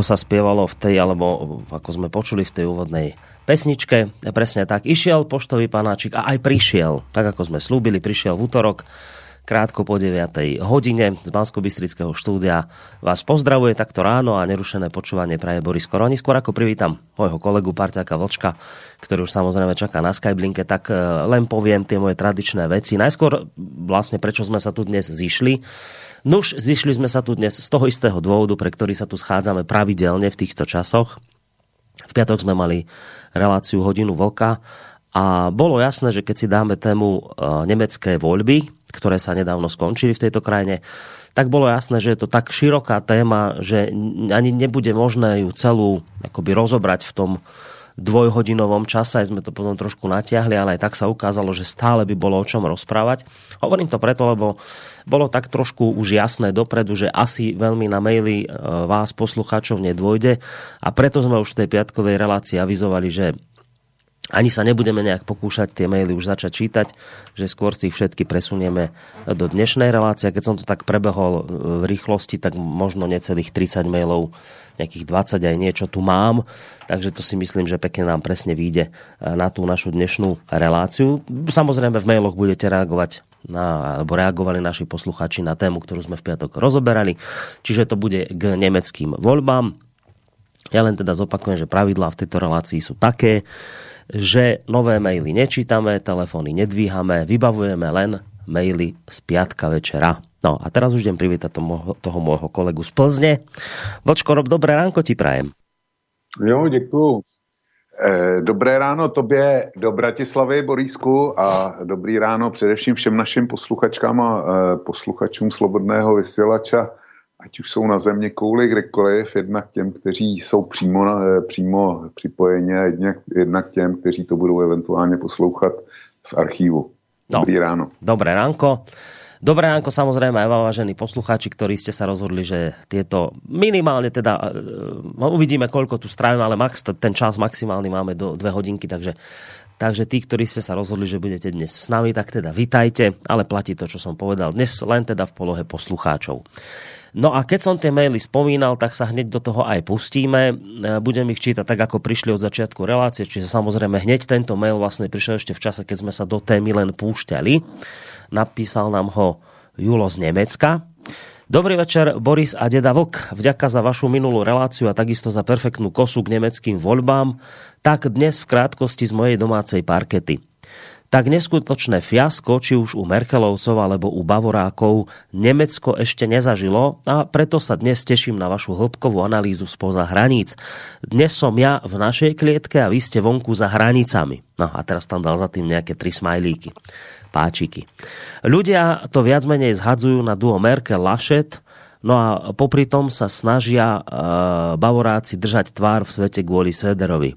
ako sa spievalo v tej, alebo ako sme počuli v tej úvodnej pesničke. Presne tak. Išiel poštový panáčik a aj prišiel. Tak, ako sme slúbili, prišiel v útorok krátko po 9. hodine z bansko bystrického štúdia. Vás pozdravuje takto ráno a nerušené počúvanie praje Boris Koroni. Skôr ako privítam môjho kolegu Parťaka Vlčka, ktorý už samozrejme čaká na Skyblinke, tak eh, len poviem tie moje tradičné veci. Najskôr vlastne prečo sme sa tu dnes zišli. Nuž, zišli sme sa tu dnes z toho istého dôvodu, pre ktorý sa tu schádzame pravidelne v týchto časoch. V piatok sme mali reláciu hodinu vlka a bolo jasné, že keď si dáme tému eh, nemecké voľby, ktoré sa nedávno skončili v tejto krajine, tak bolo jasné, že je to tak široká téma, že ani nebude možné ju celú akoby rozobrať v tom dvojhodinovom čase, aj sme to potom trošku natiahli, ale aj tak sa ukázalo, že stále by bolo o čom rozprávať. Hovorím to preto, lebo bolo tak trošku už jasné dopredu, že asi veľmi na maily e, vás poslucháčov nedvojde a preto sme už v tej piatkovej relácii avizovali, že ani sa nebudeme nejak pokúšať tie maily už začať čítať, že skôr si ich všetky presunieme do dnešnej relácie. Keď som to tak prebehol v rýchlosti, tak možno necelých 30 mailov, nejakých 20 aj niečo tu mám, takže to si myslím, že pekne nám presne vyjde na tú našu dnešnú reláciu. Samozrejme v mailoch budete reagovať na, alebo reagovali naši posluchači na tému, ktorú sme v piatok rozoberali. Čiže to bude k nemeckým voľbám. Ja len teda zopakujem, že pravidlá v tejto relácii sú také, že nové maily nečítame, telefóny nedvíhame, vybavujeme len maily z piatka večera. No a teraz už idem privítať toho, toho môjho kolegu z Plzne. Vočko, Rob, dobré ránko ti prajem. Jo, děkuju. Eh, dobré ráno tobě do Bratislavy, Borísku a dobrý ráno především všem našim posluchačkám a eh, posluchačům Slobodného vysílača ať už jsou na země kouli kdekoliv, jednak těm, kteří jsou přímo, na, přímo připojeni jednak, jednak těm, kteří to budou eventuálně poslouchat z archívu. No. Dobrý no, ráno. Dobré ránko. Dobré ránko samozrejme aj vám, vážení poslucháči, ktorí ste sa rozhodli, že tieto minimálne teda, uh, uvidíme koľko tu strávime, ale max, ten čas maximálny máme do dve hodinky, takže Takže tí, ktorí ste sa rozhodli, že budete dnes s nami, tak teda vitajte, ale platí to, čo som povedal. Dnes len teda v polohe poslucháčov. No a keď som tie maily spomínal, tak sa hneď do toho aj pustíme. E, budem ich čítať tak, ako prišli od začiatku relácie, čiže samozrejme hneď tento mail vlastne prišiel ešte v čase, keď sme sa do témy len púšťali. Napísal nám ho Julo z Nemecka. Dobrý večer, Boris a Deda Vlk. Vďaka za vašu minulú reláciu a takisto za perfektnú kosu k nemeckým voľbám. Tak dnes v krátkosti z mojej domácej parkety tak neskutočné fiasko, či už u Merkelovcov alebo u Bavorákov, Nemecko ešte nezažilo a preto sa dnes teším na vašu hĺbkovú analýzu spoza hraníc. Dnes som ja v našej klietke a vy ste vonku za hranicami. No a teraz tam dal za tým nejaké tri smajlíky, páčiky. Ľudia to viac menej zhadzujú na duo Merkel-Laschet, No a popri tom sa snažia uh, Bavoráci držať tvár v svete kvôli Sederovi.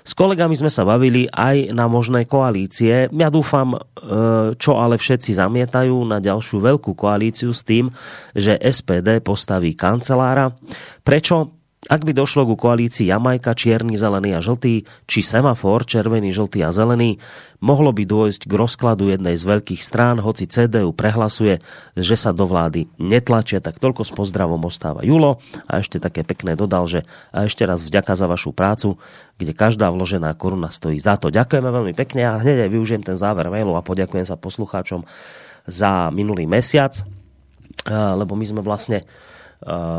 S kolegami sme sa bavili aj na možné koalície. Ja dúfam, uh, čo ale všetci zamietajú na ďalšiu veľkú koalíciu s tým, že SPD postaví kancelára. Prečo? Ak by došlo ku koalícii Jamajka, čierny, zelený a žltý, či semafor, červený, žltý a zelený, mohlo by dôjsť k rozkladu jednej z veľkých strán, hoci CDU prehlasuje, že sa do vlády netlačia. Tak toľko s pozdravom ostáva Julo. A ešte také pekné dodal, že a ešte raz vďaka za vašu prácu, kde každá vložená koruna stojí za to. Ďakujeme veľmi pekne a hneď aj využijem ten záver mailu a poďakujem sa poslucháčom za minulý mesiac, lebo my sme vlastne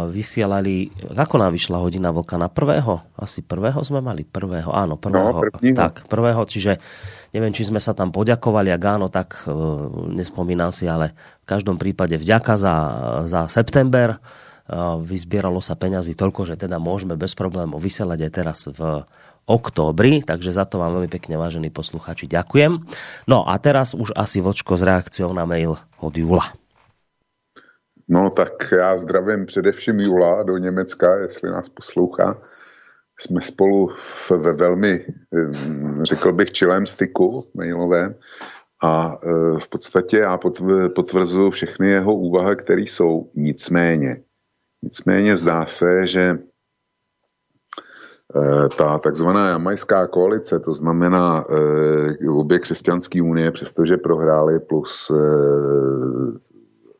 vysielali, ako nám vyšla hodina vlka na prvého? Asi prvého sme mali? Prvého, áno, prvého. No, tak, prvého, čiže neviem, či sme sa tam poďakovali, ak áno, tak uh, nespomínam si, ale v každom prípade vďaka za, za september. Uh, vyzbieralo sa peňazí toľko, že teda môžeme bez problémov vysielať aj teraz v októbri, takže za to vám veľmi pekne, vážení posluchači, ďakujem. No a teraz už asi vočko s reakciou na mail od Jula. No tak já zdravím především Jula do Německa, jestli nás poslouchá. jsme spolu ve velmi, řekl bych, čilém styku mailovém a v podstatě já potvrzuji všechny jeho úvahy, které jsou. Nicméně, nicméně zdá se, že Eh, ta takzvaná jamajská koalice, to znamená eh, obě křesťanské unie, přestože prohráli plus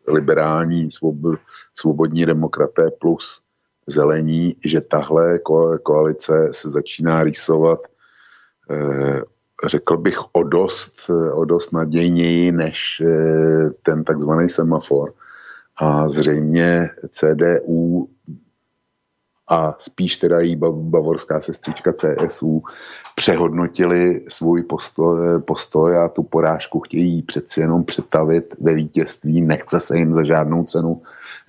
eh, liberální svobodní demokraté plus zelení, že tahle koalice se začíná rýsovat řekl bych o dost, o dost nadějněji než ten takzvaný semafor. A zřejmě CDU a spíš teda jí bavorská sestřička CSU přehodnotili svůj postoj, postoj a tu porážku chtějí přeci jenom přetavit ve vítězství, nechce se jim za žádnou cenu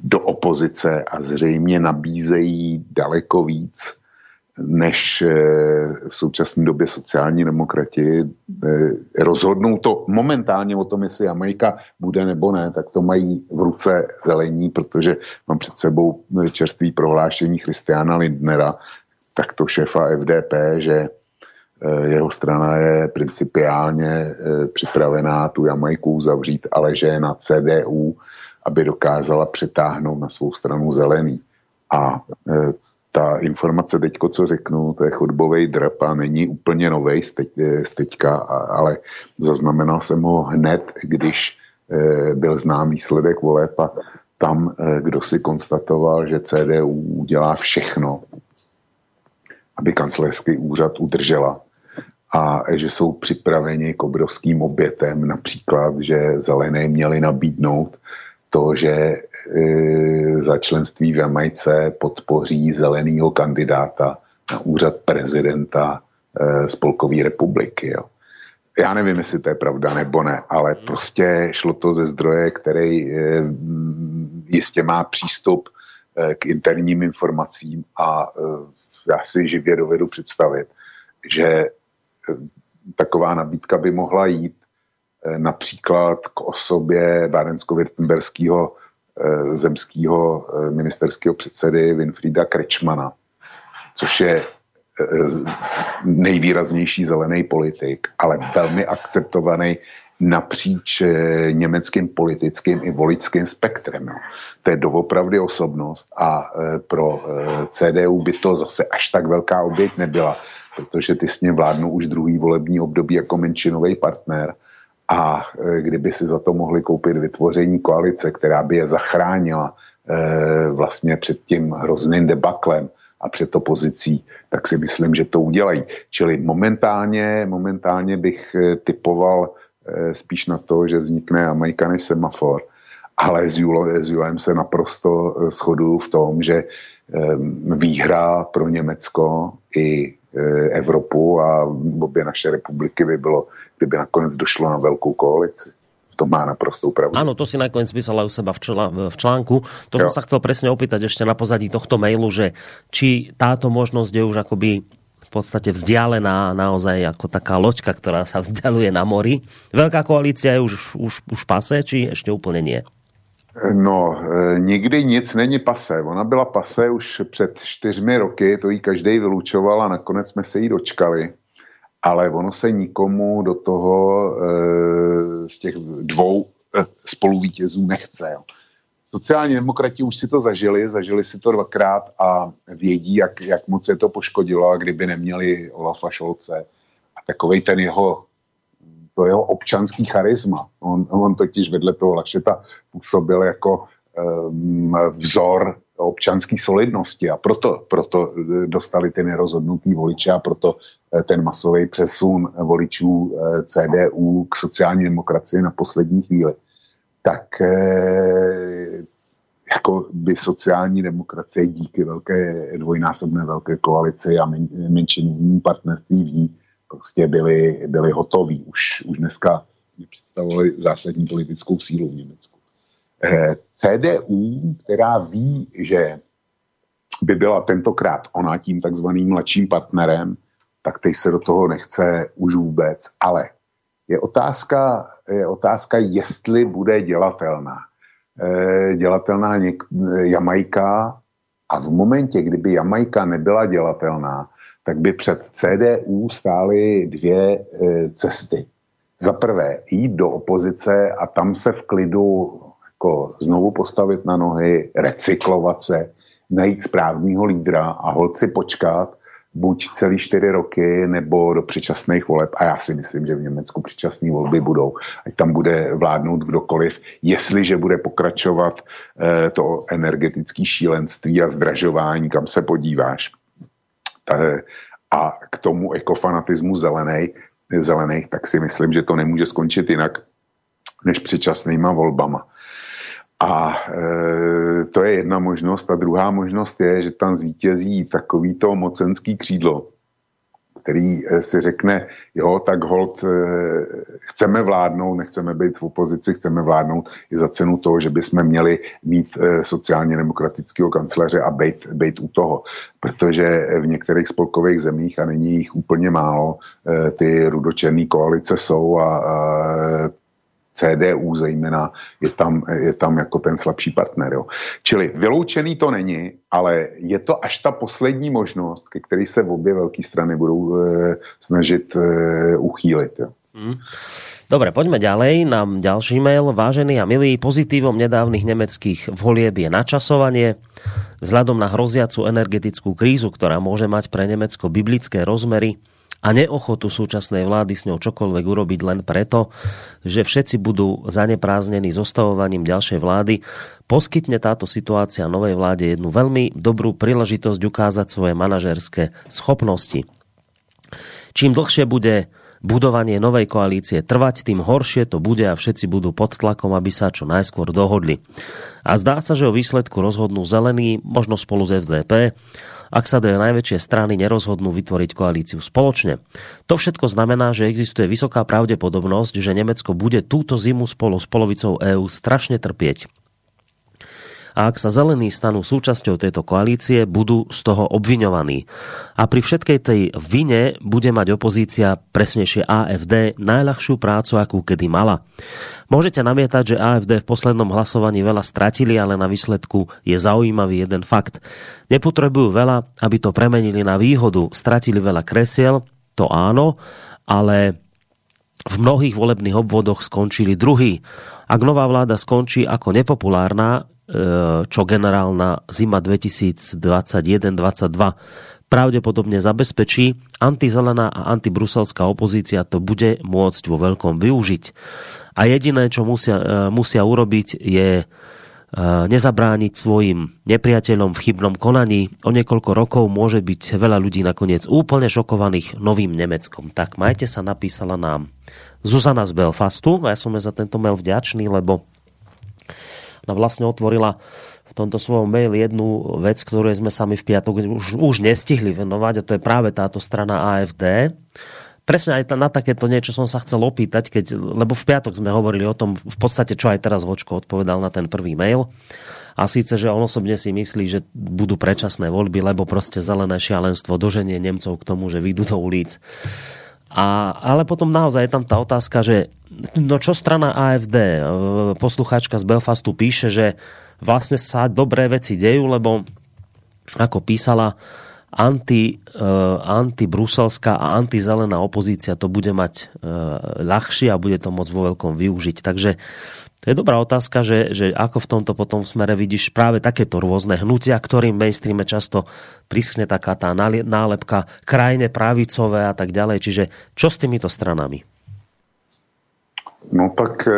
do opozice a zřejmě nabízejí daleko víc než eh, v současné době sociální demokrati eh, rozhodnou to momentálně o tom, jestli Jamajka bude nebo ne, tak to mají v ruce zelení, protože mám před sebou čerstvý prohlášení Christiana Lindnera, tak to šéfa FDP, že jeho strana je principiálně připravená tu Jamajku zavřít, ale že je na CDU, aby dokázala přetáhnout na svou stranu zelený. A ta informace teďko, co řeknu, to je chodbový drap a není úplně novej z, teď, teďka, ale zaznamenal jsem ho hned, když byl znám výsledek voleb a tam, kdo si konstatoval, že CDU dělá všechno, aby kancelářský úřad udržela a že jsou připraveni k obrovským obětem, například, že zelené měli nabídnout to, že E, za členství v Jamajce podpoří zelenýho kandidáta na úřad prezidenta e, Spolkové republiky. Jo. Já nevím, jestli to je pravda nebo ne, ale prostě šlo to ze zdroje, který e, jistě má přístup k interním informacím a já si živě dovedu představit, že taková nabídka by mohla jít například k osobě Bárensko-Württemberského Eh, zemského eh, ministerského předsedy Winfrieda Krečmana, což je eh, nejvýraznější zelený politik, ale velmi akceptovaný napříč německým politickým i voličským spektrem. To je doopravdy osobnost a pro CDU by to zase až tak velká oběť nebyla, protože ty s ním vládnou už druhý volební období jako menšinový partner a e, kdyby si za to mohli koupit vytvoření koalice, která by je zachránila e, vlastně před tím hrozným debaklem a před opozicí, tak si myslím, že to udělají. Čili momentálně, momentálně bych e, typoval spíš na to, že vznikne Amerikany semafor, ale s Julem se naprosto shoduju v tom, že výhra pro Německo i Evropu a obě naše republiky by bylo kdyby nakonec došlo na velkou koalici. To má naprostou pravdu. Áno, to si nakoniec písala u seba v, v článku. To jo. som sa chcel presne opýtať ešte na pozadí tohto mailu, že či táto možnosť je už akoby v podstate vzdialená naozaj ako taká loďka, ktorá sa vzdialuje na mori. Veľká koalícia je už, už, už pase, či ešte úplne nie? No, e, nikdy nic není pase. Ona byla pase už před čtyřmi roky, to jí každý vylučoval a nakonec jsme se jí dočkali ale ono se nikomu do toho e, z těch dvou e, spoluvítězů nechce. Sociální demokrati už si to zažili, zažili si to dvakrát a vědí, jak, jak moc je to poškodilo, kdyby neměli Olafa Šolce a takovej ten jeho to jeho občanský charisma. On, on totiž vedle toho Lašeta působil jako um, vzor občanské solidnosti a proto, proto eh, dostali ty nerozhodnutý voliče a proto eh, ten masový přesun voličů eh, CDU k sociální demokracii na poslední chvíli. Tak jako by sociální demokracie díky velké dvojnásobné velké koalici a men, menšinovým partnerství v prostě byli, byli hotoví. Už, už dneska nepředstavovali zásadní politickou sílu v Německu. Eh, CDU, která ví, že by byla tentokrát ona tím takzvaným mladším partnerem, tak teď se do toho nechce už vůbec. Ale je otázka, je otázka jestli bude dělatelná. E, dělatelná něk, Jamajka a v momentě, kdyby Jamajka nebyla dělatelná, tak by před CDU stály dvě e, cesty. Za prvé jít do opozice a tam se v klidu jako znovu postavit na nohy, recyklovat se, najít správního lídra a holci počkat, buď celý čtyři roky nebo do předčasných voleb. A já si myslím, že v Německu předčasné volby budou. Ať tam bude vládnout kdokoliv, jestliže bude pokračovat eh, to energetické šílenství a zdražování, kam se podíváš. A k tomu ekofanatismu zelenej, zelených, tak si myslím, že to nemůže skončit jinak než předčasnýma volbama. A e, to je jedna možnost. A druhá možnost je, že tam zvítězí takovýto mocenský křídlo, který e, si řekne, jo, tak hold, e, chceme vládnout, nechceme být v opozici, chceme vládnout i za cenu toho, že bychom měli mít e, sociálně demokratického kancléře a být, být u toho. Protože v některých spolkových zemích, a není jich úplně málo, ty rudočerné koalice jsou a, a CDU zejména je tam, je tam jako ten slabší partner. Jo. Čili vyloučený to není, ale je to až ta poslední možnost, ke které se obě velké strany budou e, snažit e, uchýlit. Jo. Hmm. Dobre, poďme ďalej. Nám ďalší mail. Vážený a milý, pozitívom nedávnych nemeckých volieb je načasovanie. Vzhľadom na hroziacu energetickú krízu, ktorá môže mať pre Nemecko biblické rozmery, a neochotu súčasnej vlády s ňou čokoľvek urobiť len preto, že všetci budú zanepráznení zostavovaním ďalšej vlády, poskytne táto situácia novej vláde jednu veľmi dobrú príležitosť ukázať svoje manažerské schopnosti. Čím dlhšie bude budovanie novej koalície trvať, tým horšie to bude a všetci budú pod tlakom, aby sa čo najskôr dohodli. A zdá sa, že o výsledku rozhodnú zelení, možno spolu s FDP, ak sa dve najväčšie strany nerozhodnú vytvoriť koalíciu spoločne. To všetko znamená, že existuje vysoká pravdepodobnosť, že Nemecko bude túto zimu spolu s polovicou EÚ strašne trpieť a ak sa zelení stanú súčasťou tejto koalície, budú z toho obviňovaní. A pri všetkej tej vine bude mať opozícia, presnejšie AFD, najľahšiu prácu, akú kedy mala. Môžete namietať, že AFD v poslednom hlasovaní veľa stratili, ale na výsledku je zaujímavý jeden fakt. Nepotrebujú veľa, aby to premenili na výhodu. Stratili veľa kresiel, to áno, ale v mnohých volebných obvodoch skončili druhý. Ak nová vláda skončí ako nepopulárna, čo generálna zima 2021-2022 pravdepodobne zabezpečí, antizelená a antibruselská opozícia to bude môcť vo veľkom využiť. A jediné, čo musia, e, musia urobiť, je e, nezabrániť svojim nepriateľom v chybnom konaní. O niekoľko rokov môže byť veľa ľudí nakoniec úplne šokovaných novým Nemeckom. Tak majte sa, napísala nám Zuzana z Belfastu. Ja som za tento mail vďačný, lebo ona vlastne otvorila v tomto svojom mail jednu vec, ktorú sme sami v piatok už, už nestihli venovať a to je práve táto strana AFD. Presne aj na takéto niečo som sa chcel opýtať, keď, lebo v piatok sme hovorili o tom, v podstate čo aj teraz Vočko odpovedal na ten prvý mail. A síce, že on osobne si myslí, že budú predčasné voľby, lebo proste zelené šialenstvo doženie Nemcov k tomu, že vyjdú do ulic. A, ale potom naozaj je tam tá otázka, že no čo strana AFD, e, poslucháčka z Belfastu píše, že vlastne sa dobré veci dejú, lebo ako písala, anti, uh, antibruselská a antizelená opozícia to bude mať uh, a bude to môcť vo veľkom využiť. Takže to je dobrá otázka, že, že ako v tomto potom smere vidíš práve takéto rôzne hnutia, ktorým mainstreame často priskne taká tá nálepka krajne pravicové a tak ďalej. Čiže čo s týmito stranami? No tak e,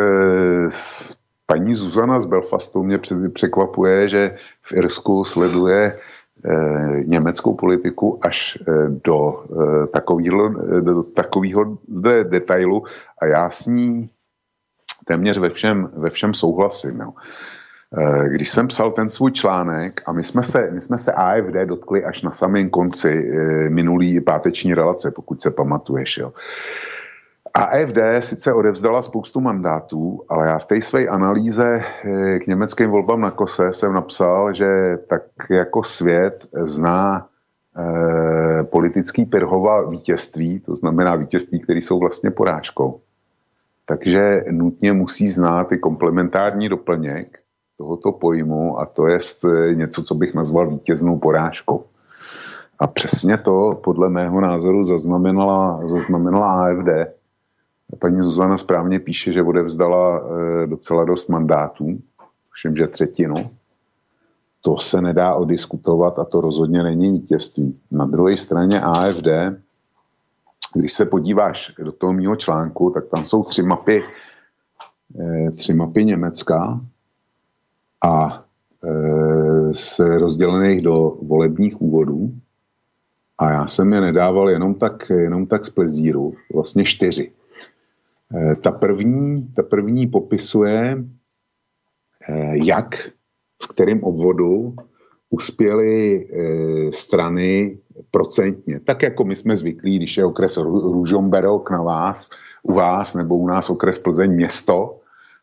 paní Zuzana z Belfastu mě překvapuje, že v Irsku sleduje e, německou politiku až e, do takového, do takového detailu a já s ní téměř ve všem, ve všem souhlasím. Jo. Eh, když jsem psal ten svůj článek a my jsme se, my jsme se AFD dotkli až na samém konci eh, minulý páteční relace, pokud se pamatuješ. Jo. AFD sice odevzdala spoustu mandátů, ale já v té své analýze eh, k německým volbám na kose jsem napsal, že tak jako svět zná eh, politický Pirhova vítězství, to znamená vítězství, které jsou vlastně porážkou takže nutně musí znát i komplementární doplněk tohoto pojmu a to je něco, co bych nazval vítěznou porážkou. A přesně to podle mého názoru zaznamenala, zaznamenala AFD. Paní Zuzana správně píše, že odevzdala e, docela dost mandátů, všem, že třetinu. To se nedá odiskutovat a to rozhodně není vítězství. Na druhé straně AFD, když se podíváš do toho mého článku, tak tam jsou tři mapy, e, tři mapy Německa a e, z rozdělených do volebních úvodů. A já jsem je nedával jenom tak, jenom tak z plezíru, vlastně čtyři. E, ta první, ta první popisuje, e, jak, v kterém obvodu uspěly e, strany procentně. Tak jako my jsme zvyklí, když je okres Růžomberok na vás, u vás, nebo u nás okres Plzeň město,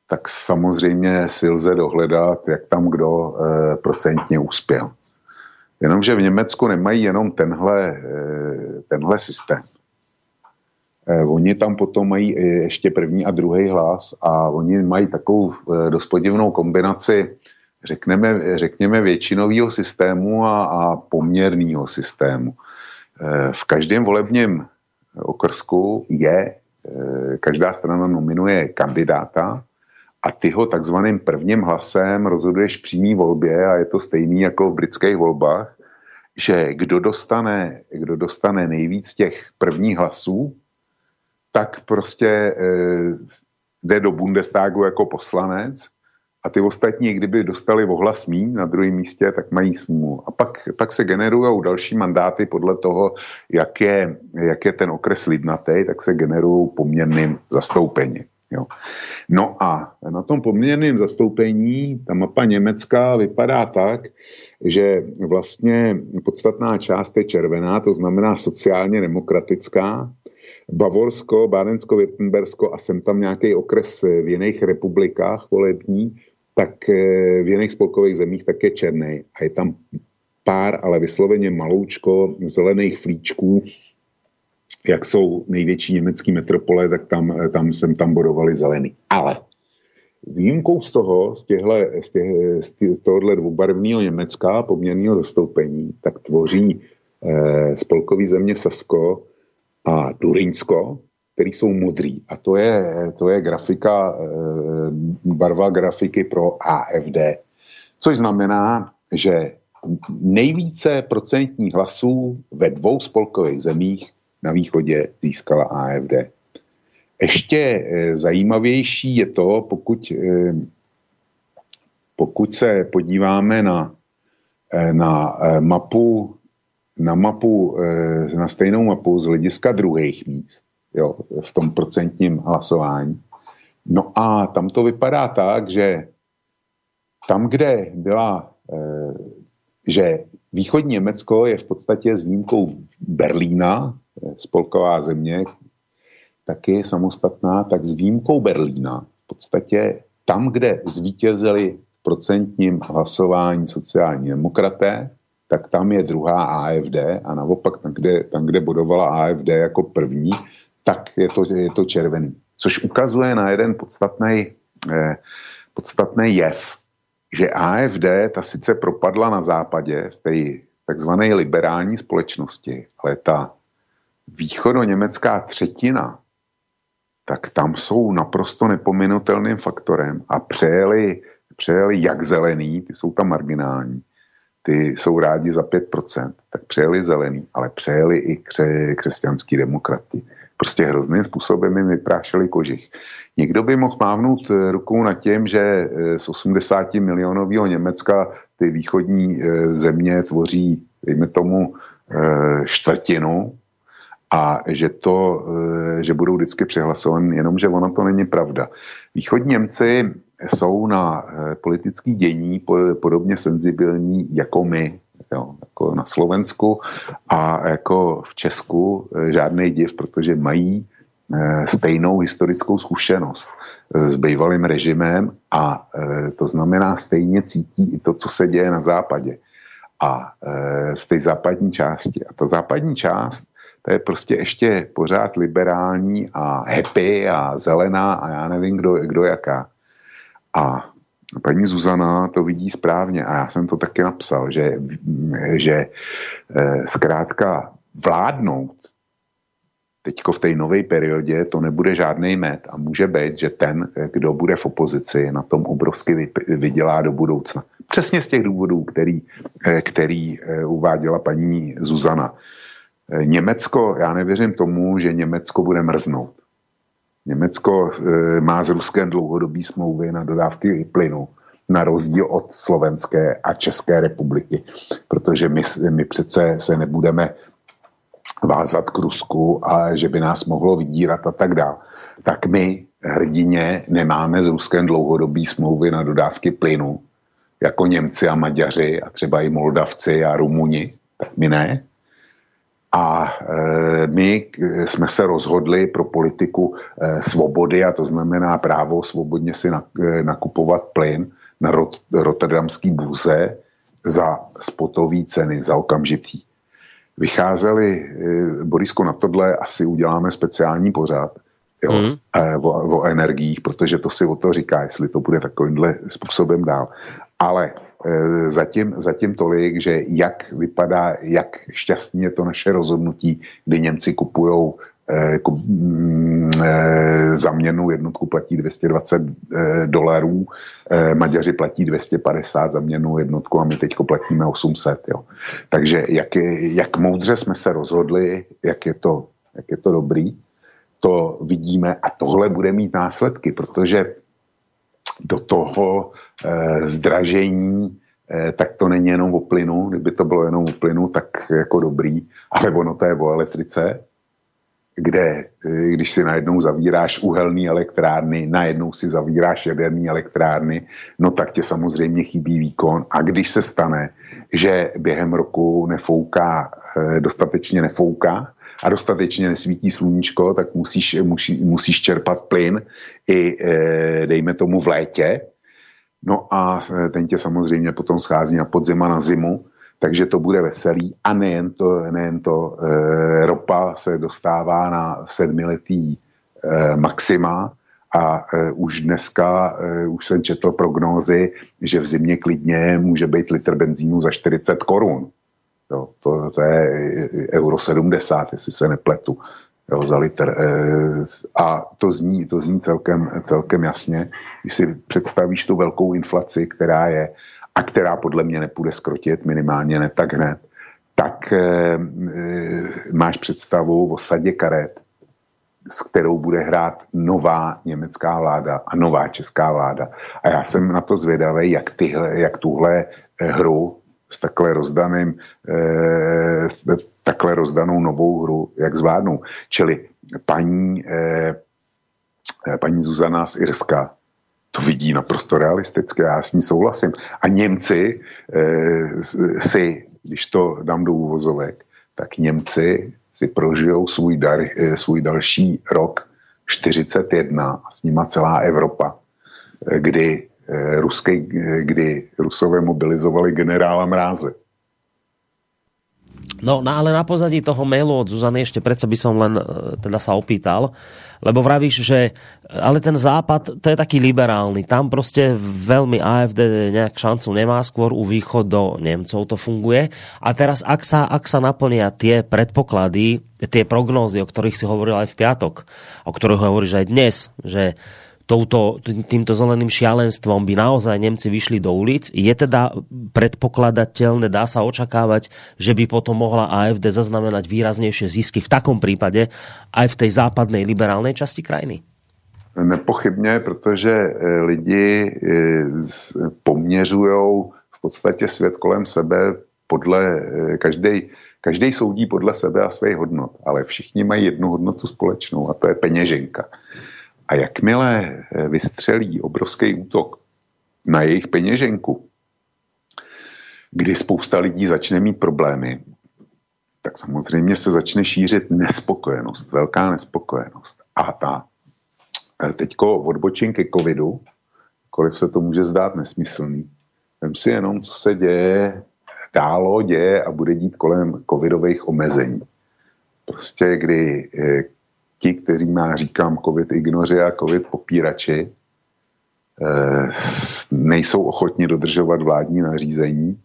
tak samozřejmě si lze dohledat, jak tam kdo procentně uspěl. Jenomže v Německu nemají jenom tenhle, tenhle systém. E, oni tam potom mají ještě první a druhý hlas a oni mají takovou e, dost podivnou kombinaci, řekneme, řekněme, většinového systému a, a poměrného systému. V každém volebním okrsku je, každá strana nominuje kandidáta, a ty ho takzvaným prvním hlasem rozhoduješ v přímý volbě a je to stejný jako v britských volbách, že kdo dostane, kdo dostane nejvíc těch prvních hlasů, tak prostě e, jde do Bundestagu jako poslanec a ty ostatní, kdyby dostali ohlas mí na druhém místě, tak mají smůlu. A pak, pak se generují další mandáty podle toho, jak je, jak je ten okres lidnatý, tak se generují poměrným zastoupením. Jo. No a na tom poměrném zastoupení ta mapa Německa vypadá tak, že vlastně podstatná část je červená, to znamená sociálně demokratická. Bavorsko, Bádensko, Württembersko a jsem tam nějaký okres v jiných republikách volební, tak eh, v jiných spolkových zemích tak je černý. A je tam pár, ale vysloveně maloučko zelených flíčků, jak jsou největší německý metropole, tak tam, tam jsem tam bodovali zelený. Ale výjimkou z toho, z, těhle, z, těch, z tohohle dvoubarvného Německa poměrného zastoupení, tak tvoří eh, spolkový země Sasko a Turinsko, který jsou modrý. A to je, to je grafika, eh, barva grafiky pro AFD. Což znamená, že nejvíce procentních hlasů ve dvou spolkových zemích na východě získala AFD. Ještě eh, zajímavější je to, pokud, eh, pokud se podíváme na, na mapu, na mapu, na stejnou mapu z hlediska druhých míst, jo, v tom procentním hlasování. No a tam to vypadá tak, že tam, kde byla, že východní Německo je v podstatě s výjimkou Berlína, spolková země, taky samostatná, tak s výjimkou Berlína v podstatě tam, kde zvítězili procentním hlasování sociální demokraté, tak tam je druhá AFD a naopak tam, kde, tam, kde bodovala AFD jako první, tak je to, je to červený. Což ukazuje na jeden podstatný, eh, podstatný jev, že AFD ta sice propadla na západě v té takzvané liberální společnosti, ale ta východo-německá třetina, tak tam jsou naprosto nepominutelným faktorem a přejeli, přejeli jak zelený, ty jsou tam marginální, ty jsou rádi za 5%, tak přejeli zelený, ale přejeli i kře, křesťanský demokraty. Prostě hrozným způsobem jim vyprášeli kožich. Někdo by mohl mávnout rukou nad tím, že eh, z 80 milionového Německa ty východní eh, země tvoří, dejme tomu, eh, čtvrtinu a že, to, eh, že budou vždycky přehlasovaní, jenomže ono to není pravda. Východní Němci jsou na eh, politický dění podobně senzibilní jako my, jo, jako na Slovensku a jako v Česku eh, žádný div, protože mají stejnou historickou zkušenost s bývalým režimem a to znamená stejně cítí i to, co se děje na západě a v té západní části. A ta západní část to je prostě ještě pořád liberální a happy a zelená a já nevím, kdo, kdo jaká. A paní Zuzana to vidí správně a já jsem to taky napsal, že, že zkrátka vládnout teďko v té nové periodě to nebude žádný met a může být, že ten, kdo bude v opozici, na tom obrovsky vydělá do budoucna. Přesně z těch důvodů, který, který uváděla paní Zuzana. Německo, já nevěřím tomu, že Německo bude mrznout. Německo e, má s Ruskem dlouhodobý smlouvy na dodávky plynu, na rozdíl od Slovenské a České republiky, protože my, my přece se nebudeme vázat k Rusku a že by nás mohlo vydírat a tak dále. Tak my hrdině nemáme s Ruskem dlouhodobý smlouvy na dodávky plynu, jako Němci a Maďaři a třeba i Moldavci a Rumuni, tak my ne. A e, my jsme se rozhodli pro politiku e, svobody, a to znamená právo svobodně si na, e, nakupovat plyn na rot, rotterdamský burze za spotový ceny, za okamžitý. Vycházeli, Borisko, na tohle asi uděláme speciální pořád jo, mm. o, o energiích, protože to si o to říká, jestli to bude takovýmhle způsobem dál. Ale zatím, zatím tolik, že jak vypadá, jak šťastně je to naše rozhodnutí, kdy Němci kupují eh, mm, eh, za měnu jednotku platí 220 dolarů, Maďaři platí 250 za měnu jednotku a my teď platíme 800. Jo. Takže jak, je, jak moudře jsme se rozhodli, jak je, to, jak je to dobrý, to vidíme a tohle bude mít následky, protože do toho Eh, zdražení, eh, tak to není jenom o plynu. Kdyby to bylo jenom o plynu, tak jako dobrý. Ale ono to je o elektrice, kde eh, když si najednou zavíráš uhelný elektrárny, najednou si zavíráš jaderný elektrárny, no tak tě samozřejmě chybí výkon. A když se stane, že během roku nefouká, dostatečně nefouká, a dostatečně nesvítí sluníčko, tak musíš, musí, musíš čerpat plyn i, dejme tomu, v létě, No a e, ten tě samozřejmě potom schází na podzima na zimu, takže to bude veselý. A nejen to, nejen to e, ropa se dostává na sedmiletý e, maxima a e, už dneska, e, už jsem četl prognózy, že v zimě klidně může být litr benzínu za 40 korun. To, to je euro 70, jestli se nepletu jo, za litr. Eh, a to zní, to zní celkem, celkem jasně, když si představíš tu velkou inflaci, která je a která podle mě nepůjde skrotit, minimálně ne tak hned, tak e, máš představu o sadě karet, s kterou bude hrát nová německá vláda a nová česká vláda. A já jsem na to zvědavý, jak, tyhle, jak tuhle hru s takhle rozdaným, eh, takhle rozdanou novou hru, jak zvládnou. Čili paní, eh, paní Zuzana z Irska to vidí naprosto realisticky, já s ní souhlasím. A Němci eh, si, když to dám do úvozovek, tak Němci si prožijou svůj, dar, svůj další rok 41 a s nima celá Evropa, kdy ruské, eh, kdy Rusové mobilizovali generála Mráze. No, no ale na pozadí toho mailu od Zuzany ešte predsa by som len eh, teda sa opýtal, lebo vravíš, že ale ten západ, to je taký liberálny, tam prostě veľmi AFD nejak šancu nemá, skôr u východu Nemcov to funguje. A teraz, ak sa, ak sa naplnia tie predpoklady, tie prognózy, o ktorých si hovoril aj v piatok, o ktorých hovoríš aj dnes, že touto, týmto zeleným šialenstvom by naozaj Nemci vyšli do ulic. Je teda predpokladateľné, dá sa očakávať, že by potom mohla AFD zaznamenať výraznejšie zisky v takom prípade aj v tej západnej liberálnej časti krajiny? Nepochybně, protože eh, lidi eh, poměřují v podstatě svět kolem sebe podle, eh, každý, každý soudí podle sebe a svých hodnot, ale všichni mají jednu hodnotu společnou a to je peněženka. A jakmile eh, vystřelí obrovský útok na jejich peněženku, kdy spousta lidí začne mít problémy, tak samozřejmě se začne šířit nespokojenost, velká nespokojenost. A ta eh, teďko odbočím ke covidu, kolik se to může zdát nesmyslný. Vem si jenom, co se děje, dálo děje a bude dít kolem covidových omezení. Prostě kdy eh, ti, kteří má, říkám, covid ignoři a covid popírači, nejsou ochotni dodržovat vládní nařízení,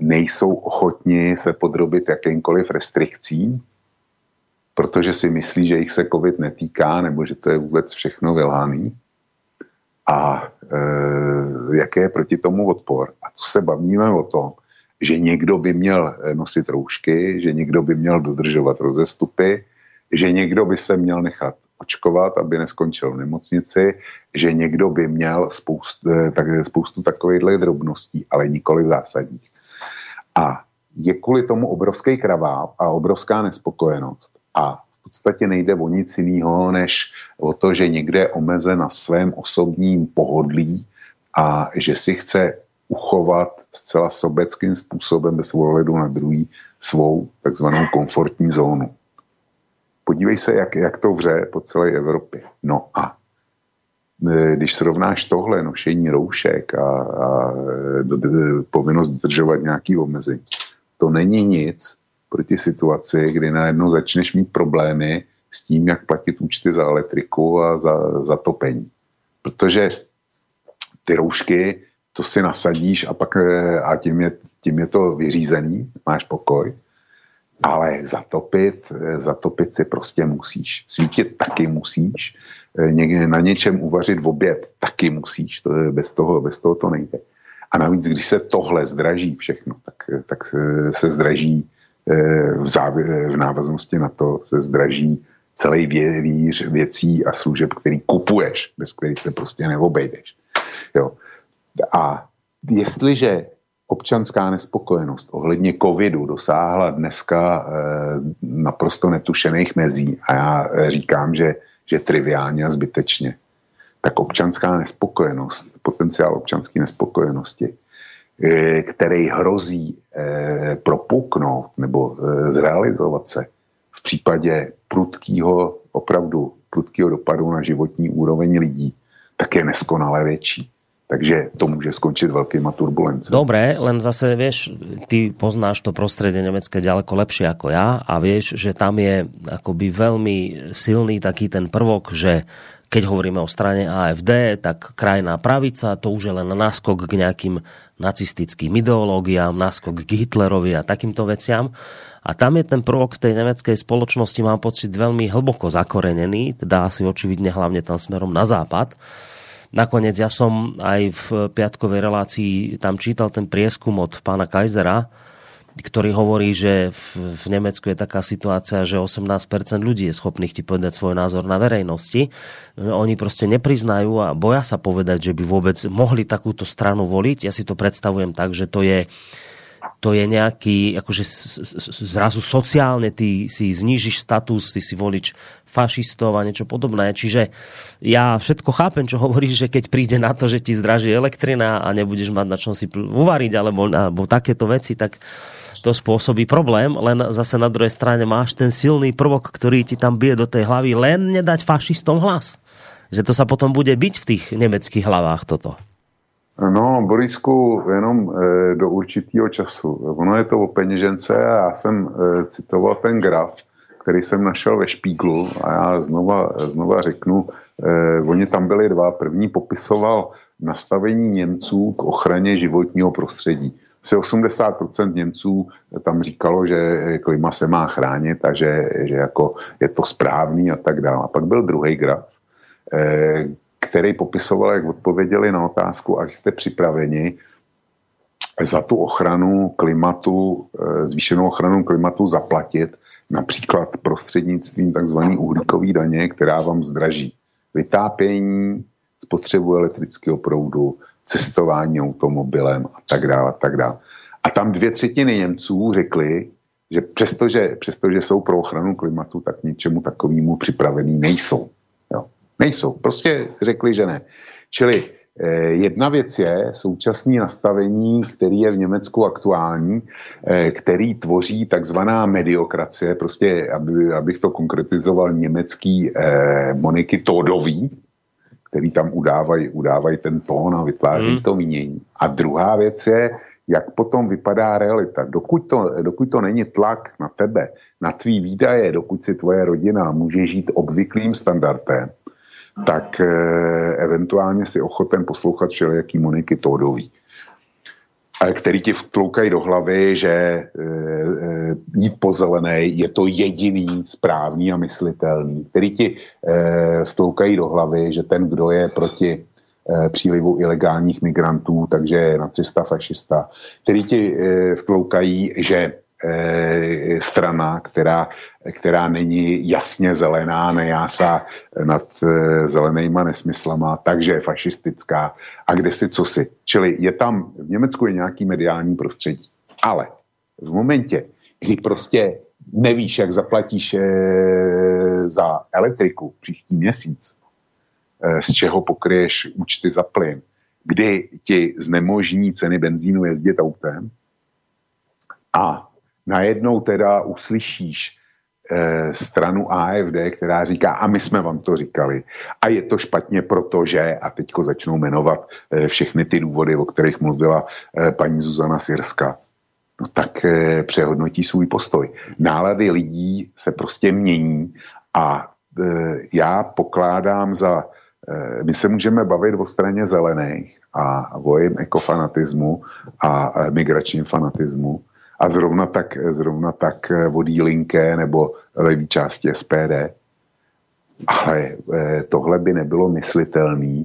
nejsou ochotni se podrobit jakýmkoliv restrikcím, protože si myslí, že jich se covid netýká, nebo že to je vůbec všechno vyláný. A e, jaký je proti tomu odpor? A tu se bavíme o tom, že někdo by měl nosit roušky, že někdo by měl dodržovat rozestupy, že někdo by se měl nechat očkovat, aby neskončil v nemocnici, že někdo by měl spoustu, e, tak, spoustu takovýchhle drobností, ale nikoli zásadních. A je kvůli tomu obrovský kravál a obrovská nespokojenost. A v podstatě nejde o nic jiného, než o to, že někde je omezen na svém osobním pohodlí a že si chce uchovat zcela sobeckým způsobem bez ohledu na druhý svou takzvanou komfortní zónu. Podívej se, jak, jak to vře po celé Evropě. No a e, když srovnáš tohle nošení roušek a, a do, do, povinnost dodržovat nějaký omezení, to není nic proti situaci, kdy najednou začneš mít problémy s tím, jak platit účty za elektriku a za, za topení. Protože ty roušky, to si nasadíš a pak e, a tím je, tím je to vyřízený, máš pokoj. Ale zatopit, e, zatopit si prostě musíš. Svítit taky musíš. E, na něčem uvařit v oběd taky musíš. To je, bez, toho, bez toho to nejde. A navíc, když se tohle zdraží všechno, tak, tak se zdraží v, závě, v návaznosti na to se zdraží celý věříř věcí a služeb, který kupuješ, bez kterých se prostě neobejdeš. Jo. A jestliže občanská nespokojenost ohledně covidu dosáhla dneska e, naprosto netušených mezí a já říkám, že, že triviálně a zbytečně, tak občanská nespokojenost, potenciál občanské nespokojenosti Eh, který hrozí eh, propuknout nebo eh, zrealizovat se v případě prudkého, opravdu prudkého dopadu na životní úroveň lidí, tak je neskonale větší. Takže to může skončit velkýma turbulencemi. Dobré, len zase, vieš, ty poznáš to prostredie nemecké ďaleko lepšie ako ja a vieš, že tam je akoby veľmi silný taký ten prvok, že keď hovoríme o strane AFD, tak krajná pravica, to už je len náskok k nejakým nacistickým ideológiám, náskok k Hitlerovi a takýmto veciam. A tam je ten prvok tej nemeckej spoločnosti, mám pocit, veľmi hlboko zakorenený, teda asi očividne hlavne tam smerom na západ. Nakoniec ja som aj v piatkovej relácii tam čítal ten prieskum od pána Kaisera, ktorý hovorí, že v, v Nemecku je taká situácia, že 18% ľudí je schopných ti povedať svoj názor na verejnosti. Oni prostě nepriznajú a boja sa povedať, že by vôbec mohli takúto stranu voliť. Ja si to predstavujem tak, že to je to je nejaký, akože zrazu sociálne ty si znížiš status, ty si volič fašistov a niečo podobné. Čiže ja všetko chápem, čo hovoríš, že keď príde na to, že ti zdraží elektrina a nebudeš mať na čom si uvariť alebo, alebo takéto veci, tak to spôsobí problém, len zase na druhej strane máš ten silný prvok, ktorý ti tam bije do tej hlavy, len nedať fašistom hlas. Že to sa potom bude byť v tých nemeckých hlavách toto. No, Borisku, jenom e, do určitého času. Ono je to o peněžence a já jsem e, citoval ten graf, který jsem našel ve Špíglu a já znova, znova řeknu, e, oni tam byli dva. První popisoval nastavení Němců k ochraně životního prostředí asi 80% Němců tam říkalo, že klima se má chránit a že, že jako je to správný a tak dále. A pak byl druhý graf, eh, který popisoval, jak odpověděli na otázku, a jste připraveni za tu ochranu klimatu, eh, zvýšenou ochranu klimatu zaplatit například prostřednictvím tzv. uhlíkové daně, která vám zdraží vytápění, spotřebu elektrického proudu, cestování automobilem a tak dále, a tak dále. A tam dvě třetiny Němců řekli, že přestože, přestože jsou pro ochranu klimatu, tak ničemu takovému připravení nejsou. Jo. Nejsou. Prostě řekli, že ne. Čili jedna věc je současné nastavení, který je v Německu aktuální, eh, který tvoří takzvaná mediokracie, prostě, aby, abych to konkretizoval, německý eh, Moniky Tódový, který tam udávají, udávají ten tón a vytváří hmm. to mínění. A druhá věc je, jak potom vypadá realita. Dokud to, dokud to není tlak na tebe, na tvý výdaje, dokud si tvoje rodina může žít obvyklým standardem, tak e, eventuálně si ochoten poslouchat všelijaký Moniky Tódový který ti vtloukají do hlavy, že e, e, jít po zelené je to jediný správný a myslitelný, který ti e, vtloukají do hlavy, že ten, kdo je proti přílivu ilegálních migrantů, takže je nacista, fašista, který ti vtloukají, že Eh, strana, která, která není jasně zelená, nejásá nad eh, zelenýma nesmyslama, takže je fašistická a kde si co si. Čili je tam, v Německu je nějaký mediální prostředí. Ale v momentě, kdy prostě nevíš, jak zaplatíš eh, za elektriku příští měsíc, z čeho pokryješ účty za plyn, kdy ti znemožní ceny benzínu jezdit autem a najednou teda uslyšíš eh, stranu AFD, která říká, a my jsme vám to říkali. A je to špatně, protože, a teďko začnou jmenovat eh, všechny ty důvody, o kterých mluvila eh, paní Zuzana Sirska, no tak eh, přehodnotí svůj postoj. Nálady lidí se prostě mění a eh, já pokládám za, eh, my se můžeme bavit o straně zelených a o jejím ekofanatismu a eh, migračním fanatismu, a zrovna tak, zrovna tak eh, vodí linké nebo levý části SPD. Ale eh, tohle by nebylo myslitelné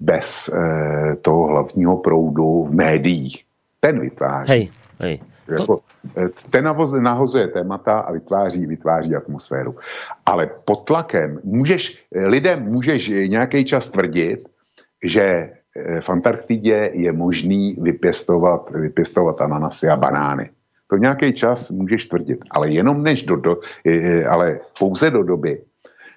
bez eh, toho hlavního proudu v médiích. Ten vytváří. Hej, hej. Jako, ten nahozuje témata a vytváří, vytváří atmosféru. Ale pod tlakem můžeš, lidem můžeš nějaký čas tvrdit, že v Antarktidě je možný vypěstovat, vypěstovat ananasy a banány. To nějaký čas můžeš tvrdit, ale jenom než do, do, ale pouze do doby,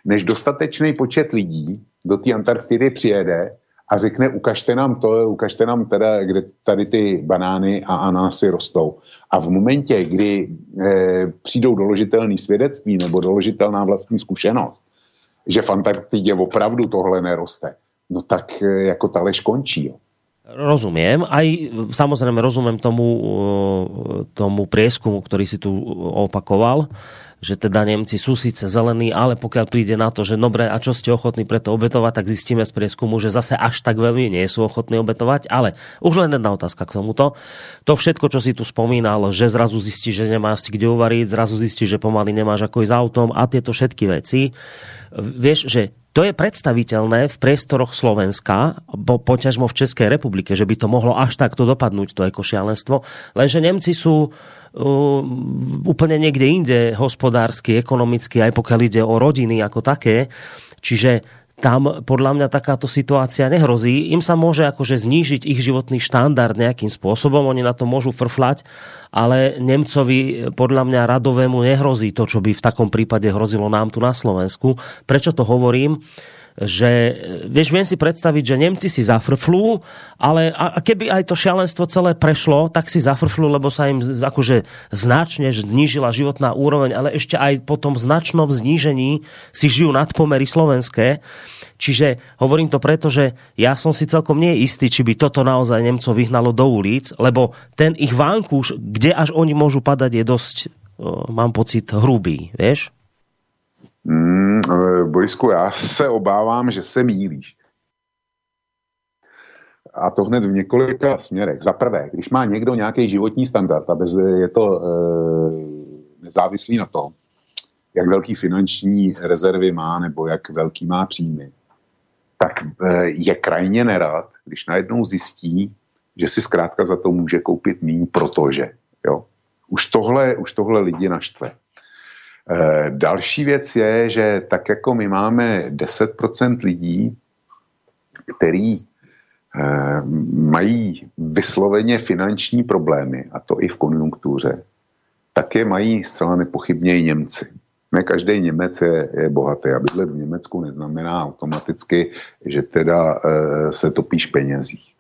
než dostatečný počet lidí do té Antarktidy přijede a řekne, ukažte nám to, ukažte nám teda, kde tady ty banány a ananasy rostou. A v momentě, kdy e, přijdou doložitelné svědectví nebo doložitelná vlastní zkušenost, že v Antarktidě opravdu tohle neroste, no tak e, jako ta lež končí. Jo. Rozumiem. Aj samozrejme rozumiem tomu, e, tomu prieskumu, ktorý si tu opakoval, že teda Nemci sú síce zelení, ale pokiaľ príde na to, že dobre, a čo ste ochotní preto obetovať, tak zistíme z prieskumu, že zase až tak veľmi nie sú ochotní obetovať, ale už len jedna otázka k tomuto. To všetko, čo si tu spomínal, že zrazu zistí, že nemáš si kde uvariť, zrazu zistí, že pomaly nemáš ako ísť autom a tieto všetky veci. Vieš, že to je predstaviteľné v priestoroch Slovenska, po, poťažmo v Českej republike, že by to mohlo až takto dopadnúť, to ekošialenstvo. Lenže Nemci sú uh, úplne niekde inde hospodársky, ekonomicky, aj pokiaľ ide o rodiny ako také. Čiže tam podľa mňa takáto situácia nehrozí. Im sa môže akože znížiť ich životný štandard nejakým spôsobom, oni na to môžu frflať, ale Nemcovi podľa mňa radovému nehrozí to, čo by v takom prípade hrozilo nám tu na Slovensku. Prečo to hovorím? Že vieš, viem si predstaviť, že Nemci si zafrflú, ale a, a keby aj to šialenstvo celé prešlo, tak si zafrflú, lebo sa im akože značne znížila životná úroveň, ale ešte aj po tom značnom znížení si žijú nadpomery slovenské. Čiže hovorím to preto, že ja som si celkom nie istý, či by toto naozaj Nemcov vyhnalo do ulic, lebo ten ich vankúš, kde až oni môžu padať, je dosť, mám pocit, hrubý, vieš? Mm, Borisku, já se obávám, že se mílíš. A to hned v několika směrech. Za prvé, když má někdo nějaký životní standard a bez, je to e, nezávislý na tom, jak velký finanční rezervy má nebo jak velký má příjmy, tak e, je krajně nerad, když najednou zjistí, že si zkrátka za to může koupit míň, protože. Jo? Už, tohle, už tohle lidi naštve. Eh, další věc je, že tak jako my máme 10% lidí, který eh, mají vysloveně finanční problémy, a to i v konjunktuře, tak je mají zcela nepochybně i Němci. Ne každý Němec je, je bohatý a bydlet v Německu neznamená automaticky, že teda e, se topíš penězích.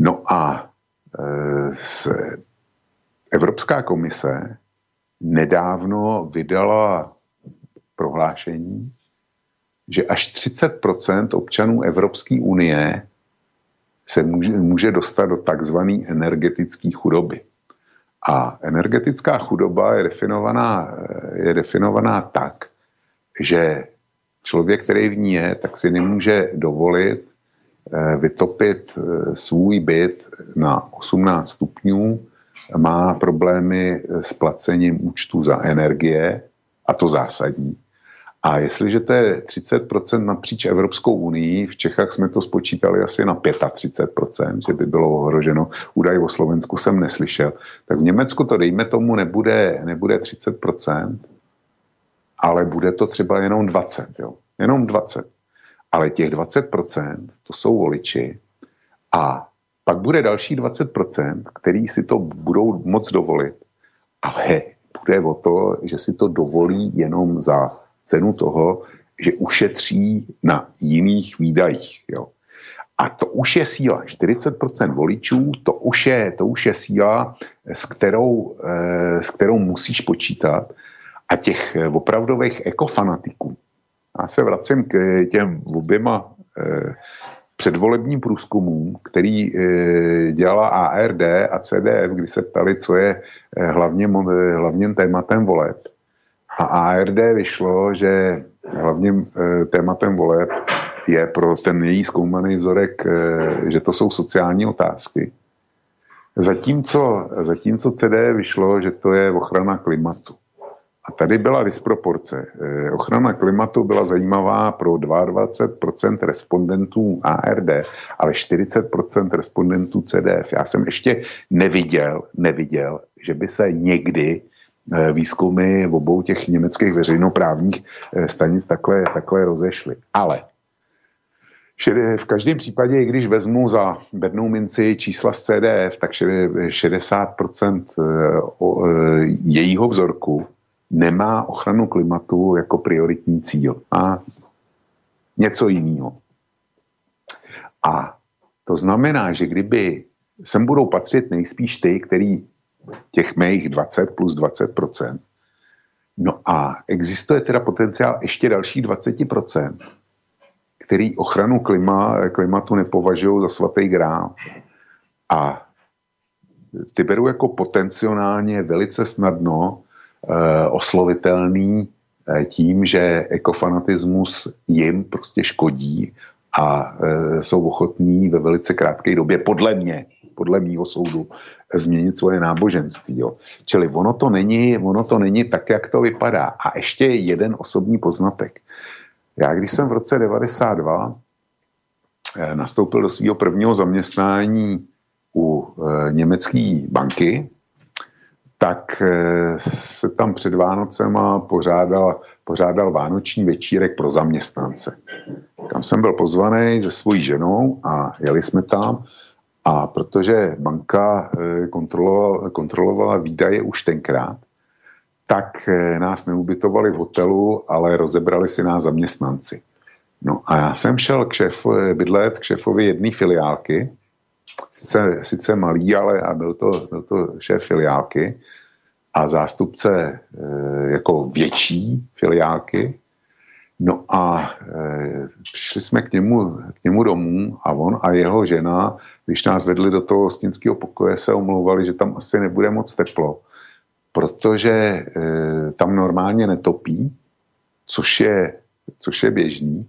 No a e, Evropská komise nedávno vydala prohlášení, že až 30% občanů Evropské unie se může, může dostat do takzvané energetické chudoby. A energetická chudoba je definovaná, je definovaná tak, že člověk, který v ní je, tak si nemůže dovolit eh, vytopit eh, svůj byt na 18 stupňů, má problémy s placením účtu za energie, a to zásadní. A jestliže to je 30% napříč Evropskou unii, v Čechách jsme to spočítali asi na 35%, že by bylo ohroženo, údaj o Slovensku jsem neslyšel, tak v Německu to dejme tomu nebude, nebude 30%, ale bude to třeba jenom 20, jo? jenom 20. Ale těch 20% to jsou voliči a pak bude další 20%, který si to budou moc dovolit, ale bude o to, že si to dovolí jenom za cenu toho, že ušetří na jiných výdajích. Jo. A to už je síla. 40% voličů, to už je, to už je síla, s kterou, eh, s kterou musíš počítat. A těch opravdových ekofanatiků, já se vracím k těm oběma eh, předvolebním průzkumům, který eh, dělala ARD a CDF, kdy se ptali, co je hlavně, hlavním tématem voleb a ARD vyšlo, že hlavním tématem voleb je pro ten její zkoumaný vzorek, že to jsou sociální otázky. Zatímco, zatímco CD vyšlo, že to je ochrana klimatu. A tady byla disproporce. E, ochrana klimatu byla zajímavá pro 22% respondentů ARD, ale 40% respondentů CDF. Já jsem ještě neviděl, neviděl, že by se někdy Eh, výzkumy v obou těch německých veřejnoprávních eh, stanic takhle, takhle rozešly. Ale v každém případě, i když vezmu za bednou minci čísla z CDF, tak 60% eh, jejího vzorku nemá ochranu klimatu jako prioritní cíl. A něco jiného. A to znamená, že kdyby sem budou patřit nejspíš ty, který těch mých 20 plus 20% No a existuje teda potenciál ještě další 20% který ochranu klima, klimatu nepovažují za svatý grál. A ty beru jako potenciálně velice snadno oslovitelný e, tím, že ekofanatismus jim prostě škodí a e, jsou ochotní ve velice krátké době, podle mě, podle mýho soudu, změnit svoje náboženství. Jo. Čili ono to, není, ono to není tak, jak to vypadá. A ještě jeden osobní poznatek. Já když jsem v roce 92 eh, nastoupil do svého prvního zaměstnání u e, německé banky, tak e, se tam před Vánocema pořádal, pořádal vánoční večírek pro zaměstnance. Tam jsem byl pozvaný se svojí ženou a jeli jsme tam a protože banka eh, kontrolovala, kontrolovala výdaje už tenkrát, tak eh, nás neubytovali v hotelu, ale rozebrali si nás zaměstnanci. No a já jsem šel k šéfu, eh, bydlet k šéfovi jedné filiálky, sice, sice malý, ale a byl to, byl to šéf filiálky a zástupce jako větší filiálky. No a e, přišli jsme k němu, k němu domů a on a jeho žena když nás vedli do toho hostinského pokoje, se omlouvali, že tam asi nebude moc teplo, protože e, tam normálně netopí, což je, což je běžný.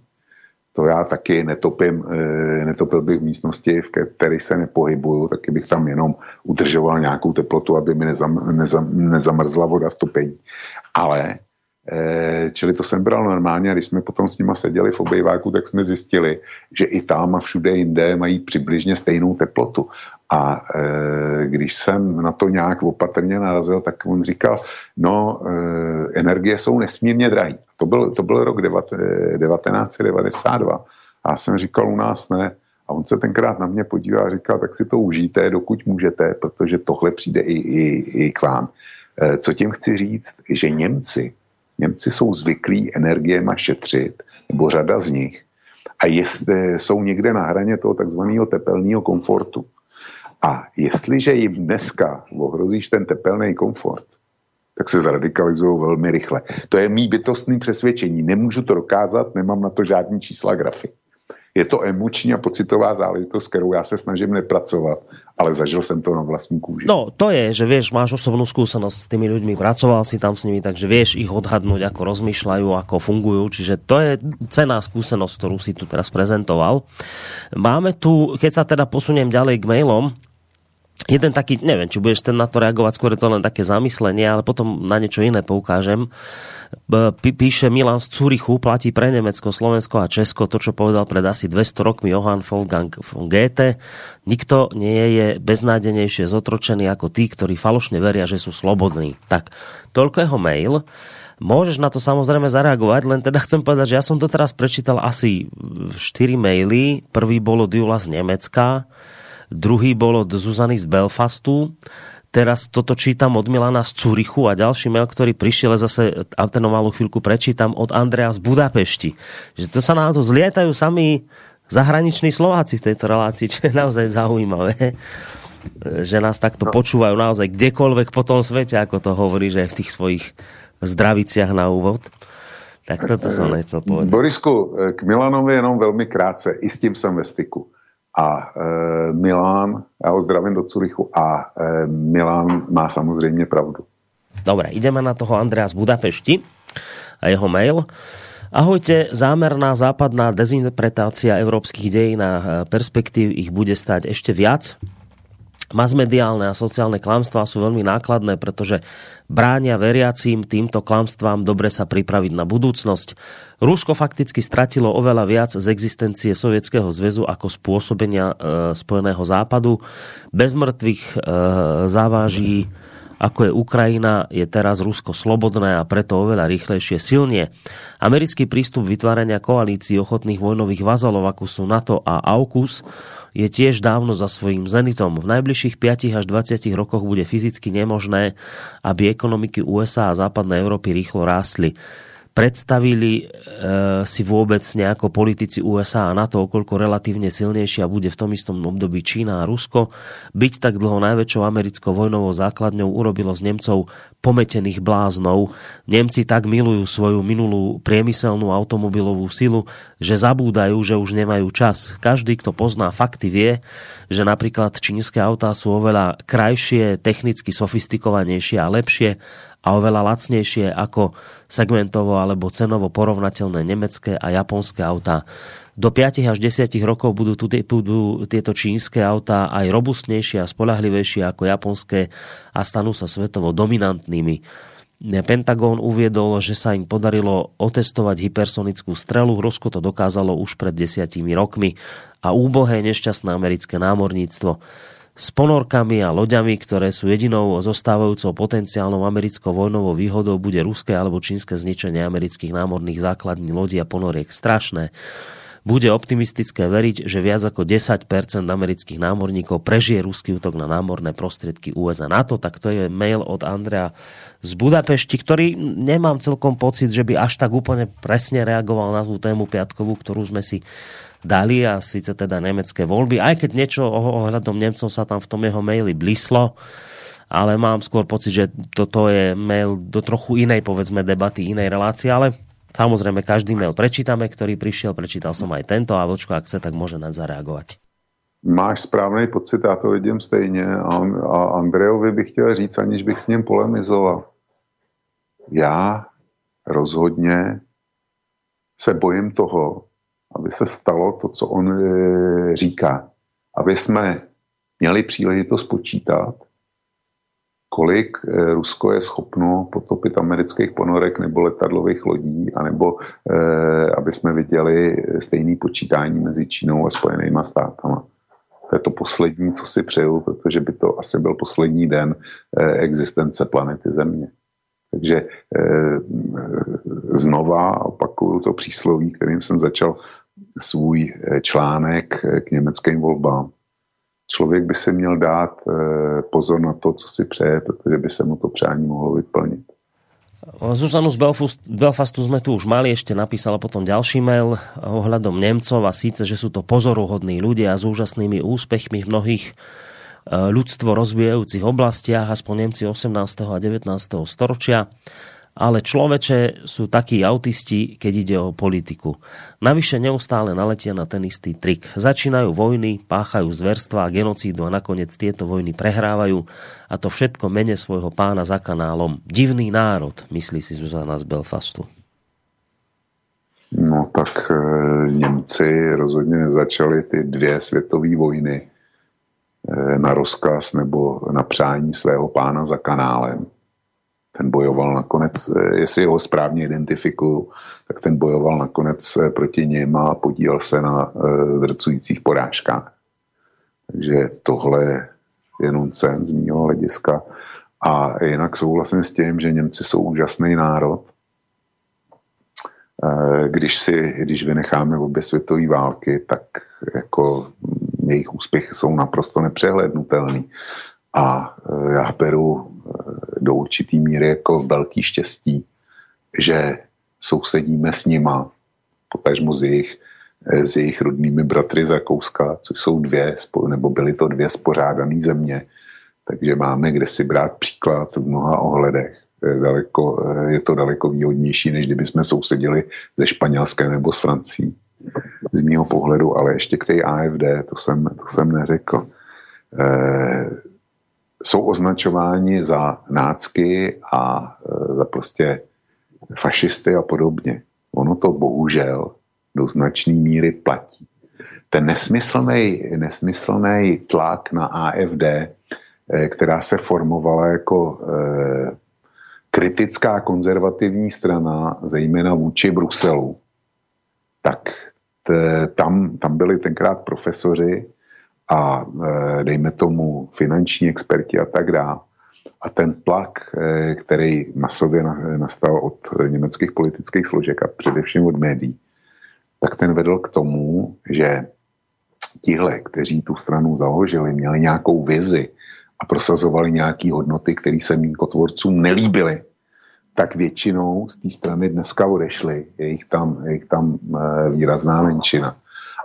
To já taky netopím, e, netopil bych v místnosti, v které se nepohybuju, taky bych tam jenom udržoval nějakou teplotu, aby mi nezam, nezam, nezamrzla voda v topení. Ale Eh, čili to jsem bral normálně a když jsme potom s nima seděli v obejváku, tak jsme zjistili, že i tam a všude jinde mají přibližně stejnou teplotu. A e, když jsem na to nějak opatrně narazil, tak on říkal, no e, energie jsou nesmírně drahé. To byl, to byl rok 1992. A já jsem říkal, u nás ne. A on se tenkrát na mě podíval a říkal, tak si to užijte, dokud můžete, protože tohle přijde i, i, i k vám. E, co tím chci říct, že Němci Němci jsou zvyklí energiema šetřit, nebo řada z nich, a jestli jsou někde na hraně toho takzvaného tepelného komfortu. A jestliže jim dneska ohrozíš ten tepelný komfort, tak se zradikalizují velmi rychle. To je mý bytostný přesvědčení. Nemůžu to dokázat, nemám na to žádný čísla grafy. Je to emoční a pocitová záležitost, kterou já se snažím nepracovat, ale zažil jsem to na vlastní kůži. No, to je, že vieš, máš osobnú skúsenosť s tými ľuďmi, pracoval si tam s nimi, takže vieš ich odhadnúť, ako rozmýšľajú, ako fungujú, čiže to je cená skúsenosť, ktorú si tu teraz prezentoval. Máme tu, keď sa teda posuniem ďalej k mailom, jeden taký, neviem, či budeš ten na to reagovať, skôr je to len také zamyslenie, ale potom na niečo iné poukážem. Píše Milan z Curichu, platí pre Nemecko, Slovensko a Česko to, čo povedal pred asi 200 rokmi Johann Wolfgang von Goethe. Nikto nie je beznádenejšie zotročený ako tí, ktorí falošne veria, že sú slobodní. Tak, toľko jeho mail. Môžeš na to samozrejme zareagovať, len teda chcem povedať, že ja som to teraz prečítal asi 4 maily. Prvý bol od Jula z Nemecka, druhý bol od Zuzany z Belfastu, teraz toto čítam od Milana z Curichu a ďalší mail, ktorý prišiel, zase a ten malú chvíľku prečítam od Andrea z Budapešti. Že to sa na to zlietajú sami zahraniční Slováci z tejto relácii, čo je naozaj zaujímavé že nás takto no. počúvajú naozaj kdekoľvek po tom svete, ako to hovorí, že v tých svojich zdraviciach na úvod. Tak toto som nechcel povedať. Borisku, k Milanovi jenom veľmi krátce. I s tím jsem ve styku a e, Milan, já ho zdravím do Curychu a e, Milan má samozřejmě pravdu. Dobre, ideme na toho Andrea z Budapešti a jeho mail. Ahojte, zámerná západná dezinterpretácia európskych dejín a perspektív ich bude stať ešte viac. Masmediálne a sociálne klamstvá sú veľmi nákladné, pretože bránia veriacím týmto klamstvám dobre sa pripraviť na budúcnosť. Rusko fakticky stratilo oveľa viac z existencie Sovietskeho zväzu ako spôsobenia e, Spojeného západu. Bez mŕtvych e, záváží ako je Ukrajina, je teraz Rusko slobodné a preto oveľa rýchlejšie silnie. Americký prístup vytvárania koalícií ochotných vojnových vazalov, ako sú NATO a AUKUS, je tiež dávno za svojím zenitom. V najbližších 5 až 20 rokoch bude fyzicky nemožné, aby ekonomiky USA a západnej Európy rýchlo rástli predstavili e, si vôbec nejako politici USA a NATO, okolko relatívne silnejšia bude v tom istom období Čína a Rusko. Byť tak dlho najväčšou americkou vojnovou základňou urobilo z Nemcov pometených bláznov. Nemci tak milujú svoju minulú priemyselnú automobilovú silu, že zabúdajú, že už nemajú čas. Každý, kto pozná fakty, vie, že napríklad čínske autá sú oveľa krajšie, technicky sofistikovanejšie a lepšie a oveľa lacnejšie ako segmentovo alebo cenovo porovnateľné nemecké a japonské autá. Do 5 až 10 rokov budú, tu, budú tieto čínske autá aj robustnejšie a spolahlivejšie ako japonské a stanú sa svetovo dominantnými. Pentagon uviedol, že sa im podarilo otestovať hypersonickú strelu. Rusko to dokázalo už pred desiatimi rokmi a úbohé nešťastné americké námorníctvo s ponorkami a loďami, ktoré sú jedinou zostávajúcou potenciálnou americkou vojnovou výhodou, bude ruské alebo čínske zničenie amerických námorných základní lodí a ponoriek strašné. Bude optimistické veriť, že viac ako 10% amerických námorníkov prežije ruský útok na námorné prostriedky USA NATO. Tak to je mail od Andrea z Budapešti, ktorý nemám celkom pocit, že by až tak úplne presne reagoval na tú tému piatkovú, ktorú sme si dali a síce teda nemecké voľby, aj keď niečo ohľadom Nemcov sa tam v tom jeho maili blislo, ale mám skôr pocit, že toto je mail do trochu inej, povedzme, debaty, inej relácie, ale samozrejme každý mail prečítame, ktorý prišiel, prečítal som aj tento a Vočko, ak chce, tak môže na zareagovať. Máš správný pocit, já to vidím stejně a Andrejovi bych chtěl říct, aniž bych s ním polemizoval. Já rozhodně se bojím toho, aby se stalo to, co on e, říká. Aby jsme měli příležitost počítat, kolik e, Rusko je schopno potopit amerických ponorek nebo letadlových lodí, anebo e, aby jsme viděli stejný počítání mezi Čínou a Spojenýma státama. To je to poslední, co si přeju, protože by to asi byl poslední den existence planety Země. Takže znova opakuju to přísloví, kterým jsem začal svůj eh, článek eh, k německým volbám. Člověk by si měl dát eh, pozor na to, co si přeje, protože by se mu to přání mohlo vyplnit. Zuzanu z Belfastu sme tu už mali, ešte napísala potom ďalší mail ohľadom Nemcov a síce, že sú to pozoruhodní ľudia s úžasnými úspechmi v mnohých ľudstvo rozvíjajúcich oblastiach, aspoň Nemci 18. a 19. storočia ale človeče sú takí autisti, keď ide o politiku. Navyše neustále naletia na ten istý trik. Začínajú vojny, páchajú zverstva a genocídu a nakoniec tieto vojny prehrávajú a to všetko mene svojho pána za kanálom. Divný národ, myslí si Zuzana z Belfastu. No tak e, Němci rozhodně nezačali ty dvě světové vojny e, na rozkaz nebo na přání svého pána za kanálem ten bojoval nakonec, eh, jestli ho správně identifikuju, tak ten bojoval nakonec eh, proti něm a podílel se na drcujících eh, porážkách. Takže tohle je nonsens z mého hlediska. A jinak souhlasím s tím, že Němci jsou úžasný národ. Když, si, když vynecháme obě světové války, tak jako jejich úspěchy jsou naprosto nepřehlednutelný. A já beru do určitý míry jako velký štěstí, že sousedíme s nima, potažmo s jejich, s jejich rodnými bratry z Rakouska, což jsou dvě, nebo byly to dvě spořádané země, takže máme kde si brát příklad v mnoha ohledech. Daleko, je to daleko výhodnější, než kdyby jsme sousedili ze Španělské nebo s Francií. Z mého pohledu, ale ještě k té AFD, to jsem, to jsem neřekl. Eh, jsou označováni za nácky a e, za prostě fašisty a podobně. Ono to bohužel do značné míry platí. Ten nesmyslný, nesmyslný tlak na AFD, e, která se formovala jako e, kritická konzervativní strana, zejména vůči Bruselu, tak tam, tam byli tenkrát profesoři, a e, dejme tomu finanční experti a tak dále. A ten tlak, e, který masově nastal od německých politických složek a především od médií, tak ten vedl k tomu, že tihle, kteří tu stranu založili, měli nějakou vizi a prosazovali nějaké hodnoty, které se mým kotvorcům nelíbily, tak většinou z té strany dneska odešli. Je jich tam, je jich tam e, výrazná menšina.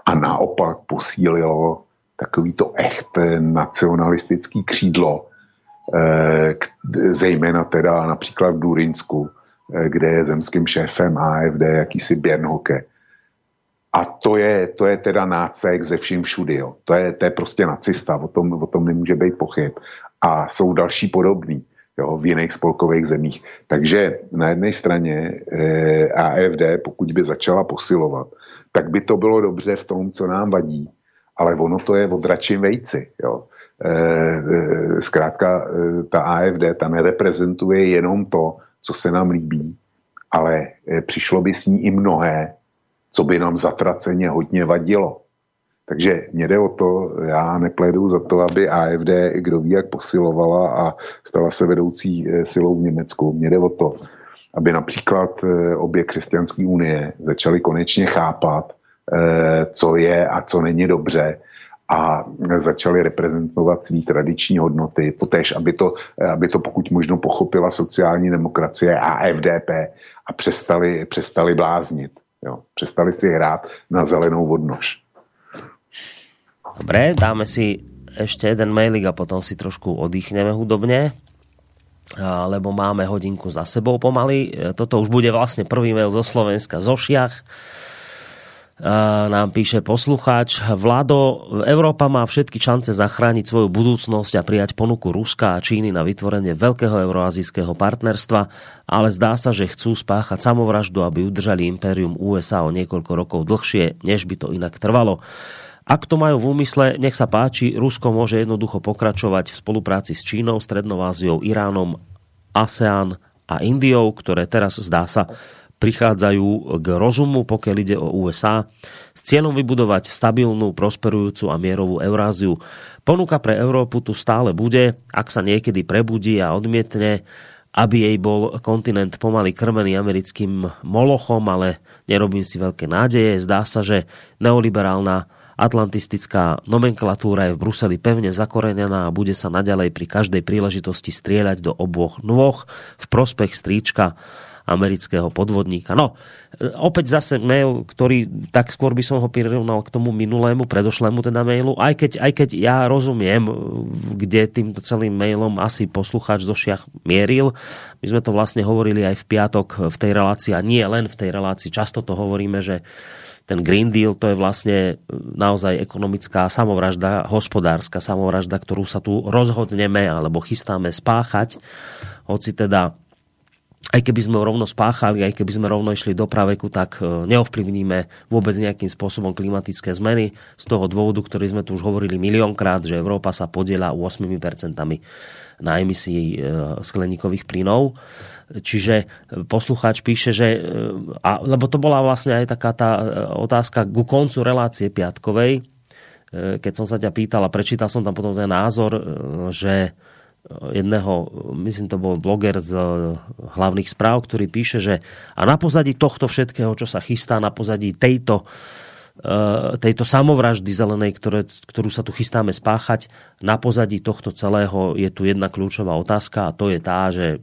A naopak posílilo takový to echt nacionalistický křídlo, eh, zejména teda například v Durinsku, eh, kde je zemským šéfem AFD jakýsi Bernhoke. A to je, to je teda nácek ze vším všudy. Jo. To, je, to je prostě nacista, o tom, o tom nemůže být pochyb. A jsou další podobný jo, v jiných spolkových zemích. Takže na jedné straně eh, AFD, pokud by začala posilovat, tak by to bylo dobře v tom, co nám vadí ale ono to je o dračím vejci. Jo. E, e, zkrátka e, ta AFD, ta nereprezentuje jenom to, co se nám líbí, ale přišlo by s ní i mnohé, co by nám zatraceně hodně vadilo. Takže mě jde o to, já neplédu za to, aby AFD, kdo ví, jak posilovala a stala se vedoucí silou v Německu. Mě jde o to, aby například obě křesťanské unie začaly konečně chápat, Eh, co je a co není dobře a začali reprezentovat svý tradiční hodnoty, totež, aby to, aby to pokud možno pochopila sociální demokracie a FDP a přestali, přestali bláznit. Jo. Přestali si hrát na zelenou vodnož. Dobre, dáme si ešte jeden mailik a potom si trošku oddychneme hudobne lebo máme hodinku za sebou pomaly. Toto už bude vlastne prvý mail zo Slovenska zo Šiach nám píše poslucháč. Vlado, Európa má všetky šance zachrániť svoju budúcnosť a prijať ponuku Ruska a Číny na vytvorenie veľkého euroazijského partnerstva, ale zdá sa, že chcú spáchať samovraždu, aby udržali impérium USA o niekoľko rokov dlhšie, než by to inak trvalo. Ak to majú v úmysle, nech sa páči, Rusko môže jednoducho pokračovať v spolupráci s Čínou, Strednou Áziou, Iránom, ASEAN a Indiou, ktoré teraz zdá sa prichádzajú k rozumu, pokiaľ ide o USA, s cieľom vybudovať stabilnú, prosperujúcu a mierovú Euráziu. Ponuka pre Európu tu stále bude, ak sa niekedy prebudí a odmietne, aby jej bol kontinent pomaly krmený americkým molochom, ale nerobím si veľké nádeje. Zdá sa, že neoliberálna atlantistická nomenklatúra je v Bruseli pevne zakorenená a bude sa naďalej pri každej príležitosti strieľať do oboch nôh v prospech stríčka amerického podvodníka. No, e, opäť zase mail, ktorý tak skôr by som ho prirovnal k tomu minulému, predošlému teda mailu, aj keď, aj keď ja rozumiem, e, kde týmto celým mailom asi poslucháč zo šiach mieril. My sme to vlastne hovorili aj v piatok v tej relácii a nie len v tej relácii. Často to hovoríme, že ten Green Deal to je vlastne naozaj ekonomická samovražda, hospodárska samovražda, ktorú sa tu rozhodneme alebo chystáme spáchať. Hoci teda aj keby sme rovno spáchali, aj keby sme rovno išli do praveku, tak e, neovplyvníme vôbec nejakým spôsobom klimatické zmeny. Z toho dôvodu, ktorý sme tu už hovorili miliónkrát, že Európa sa podiela 8% na emisii e, skleníkových plynov. Čiže e, poslucháč píše, že, a, lebo to bola vlastne aj taká tá otázka ku koncu relácie piatkovej, keď som sa ťa pýtal a prečítal som tam potom ten názor, že jedného, myslím to bol bloger z eh, hlavných správ, ktorý píše, že a na pozadí tohto všetkého, čo sa chystá, na pozadí tejto eh, tejto samovraždy zelenej, ktoré, ktorú sa tu chystáme spáchať, na pozadí tohto celého je tu jedna kľúčová otázka a to je tá, že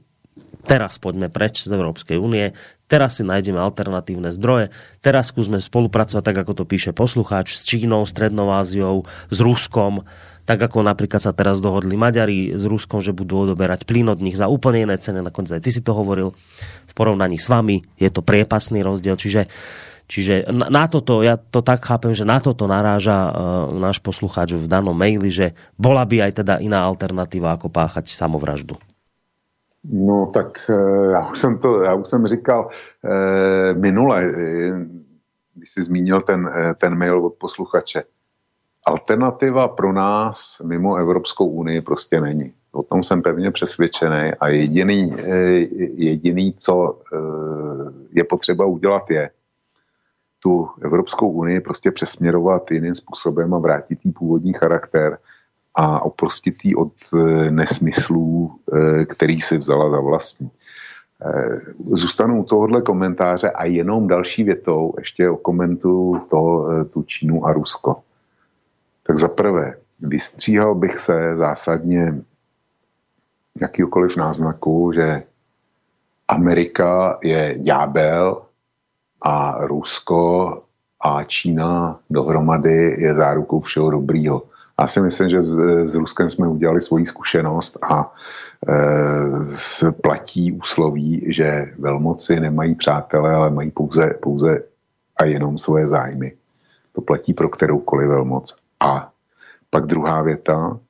teraz poďme preč z Európskej únie, teraz si nájdeme alternatívne zdroje, teraz skúsme spolupracovať, tak ako to píše poslucháč, s Čínou, Strednou Áziou, s Ruskom, tak ako napríklad sa teraz dohodli Maďari s Ruskom, že budú odoberať plyn od nich za úplne iné ceny, nakoniec aj ty si to hovoril. V porovnaní s vami, je to priepasný rozdiel, čiže Čiže na toto, ja to tak chápem, že na toto naráža uh, náš poslucháč v danom maili, že bola by aj teda iná alternativa, ako páchať samovraždu. No tak uh, já už jsem to, já už jsem říkal uh, minule, když jsi zmínil ten, ten mail od posluchače alternativa pro nás mimo Evropskou unii prostě není. O tom jsem pevně přesvědčený a jediný, eh, jediný co eh, je potřeba udělat je tu Evropskou unii prostě přesměrovat jiným způsobem a vrátit jí původní charakter a oprostit jí od eh, nesmyslů, který si vzala za vlastní. Zůstanu u tohohle komentáře a jenom další větou ještě okomentuju to, tu Čínu a Rusko. Tak za prvé, vystříhal bych se zásadně jakýkoliv náznaku, že Amerika je ďábel a Rusko a Čína dohromady je zárukou všeho dobrýho. Já si myslím, že s, s Ruskem jsme udělali svoji zkušenost a e, platí úsloví, že velmoci nemají přátelé, ale mají pouze, pouze a jenom svoje zájmy. To platí pro kteroukoliv velmoc. A pak druhá věta.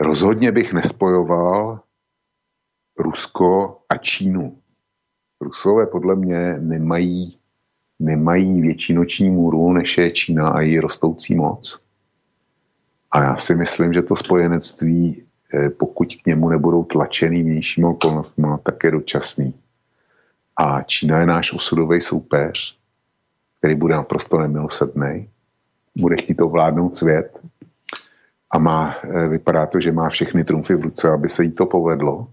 Rozhodně bych nespojoval Rusko a Čínu. Rusové podle mě nemají, nemají větší noční můru, než je Čína a její rostoucí moc. A já si myslím, že to spojenectví, eh, pokud k němu nebudou tlačený vnějšími okolnostmi, tak je dočasný. A Čína je náš osudový soupeř, který bude naprosto nemilosrdný bude chtít ovládnout svět a má, eh, vypadá to, že má všechny trumfy v ruce, aby se jí to povedlo.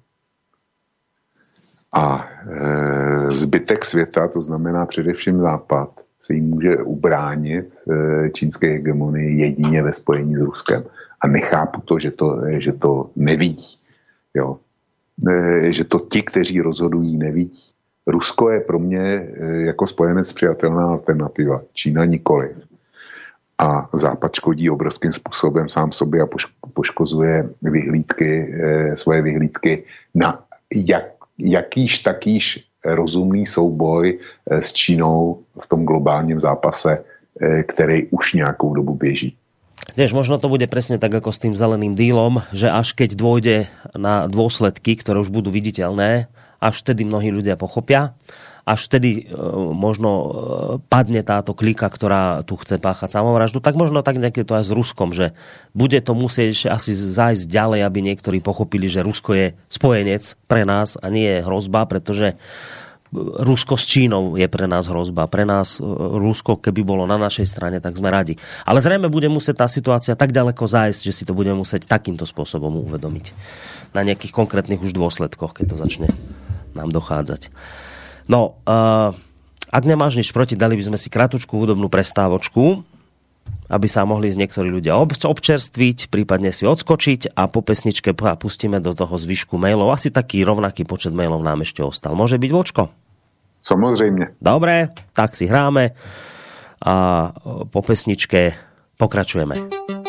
A e, zbytek světa, to znamená především Západ, se jí může ubránit e, čínské hegemonii jedině ve spojení s Ruskem. A nechápu to, že to, že to nevidí. Jo. E, že to ti, kteří rozhodují, nevidí. Rusko je pro mě e, jako spojenec přijatelná alternativa. Čína nikoliv a Západ škodí obrovským způsobem sám sobě a poškozuje vyhlídky, eh, svoje vyhlídky na jak, jakýž takýž rozumný souboj eh, s Čínou v tom globálním zápase, eh, který už nějakou dobu běží. Vieš, možno to bude presne tak ako s tým zeleným dílom, že až keď dôjde na dôsledky, ktoré už budú viditeľné, až vtedy mnohí ľudia pochopia až vtedy e, možno e, padne táto klika, ktorá tu chce páchať samovraždu, tak možno tak nejaké to aj s Ruskom, že bude to musieť asi zájsť ďalej, aby niektorí pochopili, že Rusko je spojenec pre nás a nie je hrozba, pretože Rusko s Čínou je pre nás hrozba. Pre nás e, Rusko, keby bolo na našej strane, tak sme radi. Ale zrejme bude musieť tá situácia tak ďaleko zájsť, že si to budeme musieť takýmto spôsobom uvedomiť. Na nejakých konkrétnych už dôsledkoch, keď to začne nám dochádzať. No, uh, ak nemáš nič proti, dali by sme si kratučku hudobnú prestávočku aby sa mohli z niektorí ľudia občerstviť, prípadne si odskočiť a po pesničke pustíme do toho zvyšku mailov. Asi taký rovnaký počet mailov nám ešte ostal. Môže byť, Vočko? Samozřejmě. Dobre, tak si hráme a po pesničke pokračujeme.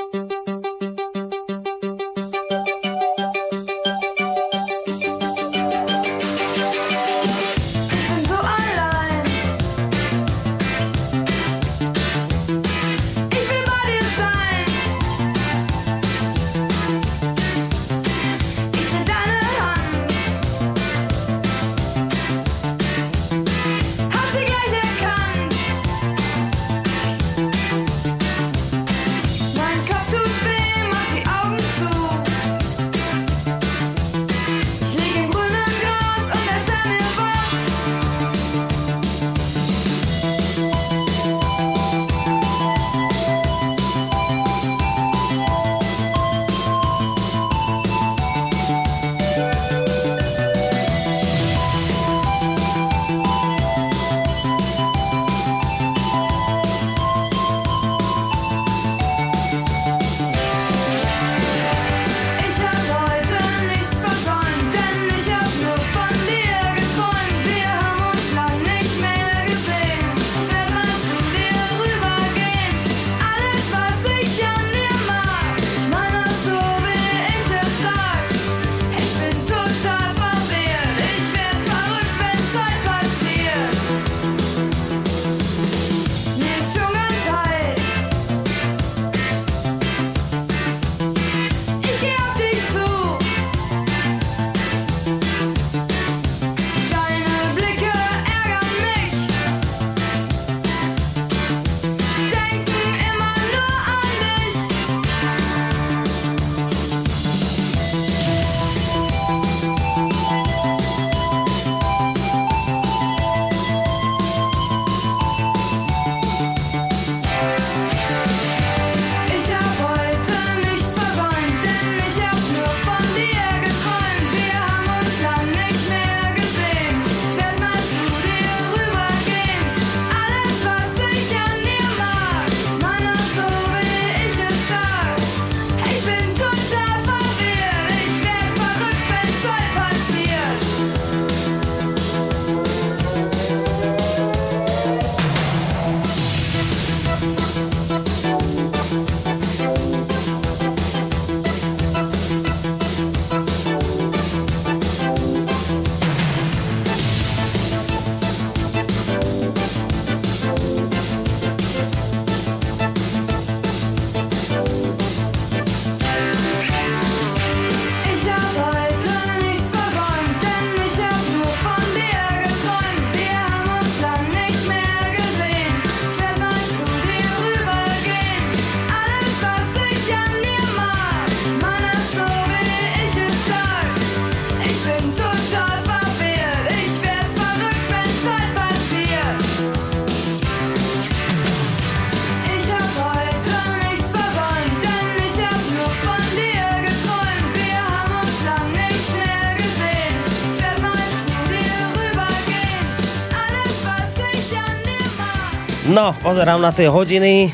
No, pozerám na tie hodiny.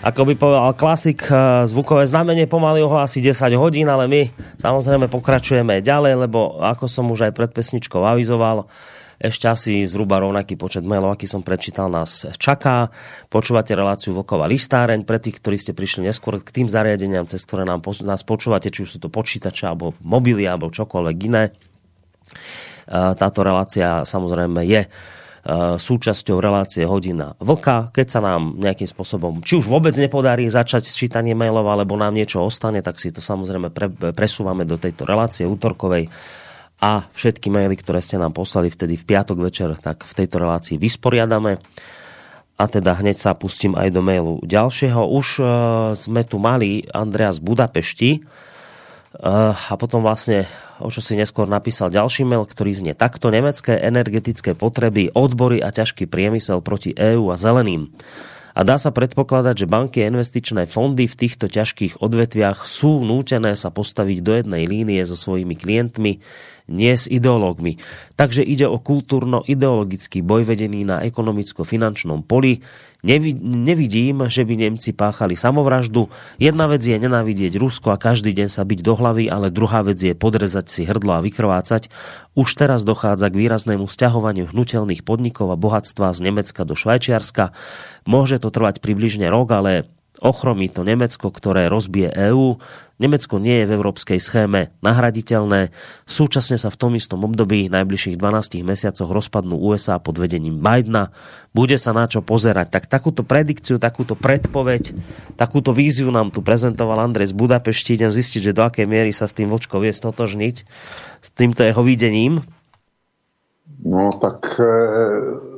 Ako by povedal klasik, eh, zvukové znamenie pomaly ohlási 10 hodín, ale my samozrejme pokračujeme ďalej, lebo ako som už aj pred pesničkou avizoval, ešte asi zhruba rovnaký počet mailov, aký som prečítal, nás čaká. Počúvate reláciu Vlková listáreň. Pre tých, ktorí ste prišli neskôr k tým zariadeniam, cez ktoré nám, nás počúvate, či už sú to počítače, alebo mobily, alebo čokoľvek iné. Eh, táto relácia samozrejme je súčasťou relácie Hodina Vlka. Keď sa nám nejakým spôsobom, či už vôbec nepodarí začať s čítaním mailov, alebo nám niečo ostane, tak si to samozrejme pre, presúvame do tejto relácie útorkovej a všetky maily, ktoré ste nám poslali vtedy v piatok večer, tak v tejto relácii vysporiadame. A teda hneď sa pustím aj do mailu ďalšieho. Už uh, sme tu mali Andrea z Budapešti, Uh, a potom vlastne, o čo si neskôr napísal ďalší mail, ktorý znie takto. Nemecké energetické potreby, odbory a ťažký priemysel proti EÚ a zeleným. A dá sa predpokladať, že banky a investičné fondy v týchto ťažkých odvetviach sú nútené sa postaviť do jednej línie so svojimi klientmi, nie s ideológmi. Takže ide o kultúrno-ideologický boj vedený na ekonomicko-finančnom poli. Nevidím, že by Nemci páchali samovraždu. Jedna vec je nenávidieť Rusko a každý deň sa byť do hlavy, ale druhá vec je podrezať si hrdlo a vykrvácať. Už teraz dochádza k výraznému sťahovaniu hnutelných podnikov a bohatstva z Nemecka do Švajčiarska. Môže to trvať približne rok, ale ochromí to Nemecko, ktoré rozbije EÚ. Nemecko nie je v európskej schéme nahraditeľné. Súčasne sa v tom istom období najbližších 12 mesiacoch rozpadnú USA pod vedením Bidena. Bude sa na čo pozerať. Tak takúto predikciu, takúto predpoveď, takúto víziu nám tu prezentoval Andrej z Budapešti. Idem zistiť, že do akej miery sa s tým vočkou vie stotožniť, s týmto jeho videním. No tak e,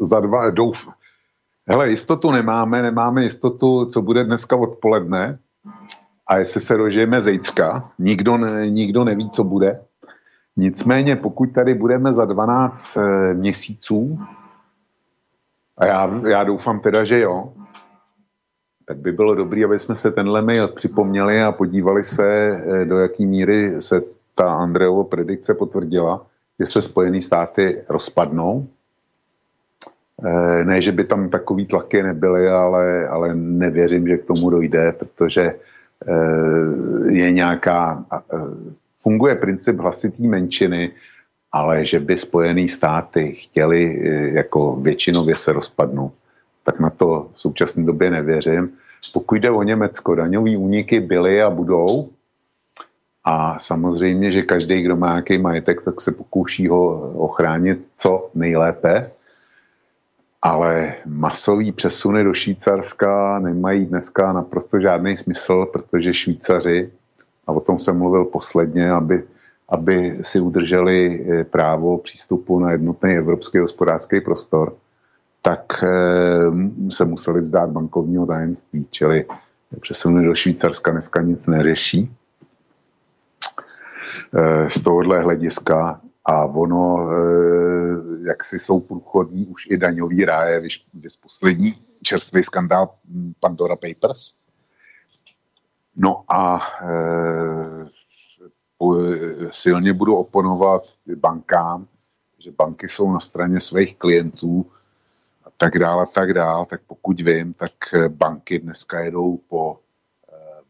za dva, doufám, Hele, jistotu nemáme, nemáme jistotu, co bude dneska odpoledne a jestli se dožijeme zejcka. Nikdo, ne, nikdo neví, co bude. Nicméně, pokud tady budeme za 12 e, eh, měsíců, a já, já doufám teda, že jo, tak by bylo dobré, aby jsme se tenhle mail připomněli a podívali se, e, do jaký míry se ta Andreovo predikce potvrdila, že se Spojené státy rozpadnou ne, že by tam takový tlaky nebyly, ale, ale nevěřím, že k tomu dojde, protože eh, je nějaká, eh, funguje princip hlasitý menšiny, ale že by Spojené státy chtěli jako většinově se rozpadnout, tak na to v současné době nevěřím. Pokud jde o Německo, daňové úniky byly a budou, a samozřejmě, že každý, kdo má nějaký majetek, tak se pokouší ho ochránit co nejlépe ale masový přesuny do Švýcarska nemají dneska naprosto žádný smysl, protože Švýcaři, a o tom jsem mluvil posledně, aby, aby si udrželi eh, právo přístupu na jednotný evropský hospodářský prostor, tak eh, se museli vzdát bankovního tajemství, čili přesuny do Švýcarska dneska nic neřeší. Eh, z tohohle hlediska a ono, eh, jak si jsou průchodní už i daňový ráje, vys poslední čerstvý skandál Pandora Papers. No a e, silně budu oponovat bankám, že banky jsou na straně svých klientů a tak dále, a tak dále. Tak pokud vím, tak banky dneska jedou po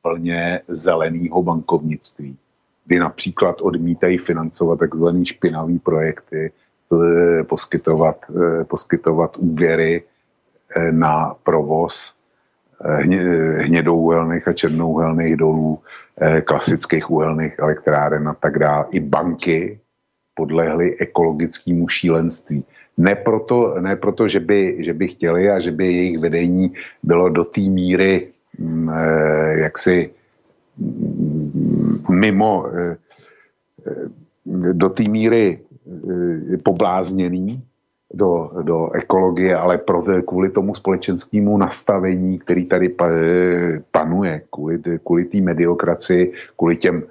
vlně zeleného bankovnictví kdy například odmítají financovat takzvané špinavé projekty, eh, poskytovat, eh, poskytovat úvěry eh, na provoz hnědouhelných a černouhelných dolů, klasických uhelných elektráren a tak dále. I banky podlehly ekologickému šílenství. Ne proto, ne proto že, by, že by chtěli a že by jejich vedení bylo do té míry mm, jaksi mimo eh, eh, do té míry eh, poblázněný do, do ekologie, ale pro, kvůli tomu společenskému nastavení, který tady panuje, kvůli, kvůli té mediokracii, kvůli těm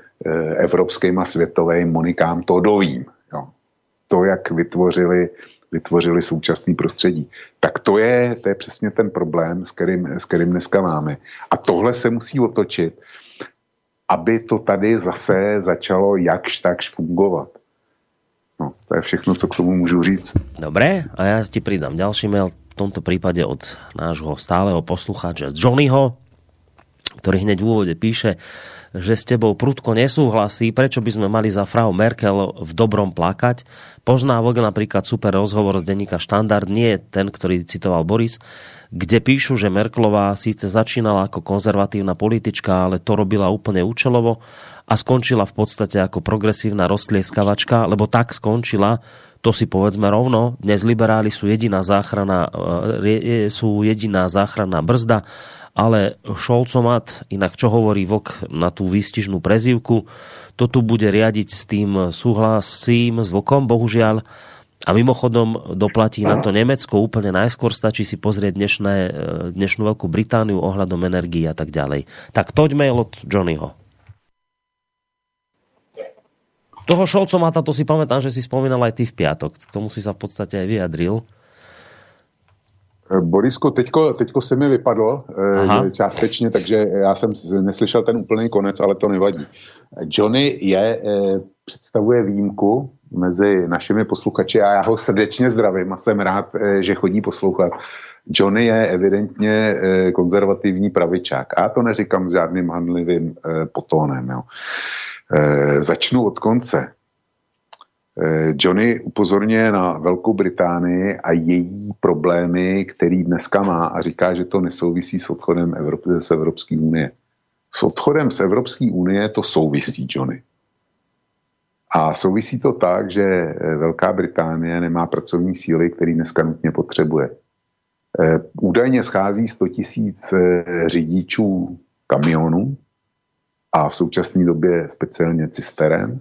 evropským a světovým monikám, to dovím. Jo. To, jak vytvořili, vytvořili současný prostředí. Tak to je, to je přesně ten problém, s kterým, s kterým dneska máme. A tohle se musí otočit aby to tady zase začalo jakž takž fungovat. No, to je všechno, co k tomu můžu říct. Dobré, a já ti pridám ďalší mail, v tomto prípade od nášho stáleho poslucháča Johnnyho, ktorý hneď v úvode píše, že s tebou prudko nesúhlasí, prečo by sme mali za frau Merkel v dobrom plakať. Poznávok napríklad super rozhovor z denníka Štandard, nie ten, ktorý citoval Boris, kde píšu, že Merklová síce začínala ako konzervatívna politička, ale to robila úplne účelovo a skončila v podstate ako progresívna roztlieskavačka, lebo tak skončila, to si povedzme rovno, dnes liberáli sú jediná záchrana, e, sú jediná záchranná brzda, ale Šolcomat, inak čo hovorí Vlk na tú výstižnú prezivku, to tu bude riadiť s tým súhlasím s Vlkom, bohužiaľ, a mimochodom doplatí na to Nemecko úplne najskôr, stačí si pozrieť dnešné, e, dnešnú Veľkú Britániu ohľadom energii a tak ďalej. Tak toď mail od Johnnyho. Toho Šolcomata to si pamätám, že si spomínal aj ty v piatok. K tomu si sa v podstate aj vyjadril. E, Borisko, teďko, teďko se mi vypadlo Aha. částečně, takže já jsem neslyšel ten úplný konec, ale to nevadí. Johnny je, představuje výjimku mezi našimi posluchači a já ho srdečně zdravím a jsem rád, eh, že chodí poslouchat. Johnny je evidentně eh, konzervativní pravičák. A já to neříkám s žádným handlivým potónem. Jo. Začnu od konce. Johnny upozorňuje na Velkou Británii a její problémy, který dneska má a říká, že to nesouvisí s odchodem Evropy, z Evropské unie. S odchodem z Evropské unie to souvisí, Johnny. A souvisí to tak, že eh, Velká Británie nemá pracovní síly, který dneska nutně potřebuje. Eh, údajně schází 100 tisíc eh, řidičů kamionů a v současné době speciálně cisteren.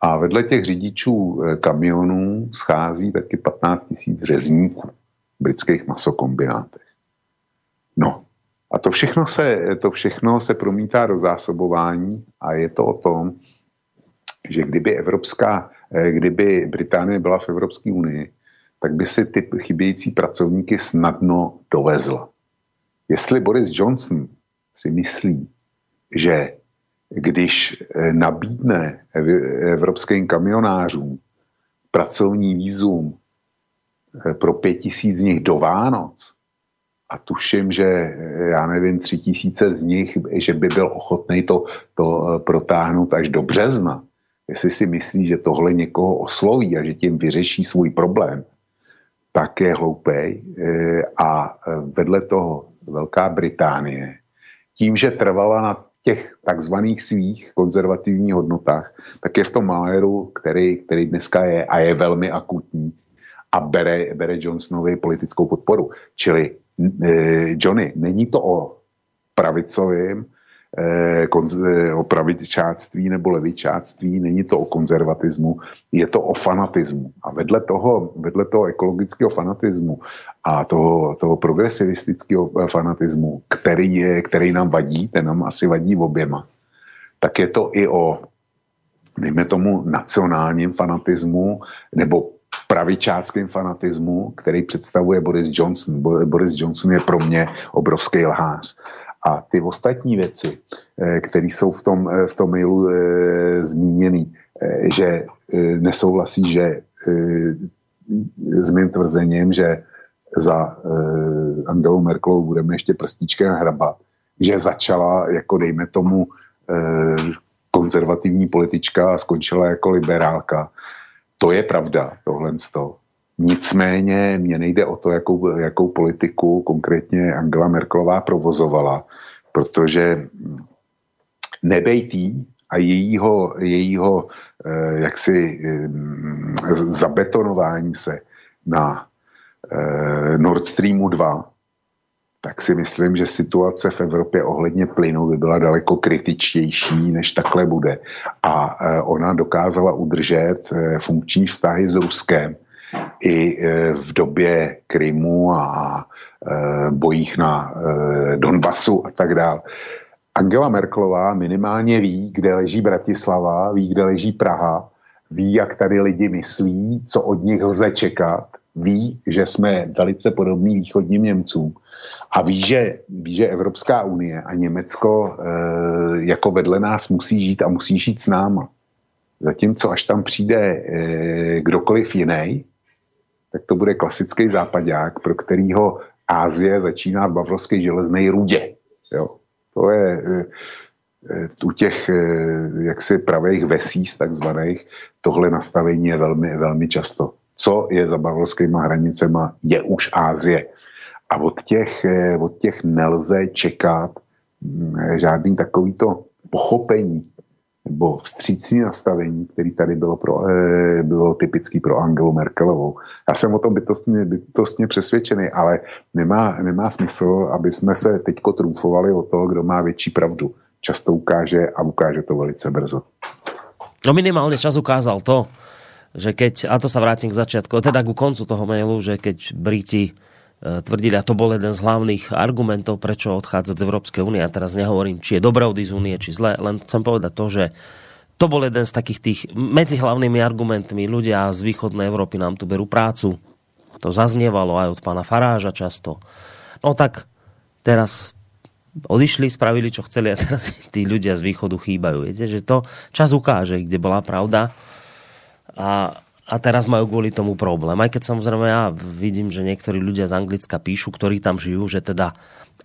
A vedle těch řidičů kamionů schází taky 15 tisíc řezníků v britských masokombinátech. No a to všechno, se, to všechno se promítá do zásobování a je to o tom, že kdyby Evropská, eh, kdyby Británie byla v Evropské unii, tak by si ty chybějící pracovníky snadno dovezla. Jestli Boris Johnson si myslí, že když eh, nabídne evropským kamionářům pracovní výzum eh, pro pět tisíc z nich do Vánoc a tuším, že já nevím, tři tisíce z nich, že by byl ochotný to, to protáhnout až do března, jestli si myslí, že tohle někoho osloví a že tím vyřeší svůj problém, tak je hloupej. E, a vedle toho Velká Británie, tím, že trvala na těch takzvaných svých konzervativních hodnotách, tak je v tom maléru, který, který dneska je a je velmi akutní a bere, bere Johnsonovi politickou podporu. Čili e, Johnny, není to o pravicovém Eh, eh, o pravičáctví nebo levičáctví, není to o konzervatismu, je to o fanatismu. A vedle toho, vedle toho ekologického fanatismu a toho, toho progresivistického fanatismu, který, je, který nám vadí, ten nám asi vadí oběma, tak je to i o, dejme tomu, nacionálním fanatismu nebo pravičáckým fanatismu, který představuje Boris Johnson. Boris Johnson je pro mě obrovský lhář. A ty ostatní věci, eh, které jsou v tom, eh, v tom mailu e, zmíněny, že nesouhlasí, že s mým tvrzením, že za Angelou Merkelovou budeme ještě prstíčkem hrabat, že začala jako dejme tomu konzervativní politička a skončila jako liberálka. To je pravda, tohle z toho. Nicméně mě nejde o to, jakou, jakou politiku konkrétně Angela Merkelová provozovala, protože nebejtý a jejího, jejího eh, jaksi eh, zabetonování se na eh, Nord Streamu 2, tak si myslím, že situace v Evropě ohledně plynu by byla daleko kritičtější, než takhle bude. A ona dokázala udržet funkční vztahy s Ruskem i v době Krymu a Eh, bojích na eh, Donbasu a tak dále. Angela Merklová minimálně ví, kde leží Bratislava, ví, kde leží Praha, ví, jak tady lidi myslí, co od nich lze čekat, ví, že jsme velice podobní východním Němcům a ví, že, ví, že Evropská unie a Německo e, jako vedle nás musí žít a musí žít s náma. Zatímco až tam přijde e, kdokoliv jiný, tak to bude klasický západák, pro kterýho Ázie začíná v bavrovské železné rudě. Jo. To je e, u těch e, jaksi pravých vesíc takzvaných, tohle nastavení je velmi, velmi často. Co je za bavrovskýma hranicema, je už Ázie. A od těch, od těch nelze čekat mm, žádný takovýto pochopení nebo vstřícní nastavení, který tady bylo, pro, e, bylo typický pro Angelu Merkelovou. Já jsem o tom bytostně, bytostně přesvědčený, ale nemá, nemá smysl, aby jsme se teďko trumfovali o to, kdo má větší pravdu. Často ukáže a ukáže to velice brzo. No minimálně čas ukázal to, že keď, a to sa vrátim k začiatku, teda ku koncu toho mailu, že keď Briti tvrdili, a to bol jeden z hlavných argumentov, prečo odchádzať z Európskej únie. A teraz nehovorím, či je dobré odísť z únie, či zle, len chcem povedať to, že to bol jeden z takých tých medzi hlavnými argumentmi. Ľudia z východnej Európy nám tu berú prácu. To zaznievalo aj od pána Faráža často. No tak teraz odišli, spravili, čo chceli a teraz tí ľudia z východu chýbajú. Viete, že to čas ukáže, kde bola pravda. A, a teraz majú kvôli tomu problém. Aj keď samozrejme ja vidím, že niektorí ľudia z Anglicka píšu, ktorí tam žijú, že teda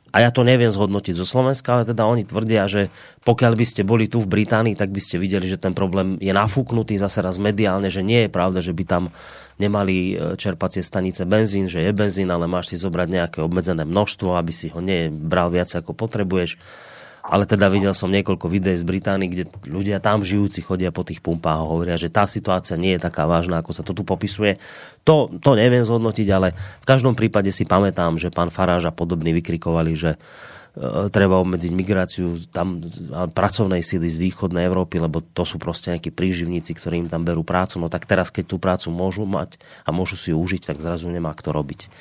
a ja to neviem zhodnotiť zo Slovenska, ale teda oni tvrdia, že pokiaľ by ste boli tu v Británii, tak by ste videli, že ten problém je nafúknutý zase raz mediálne, že nie je pravda, že by tam nemali e, čerpacie stanice benzín, že je benzín, ale máš si zobrať nejaké obmedzené množstvo, aby si ho nebral viac ako potrebuješ ale teda videl som niekoľko videí z Británii, kde ľudia tam žijúci chodia po tých pumpách a hovoria, že tá situácia nie je taká vážna, ako sa to tu popisuje. To, to neviem zhodnotiť, ale v každom prípade si pamätám, že pán Faráž a podobní vykrikovali, že e, treba obmedziť migráciu tam pracovnej síly z východnej Európy, lebo to sú proste nejakí príživníci, ktorí im tam berú prácu. No tak teraz, keď tú prácu môžu mať a môžu si ju užiť, tak zrazu nemá kto robiť.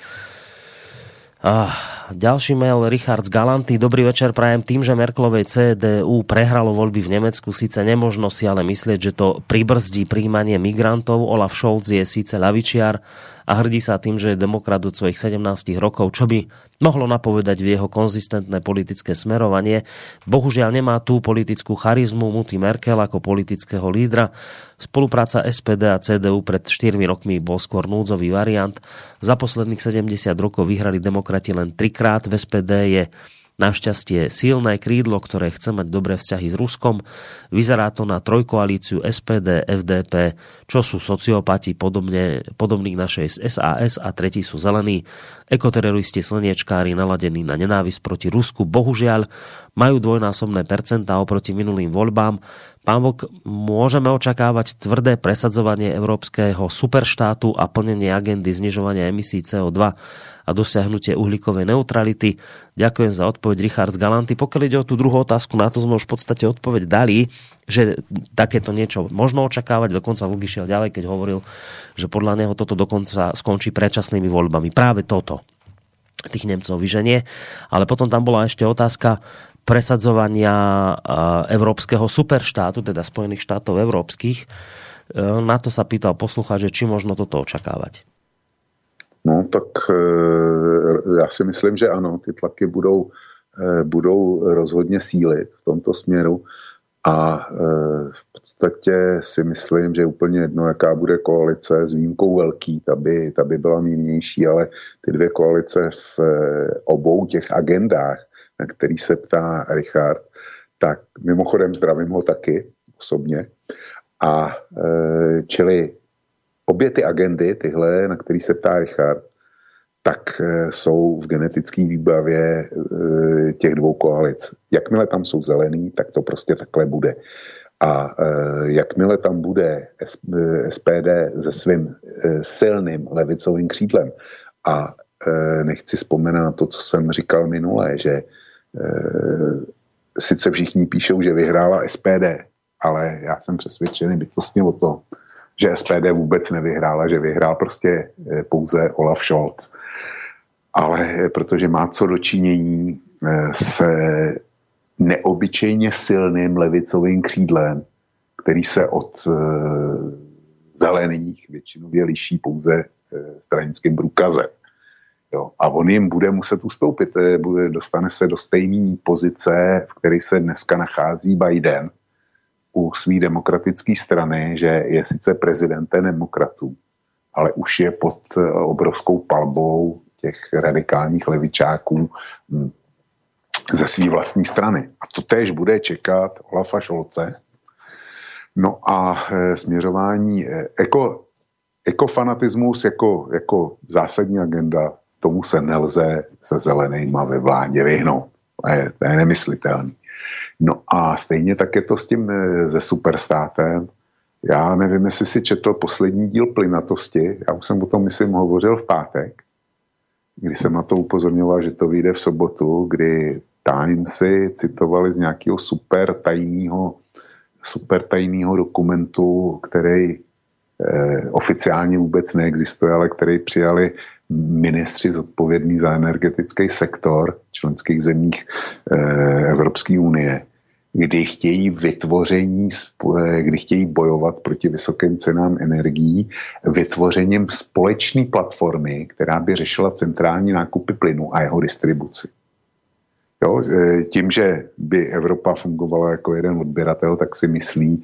Ah, ďalší mail Richard z Galanty. Dobrý večer, prajem tým, že Merklovej CDU prehralo voľby v Nemecku. Sice nemožno si ale myslieť, že to pribrzdí príjmanie migrantov. Olaf Scholz je síce lavičiar, a hrdí sa tým, že je demokrat od svojich 17 rokov, čo by mohlo napovedať v jeho konzistentné politické smerovanie. Bohužiaľ nemá tú politickú charizmu Muty Merkel ako politického lídra. Spolupráca SPD a CDU pred 4 rokmi bol skôr núdzový variant. Za posledných 70 rokov vyhrali demokrati len trikrát. V SPD je Našťastie silné krídlo, ktoré chce mať dobré vzťahy s Ruskom, vyzerá to na trojkoalíciu SPD, FDP, čo sú sociopati podobne, podobní našej SAS a tretí sú zelení. Ekoteroristi slniečkári naladení na nenávisť proti Rusku bohužiaľ majú dvojnásobné percentá oproti minulým voľbám. Pán Vlk, môžeme očakávať tvrdé presadzovanie európskeho superštátu a plnenie agendy znižovania emisí CO2 a dosiahnutie uhlíkovej neutrality. Ďakujem za odpoveď Richard z Galanty. Pokiaľ ide o tú druhú otázku, na to sme už v podstate odpoveď dali, že takéto niečo možno očakávať. Dokonca Vlky šiel ďalej, keď hovoril, že podľa neho toto dokonca skončí predčasnými voľbami. Práve toto tých Nemcov vyženie. Ale potom tam bola ešte otázka presadzovania európskeho superštátu, teda Spojených štátov európskych. E, na to sa pýtal poslucháč, že či možno toto očakávať. No, tak eh, já si myslím, že ano, ty tlaky budou, eh, budou rozhodně sílit v tomto směru a eh, v podstatě si myslím, že úplně jedno, jaká bude koalice s výjimkou velký, ta by, ta by byla mírnější, ale ty dvě koalice v obou těch agendách, na který se ptá Richard, tak mimochodem zdravím ho taky osobně. A čili obě ty agendy, tyhle, na který se ptá Richard, tak eh, jsou v genetické výbavě eh, těch dvou koalic. Jakmile tam jsou zelený, tak to prostě takhle bude. A eh, jakmile tam bude SPD se svým silným levicovým křídlem a nechci vzpomenout to, co jsem říkal minule, že sice všichni píšou, že vyhrála SPD, ale já jsem přesvědčený bytostně o to, že SPD vůbec nevyhrála, že vyhrál prostě eh, pouze Olaf Scholz. Ale protože má co dočinění eh, s neobyčejně silným levicovým křídlem, který se od zelených většinově liší pouze stranickým průkazem. Jo. A on jim bude muset ustoupit. Bude, dostane se do stejné pozice, v které se dneska nachází Biden, u své demokratické strany, že je sice prezidentem demokratů, ale už je pod eh, obrovskou palbou těch radikálních levičáků hm, ze své vlastní strany. A to též bude čekat Olafa Šolce. No a e, směřování e, eko, ekofanatismus jako, jako zásadní agenda, tomu se nelze se zelenýma ve vládě vyhnout. To je, to je nemyslitelný. No a stejně tak je to s tím eh, ze superstátem. Já nevím, jestli si četl poslední díl plynatosti. Já už jsem o tom, myslím, hovořil v pátek, kdy jsem na to upozorňoval, že to vyjde v sobotu, kdy Timesy citovali z nějakého super tajného, super tajného dokumentu, který eh, oficiálně vůbec neexistuje, ale který přijali ministři zodpovědní za energetický sektor členských zemích eh, Evropské unie, kdy chtějí vytvoření, eh, kdy chtějí bojovat proti vysokým cenám energií vytvořením společné platformy, která by řešila centrální nákupy plynu a jeho distribuci. Jo, e, tím, že by Evropa fungovala jako jeden odběratel, tak si myslí,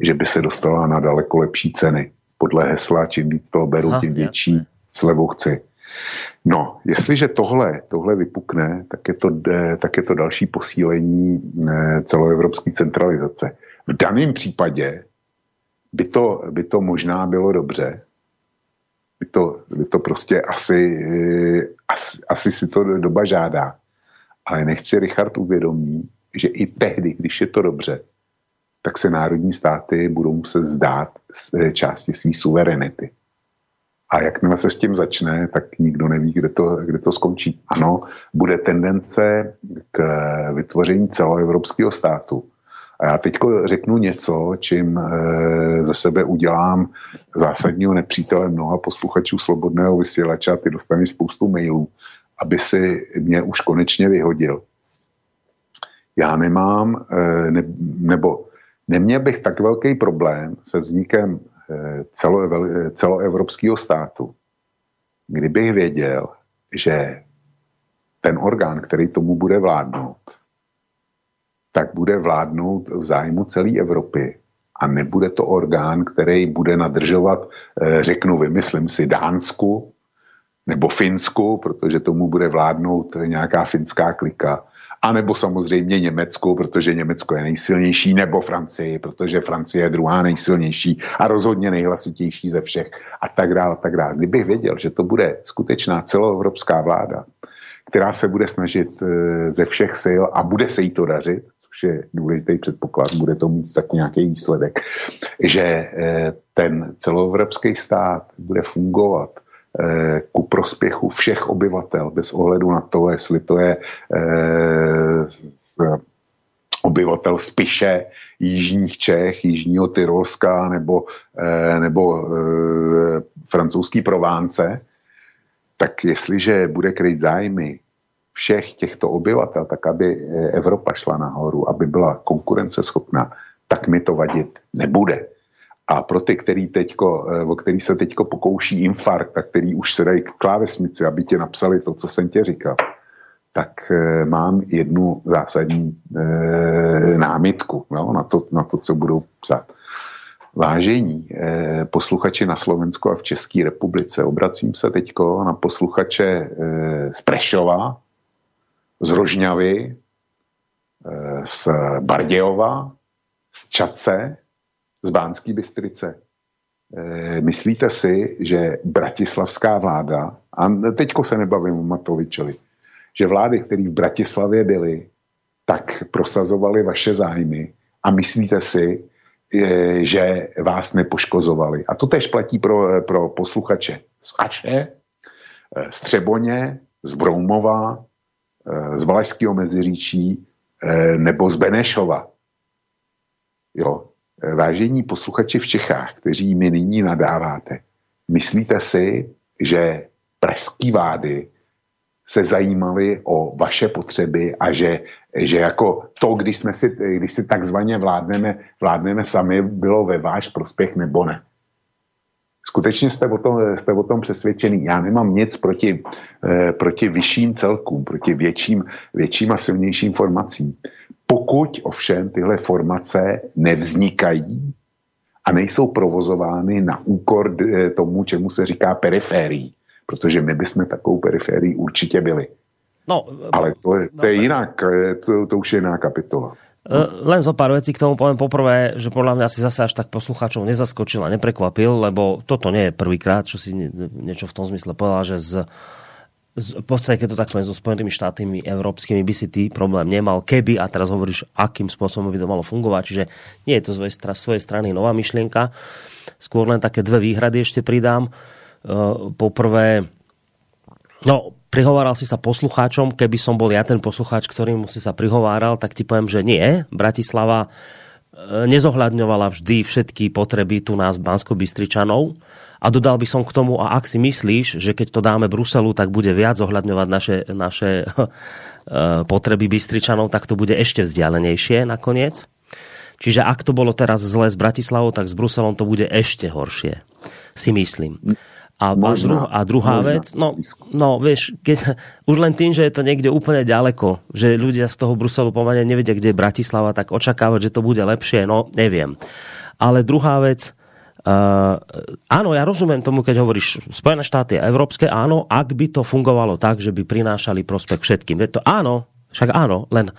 že by se dostala na daleko lepší ceny. Podle hesla, čím víc toho beru, tím větší. Slevu chci. No, jestliže tohle, tohle vypukne, tak je, to, tak je to další posílení e, celoevropské centralizace. V daném případě by to, by to možná bylo dobře, by to, by to prostě asi, e, asi, asi si to doba žádá. Ale nechci Richard uvědomí, že i tehdy, když je to dobře, tak se národní státy budou muset zdát z části své suverenity. A jakmile se s tím začne, tak nikdo neví, kde to, kde to skončí. Ano, bude tendence k vytvoření celoevropského státu. A já teď řeknu něco, čím e, ze sebe udělám zásadního nepřítele mnoha posluchačů Slobodného vysílače a ty dostaneš spoustu mailů aby si mě už konečně vyhodil. Já nemám, eh, ne, nebo neměl bych tak velký problém se vznikem eh, celo, celoevropského státu, kdybych věděl, že ten orgán, který tomu bude vládnout, tak bude vládnout v zájmu celé Evropy a nebude to orgán, který bude nadržovat, eh, řeknu, vymyslím si, Dánsku, nebo Finsku, protože tomu bude vládnout nějaká finská klika, a nebo samozřejmě Německu, protože Německo je nejsilnější, nebo Francii, protože Francie je druhá nejsilnější a rozhodně nejhlasitější ze všech a tak dále, a tak dále. Kdybych věděl, že to bude skutečná celoevropská vláda, která se bude snažit eh, ze všech sil a bude se jí to dařit, což je důležitý předpoklad, bude to mít tak nějaký výsledek, že eh, ten celoevropský stát bude fungovat ku prospěchu všech obyvatel, bez ohledu na to, jestli to je eh, obyvatel Spiše, jižních Čech, jižního Tyrolska nebo, eh, nebo francouzský Provánce, tak jestliže bude kryt zájmy všech těchto obyvatel, tak aby Evropa šla nahoru, aby byla konkurenceschopná, tak mi to vadit nebude. A pro ty, který, teďko, eh, o který se teď pokouší infarkt a který už se dají k klávesnici, aby ti napsali to, co jsem tě říkal, tak e, mám jednu zásadní e, námitku jo, na, to, na to, co budou psát. Vážení e, posluchači na Slovensku a v České republice, obracím se teď na posluchače e, z Prešova, z Rožňavy, e, z Bardějova, z Čace, z Bánské Bystrice. E, myslíte si, že bratislavská vláda, a teďko se nebavím o Matovičovi, že vlády, které v Bratislavě byly, tak prosazovali vaše zájmy a myslíte si, e, že vás nepoškozovali. A to tež platí pro, pro posluchače z Aše, z Třeboně, z Broumova, z Valašského Meziříčí nebo z Benešova. Jo, vážení posluchači v Čechách, kteří mi nyní nadáváte, myslíte si, že pražský vády se zajímali o vaše potřeby a že, že jako to, když, jsme si, když si takzvaně vládneme, vládneme sami, bylo ve váš prospěch nebo ne. Skutečně jste o tom, jste o tom přesvědčený. Já nemám nic proti, eh, proti vyšším celkům, proti větším, větším a silnějším formacím. Pokud ovšem tyhle formace nevznikají a nejsou provozovány na úkor eh, tomu, čemu se říká periférií, protože my bychom takovou periférií určitě byli. No, Ale to je, to je no, jinak, eh, to, to už je jiná kapitola. E, len zo pár vecí k tomu poviem poprvé, že podľa mňa si zase až tak poslucháčov nezaskočil a neprekvapil, lebo toto nie je prvýkrát, čo si niečo v tom zmysle povedal, že z v podstate, keď to tak poviem, so Spojenými štátmi európskymi by si ty problém nemal, keby, a teraz hovoríš, akým spôsobom by to malo fungovať, čiže nie je to z svojej strany nová myšlienka. Skôr len také dve výhrady ešte pridám. E, poprvé, no, prihováral si sa poslucháčom, keby som bol ja ten poslucháč, ktorým si sa prihováral, tak ti poviem, že nie. Bratislava e, nezohľadňovala vždy všetky potreby tu nás Bansko-Bystričanov a dodal by som k tomu, a ak si myslíš, že keď to dáme Bruselu, tak bude viac ohľadňovať naše, naše eh, potreby Bystričanov, tak to bude ešte vzdialenejšie nakoniec. Čiže ak to bolo teraz zlé s Bratislavou, tak s Bruselom to bude ešte horšie. Si myslím. A, a, druh, a druhá možná. vec, no, no vieš, keď, už len tým, že je to niekde úplne ďaleko, že ľudia z toho Bruselu pomerne nevedia, kde je Bratislava, tak očakávať, že to bude lepšie, no neviem. Ale druhá vec, Uh, áno, ja rozumiem tomu, keď hovoríš Spojené štáty a Európske, áno, ak by to fungovalo tak, že by prinášali prospech všetkým. Je to áno, však áno, len,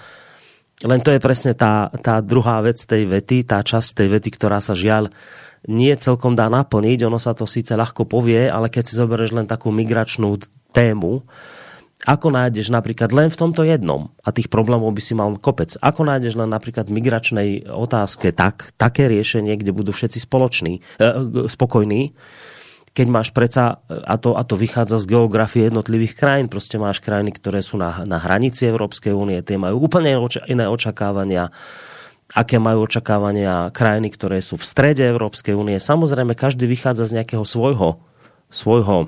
len to je presne tá, tá druhá vec tej vety, tá časť tej vety, ktorá sa žiaľ nie celkom dá naplniť. Ono sa to síce ľahko povie, ale keď si zoberieš len takú migračnú tému, ako nájdeš napríklad len v tomto jednom, a tých problémov by si mal kopec, ako nájdeš len napríklad v migračnej otázke tak, také riešenie, kde budú všetci spoloční, eh, spokojní, keď máš preca, a to, a to vychádza z geografie jednotlivých krajín, prostě máš krajiny, ktoré sú na, na hranici Európskej únie, tie majú úplne iné očakávania, aké majú očakávania krajiny, ktoré sú v strede Európskej únie. Samozrejme, každý vychádza z nejakého svojho, svojho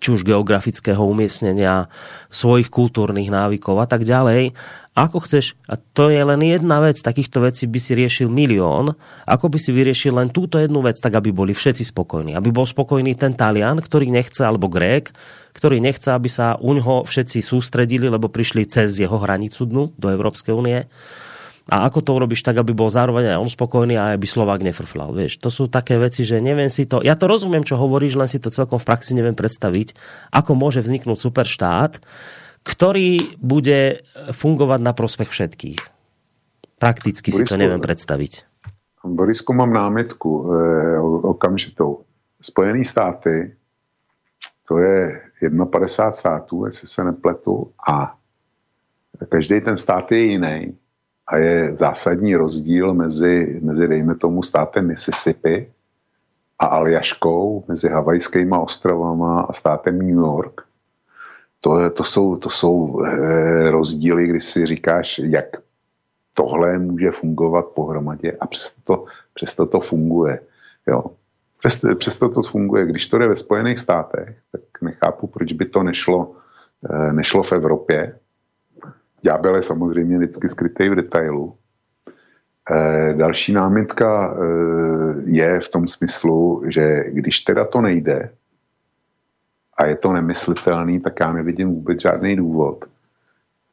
či už geografického umiestnenia, svojich kultúrnych návykov a tak ďalej. Ako chceš, a to je len jedna vec, takýchto vecí by si riešil milión, ako by si vyriešil len túto jednu vec, tak aby boli všetci spokojní. Aby bol spokojný ten Talian, ktorý nechce, alebo Grék, ktorý nechce, aby sa u všetci sústredili, lebo prišli cez jeho hranicu dnu do Európskej únie a ako to urobíš tak, aby bol zároveň aj on spokojný a aby Slovák nefrflal. Vieš, to sú také veci, že neviem si to, ja to rozumiem, čo hovoríš, len si to celkom v praxi neviem predstaviť, ako môže vzniknúť super štát, ktorý bude fungovať na prospech všetkých. Prakticky Borisku, si to neviem predstaviť. Borisku, mám námitku e, okamžitou. Spojený státy, to je 51 států, jestli se nepletu, a každý ten stát je jiný a je zásadní rozdíl mezi, mezi dejme tomu, státem Mississippi a Aljaškou, mezi Havajskými ostrovama a státem New York. To, to jsou, to jsou eh, rozdíly, kdy si říkáš, jak tohle může fungovat pohromadě a přesto to, přesto to funguje. Jo. Přesto, přesto to funguje. Když to jde ve Spojených státech, tak nechápu, proč by to nešlo, eh, nešlo v Evropě, ďábel je samozřejmě vždycky skrytý v detailu. E, další námitka e, je v tom smyslu, že když teda to nejde a je to nemyslitelný, tak já nevidím vůbec žádný důvod,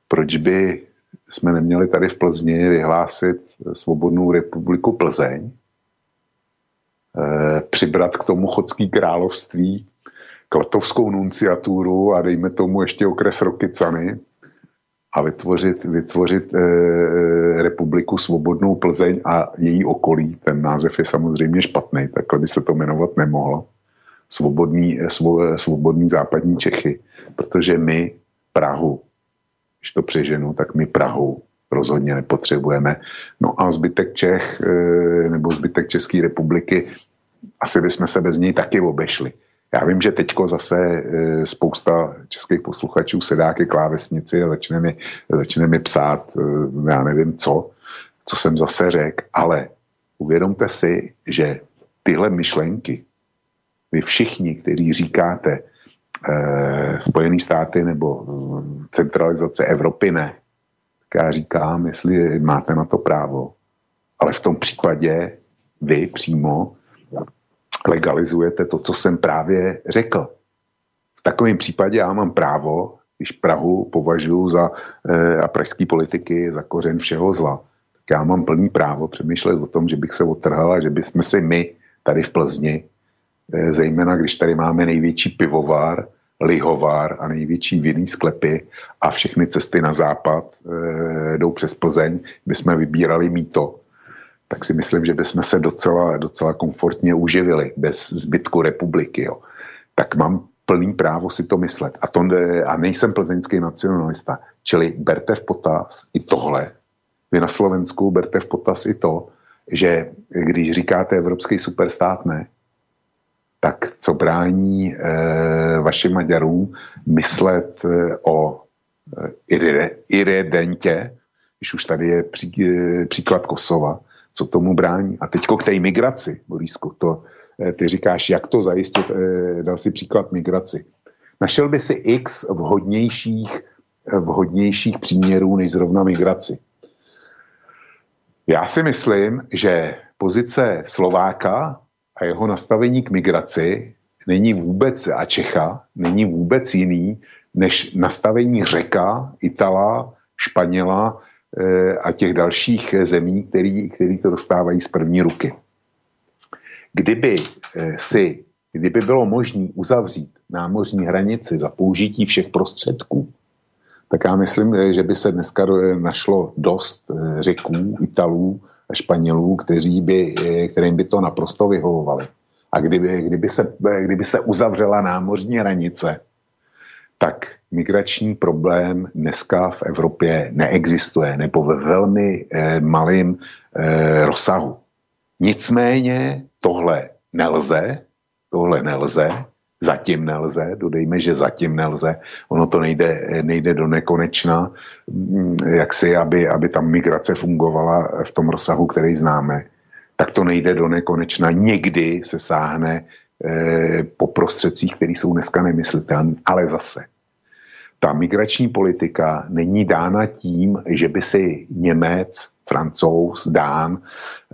proč by jsme neměli tady v Plzni vyhlásit svobodnou republiku Plzeň, e, přibrat k tomu chodský království, klatovskou nunciaturu a dejme tomu ještě okres Rokycany, a vytvořit, vytvořit e, republiku Svobodnou Plzeň a její okolí. Ten název je samozřejmě špatný, takhle by se to jmenovat nemohlo. Svobodný, eh, svo, svobodný západní Čechy, protože my Prahu, když to přeženu, tak my Prahu rozhodně nepotřebujeme. No a zbytek Čech e, nebo zbytek České republiky, asi bychom se bez něj taky obešli. Já vím, že teďko zase e, spousta českých posluchačů sedá ke klávesnici a začne mi, začne mi psát, e, já nevím co, co jsem zase řekl, ale uvědomte si, že tyhle myšlenky, vy všichni, kteří říkáte e, Spojené státy nebo centralizace Evropy ne, tak já říkám, jestli máte na to právo, ale v tom případě vy přímo legalizujete to, co jsem právě řekl. V takovém případě já mám právo, když Prahu považuji za e, a pražský politiky za kořen všeho zla, tak já mám plný právo přemýšlet o tom, že bych se otrhal a že bychom si my tady v Plzni, e, zejména když tady máme největší pivovar, lihovár a největší vinný sklepy a všechny cesty na západ e, jdou přes Plzeň, by jsme vybírali míto, tak si myslím, že bychom se docela, docela komfortně uživili bez zbytku republiky. Jo. Tak mám plný právo si to myslet. A, to, a nejsem plzeňský nacionalista. Čili berte v potaz i tohle. Vy na Slovensku berte v potaz i to, že když říkáte evropský superstát ne, tak co brání e, vašim Maďarům myslet e, o e, iredentě, když už tady je pří, e, příklad Kosova, co tomu brání. A teďko k té migraci, Borisku, to, eh, ty říkáš, jak to zajistit, eh, dal si příklad migraci. Našel by si x vhodnějších, eh, vhodnějších příměrů než zrovna migraci. Já si myslím, že pozice Slováka a jeho nastavení k migraci není vůbec, a Čecha není vůbec jiný, než nastavení Řeka, Itala, Španěla a těch dalších zemí, který, který to dostávají z první ruky. Kdyby e, si, kdyby bylo možné uzavřít námořní hranici za použití všech prostředků, tak já myslím, e, že by se dneska našlo dost řeků, Italů a Španělů, kteří by, kterým by to naprosto vyhovovali. A kdyby, kdyby, se, kdyby se uzavřela námořní hranice, tak migrační problém dneska v Evropě neexistuje, nebo ve velmi eh, malém eh, rozsahu. Nicméně tohle nelze, tohle nelze, zatím nelze, dodejme, že zatím nelze, ono to nejde, nejde do nekonečna, mm, jak si, aby, aby tam migrace fungovala v tom rozsahu, který známe, tak to nejde do nekonečna. Někdy se sáhne eh, po prostředcích, které jsou dneska nemyslitelné, ale zase ta migrační politika není dána tím, že by si Němec, Francouz, Dán,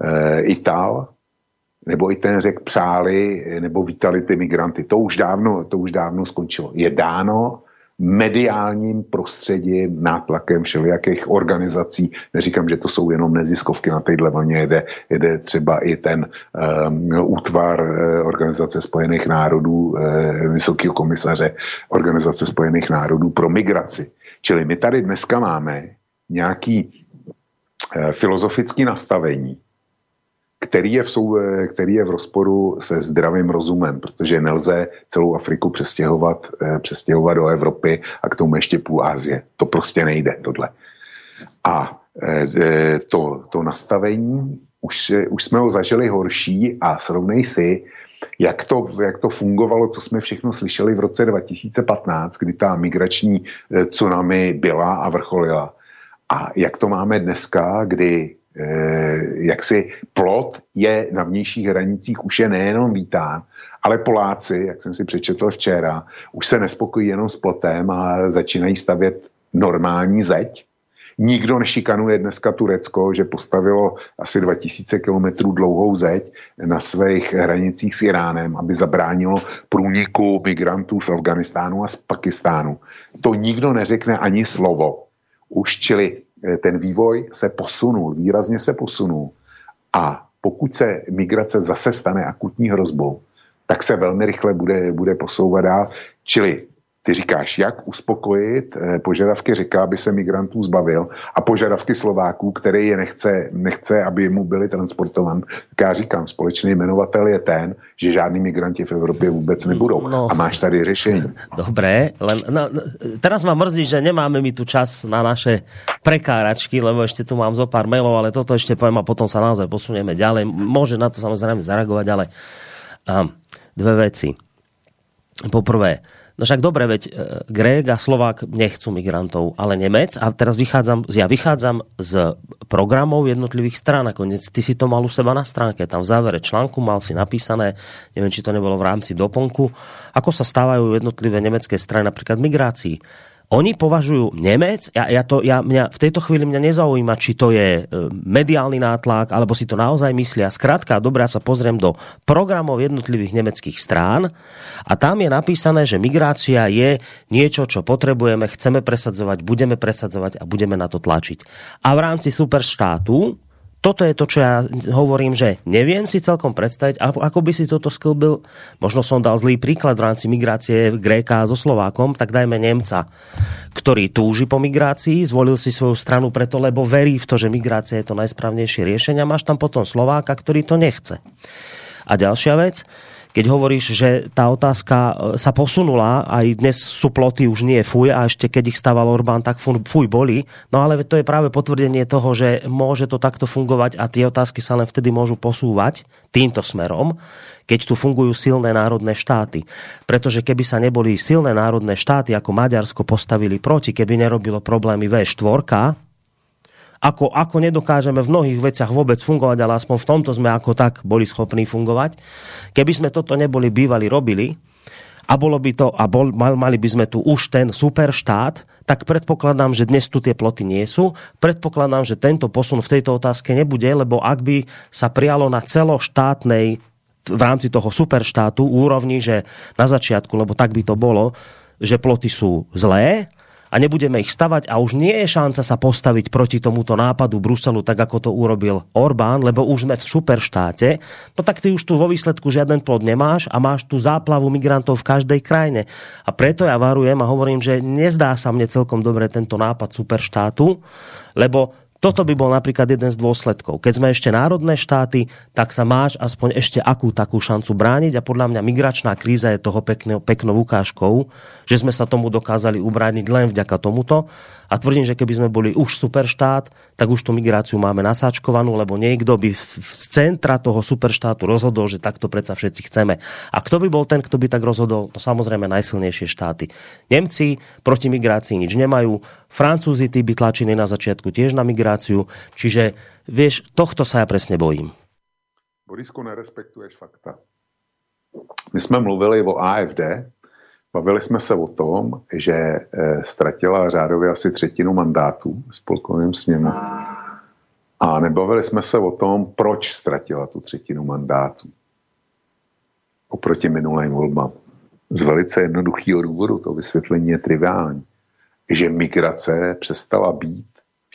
e, Ital nebo i ten řek přáli nebo vítali ty migranty. To už dávno, to už dávno skončilo. Je dáno mediálním prostředím, nátlakem všelijakých organizací. Neříkám, že to jsou jenom neziskovky na téhle vlně, jede, jede třeba i ten um, útvar uh, Organizace spojených národů, uh, Vysokého komisaře Organizace spojených národů pro migraci. Čili my tady dneska máme nějaký uh, filozofický nastavení, který je, v sou, který je v rozporu se zdravým rozumem, protože nelze celou Afriku přestěhovat, eh, přestěhovat do Evropy a k tomu ještě půl Ázie. To prostě nejde, tohle. A eh, to, to nastavení, už, už jsme ho zažili horší a srovnej si, jak to, jak to fungovalo, co jsme všechno slyšeli v roce 2015, kdy ta migrační eh, tsunami byla a vrcholila. A jak to máme dneska, kdy Eh, jaksi plot je na vnějších hranicích už je nejenom vítán, ale Poláci, jak jsem si přečetl včera, už se nespokojí jenom s plotem a začínají stavět normální zeď. Nikdo nešikanuje dneska Turecko, že postavilo asi 2000 kilometrů dlouhou zeď na svých hranicích s Iránem, aby zabránilo průniku migrantů z Afganistánu a z Pakistánu. To nikdo neřekne ani slovo. Už čili Eh, ten vývoj se posunul, výrazně se posunul. A pokud se migrace zase stane akutní hrozbou, tak se velmi rychle bude, bude posouvat dál. Čili ty říkáš, jak uspokojit eh, požadavky říká, aby se migrantů zbavil a požadavky Slováků, který je nechce, nechce aby mu byli transportovan. Tak já říkám, společný jmenovatel je ten, že žádní migranti v Evropě vůbec nebudou. No, a máš tady řešení. Dobré, len no, no teraz ma mrzí, že nemáme mi tu čas na naše prekáračky, lebo ešte tu mám zo pár mailov, ale toto ešte poviem a potom sa naozaj posunieme ďalej. Môže na to samozrejme zareagovať, ale um, dve veci. Poprvé, No však dobre, veď e, Grék a Slovák nechcú migrantov, ale Nemec, a teraz vychádzam, ja vychádzam z programov jednotlivých strán, nakoniec ty si to mal u seba na stránke, tam v závere článku mal si napísané, neviem, či to nebolo v rámci doplnku, ako sa stávajú jednotlivé nemecké strany napríklad migrácii oni považujú Nemec, ja, ja to, ja, mňa, v tejto chvíli mňa nezaujíma, či to je e, mediálny nátlak, alebo si to naozaj myslia. Skrátka, dobre, ja sa pozriem do programov jednotlivých nemeckých strán a tam je napísané, že migrácia je niečo, čo potrebujeme, chceme presadzovať, budeme presadzovať a budeme na to tlačiť. A v rámci superštátu, toto je to, čo ja hovorím, že neviem si celkom predstaviť, ako by si toto sklbil. Možno som dal zlý príklad v rámci migrácie Gréka so Slovákom, tak dajme Nemca, ktorý túži po migrácii, zvolil si svoju stranu preto, lebo verí v to, že migrácia je to najsprávnejšie riešenie. A máš tam potom Slováka, ktorý to nechce. A ďalšia vec, keď hovoríš, že tá otázka e, sa posunula, aj dnes sú ploty už nie fuj a ešte keď ich stával Orbán, tak fuj boli. No ale to je práve potvrdenie toho, že môže to takto fungovať a tie otázky sa len vtedy môžu posúvať týmto smerom, keď tu fungujú silné národné štáty. Pretože keby sa neboli silné národné štáty ako Maďarsko postavili proti, keby nerobilo problémy V4, ako, ako nedokážeme v mnohých veciach vôbec fungovať, ale aspoň v tomto sme ako tak boli schopní fungovať. Keby sme toto neboli bývali robili, a bolo by to, a bol, mali by sme tu už ten super štát, tak predpokladám, že dnes tu tie ploty nie sú. Predpokladám, že tento posun v tejto otázke nebude, lebo ak by sa prijalo na celoštátnej v rámci toho superštátu úrovni, že na začiatku, lebo tak by to bolo, že ploty sú zlé, a nebudeme ich stavať a už nie je šanca sa postaviť proti tomuto nápadu Bruselu, tak ako to urobil Orbán, lebo už sme v superštáte, no tak ty už tu vo výsledku žiaden plod nemáš a máš tu záplavu migrantov v každej krajine. A preto ja varujem a hovorím, že nezdá sa mne celkom dobre tento nápad superštátu, lebo toto by bol napríklad jeden z dôsledkov. Keď sme ešte národné štáty, tak sa máš aspoň ešte akú takú šancu brániť a podľa mňa migračná kríza je toho peknou, peknou ukážkou, že sme sa tomu dokázali ubrániť len vďaka tomuto a tvrdím, že keby sme boli už superštát, tak už tú migráciu máme nasáčkovanú, lebo niekto by z centra toho superštátu rozhodol, že takto predsa všetci chceme. A kto by bol ten, kto by tak rozhodol? No samozrejme najsilnejšie štáty. Nemci proti migrácii nič nemajú, Francúzi tí by tlačili na začiatku tiež na migráciu, čiže vieš, tohto sa ja presne bojím. Borisku, nerespektuješ fakta. My jsme mluvili o AFD, Bavili jsme se o tom, že eh, ztratila řádově asi třetinu mandátů v spolkovém sněmu. A nebavili jsme se o tom, proč ztratila tu třetinu mandátů oproti minulým volbám. Z velice jednoduchého důvodu, to vysvětlení je triviální, že migrace přestala být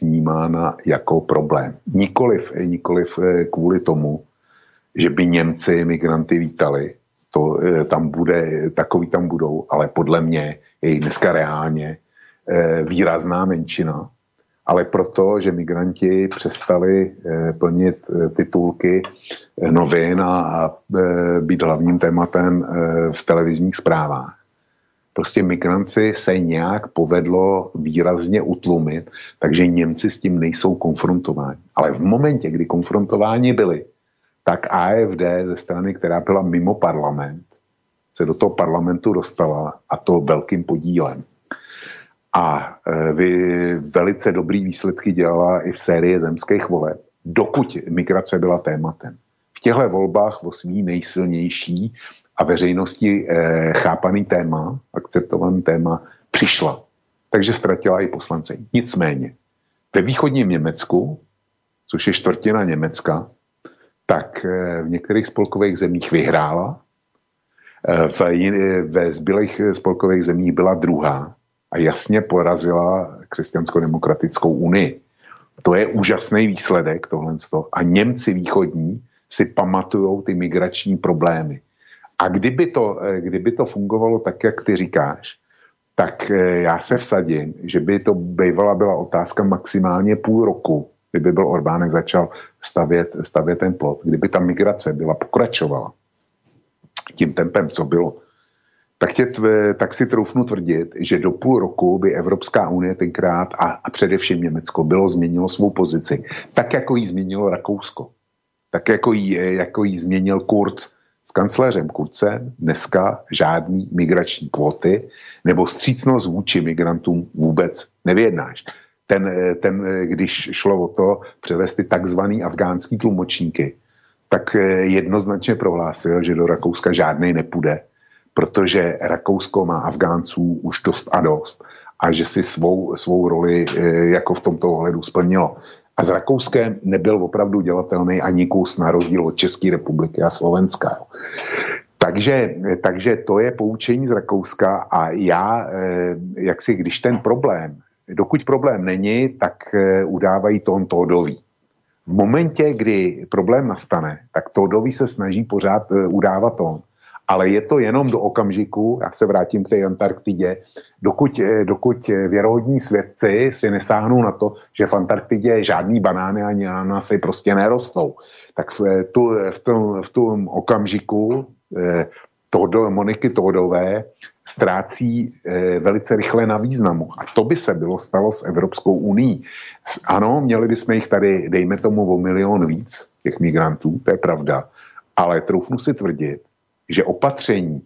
vnímána jako problém. Nikoliv, nikoliv eh, kvůli tomu, že by Němci migranty vítali, to eh, tam bude, takový tam budou, ale podle mě je dneska reálně eh, výrazná menšina, ale proto, že migranti přestali eh, plnit titulky novin a být hlavním tématem v televizních zprávách. Prostě migranci se nějak povedlo výrazně utlumit, takže Němci s tím nejsou konfrontováni. Ale v momentě, kdy konfrontováni byli, tak AFD ze strany, která byla mimo parlament, se do toho parlamentu dostala a to velkým podílem. A e, vy velice dobrý výsledky dělala i v sérii zemských voleb, dokud migrace byla tématem. V těchto volbách o svý nejsilnější a veřejnosti e, chápaný téma, akceptovaný téma, přišla. Takže ztratila i poslance. Nicméně, ve východním Německu, což je čtvrtina Německa, tak eh, v některých spolkových zemích vyhrála, eh, v, ve zbylých spolkových zemích byla druhá a jasně porazila křesťansko-demokratickou unii. To je úžasný výsledek tohle. A Němci východní si pamatují ty migrační problémy. A kdyby to, eh, kdyby to fungovalo tak, jak ty říkáš, tak já se vsadím, že by to bývala byla otázka maximálně půl roku, kdyby byl Orbánek začal stavět, stavět ten plot, kdyby ta migrace byla pokračovala tím tempem, co bylo, tak, tě, tak si troufnu tvrdit, že do půl roku by Evropská unie tenkrát a, a především Německo bylo změnilo svou pozici, tak jako jí změnilo Rakousko. Tak jako jí, jako změnil Kurz s kancléřem Kurcem dneska žádný migrační kvóty nebo střícnost vůči migrantům vůbec nevyjednáš ten, eh, ten, eh, když šlo o to převést ty takzvaný afgánský tlumočníky, tak eh, jednoznačně prohlásil, že do Rakouska žádný nepůjde, protože Rakousko má Afgánců už dost a dost a že si svou, svou roli jako v tomto ohledu splnilo. A s Rakouskem nebyl opravdu dělatelný ani kus na rozdíl od České republiky a Slovenska. Takže, takže to je poučení z Rakouska a já, jak si, když ten problém dokud problém není, tak eh, udávají tón Tódový. V momentě, kdy problém nastane, tak Tódový se snaží pořád eh, udávat tón. Ale je to jenom do okamžiku, já se vrátím k té Antarktidě, dokud, eh, dokud věrohodní svědci si nesáhnou na to, že v Antarktidě žádný banány ani ananasy prostě nerostou. Tak v, tu, v, tom, v tom okamžiku Todo, Moniky Todové ztrácí e, velice rychle na významu. A to by se bylo stalo s Evropskou uní. Ano, měli bychom jich tady, dejme tomu, o milion víc, těch migrantů, to je pravda, ale troufnu si tvrdit, že opatření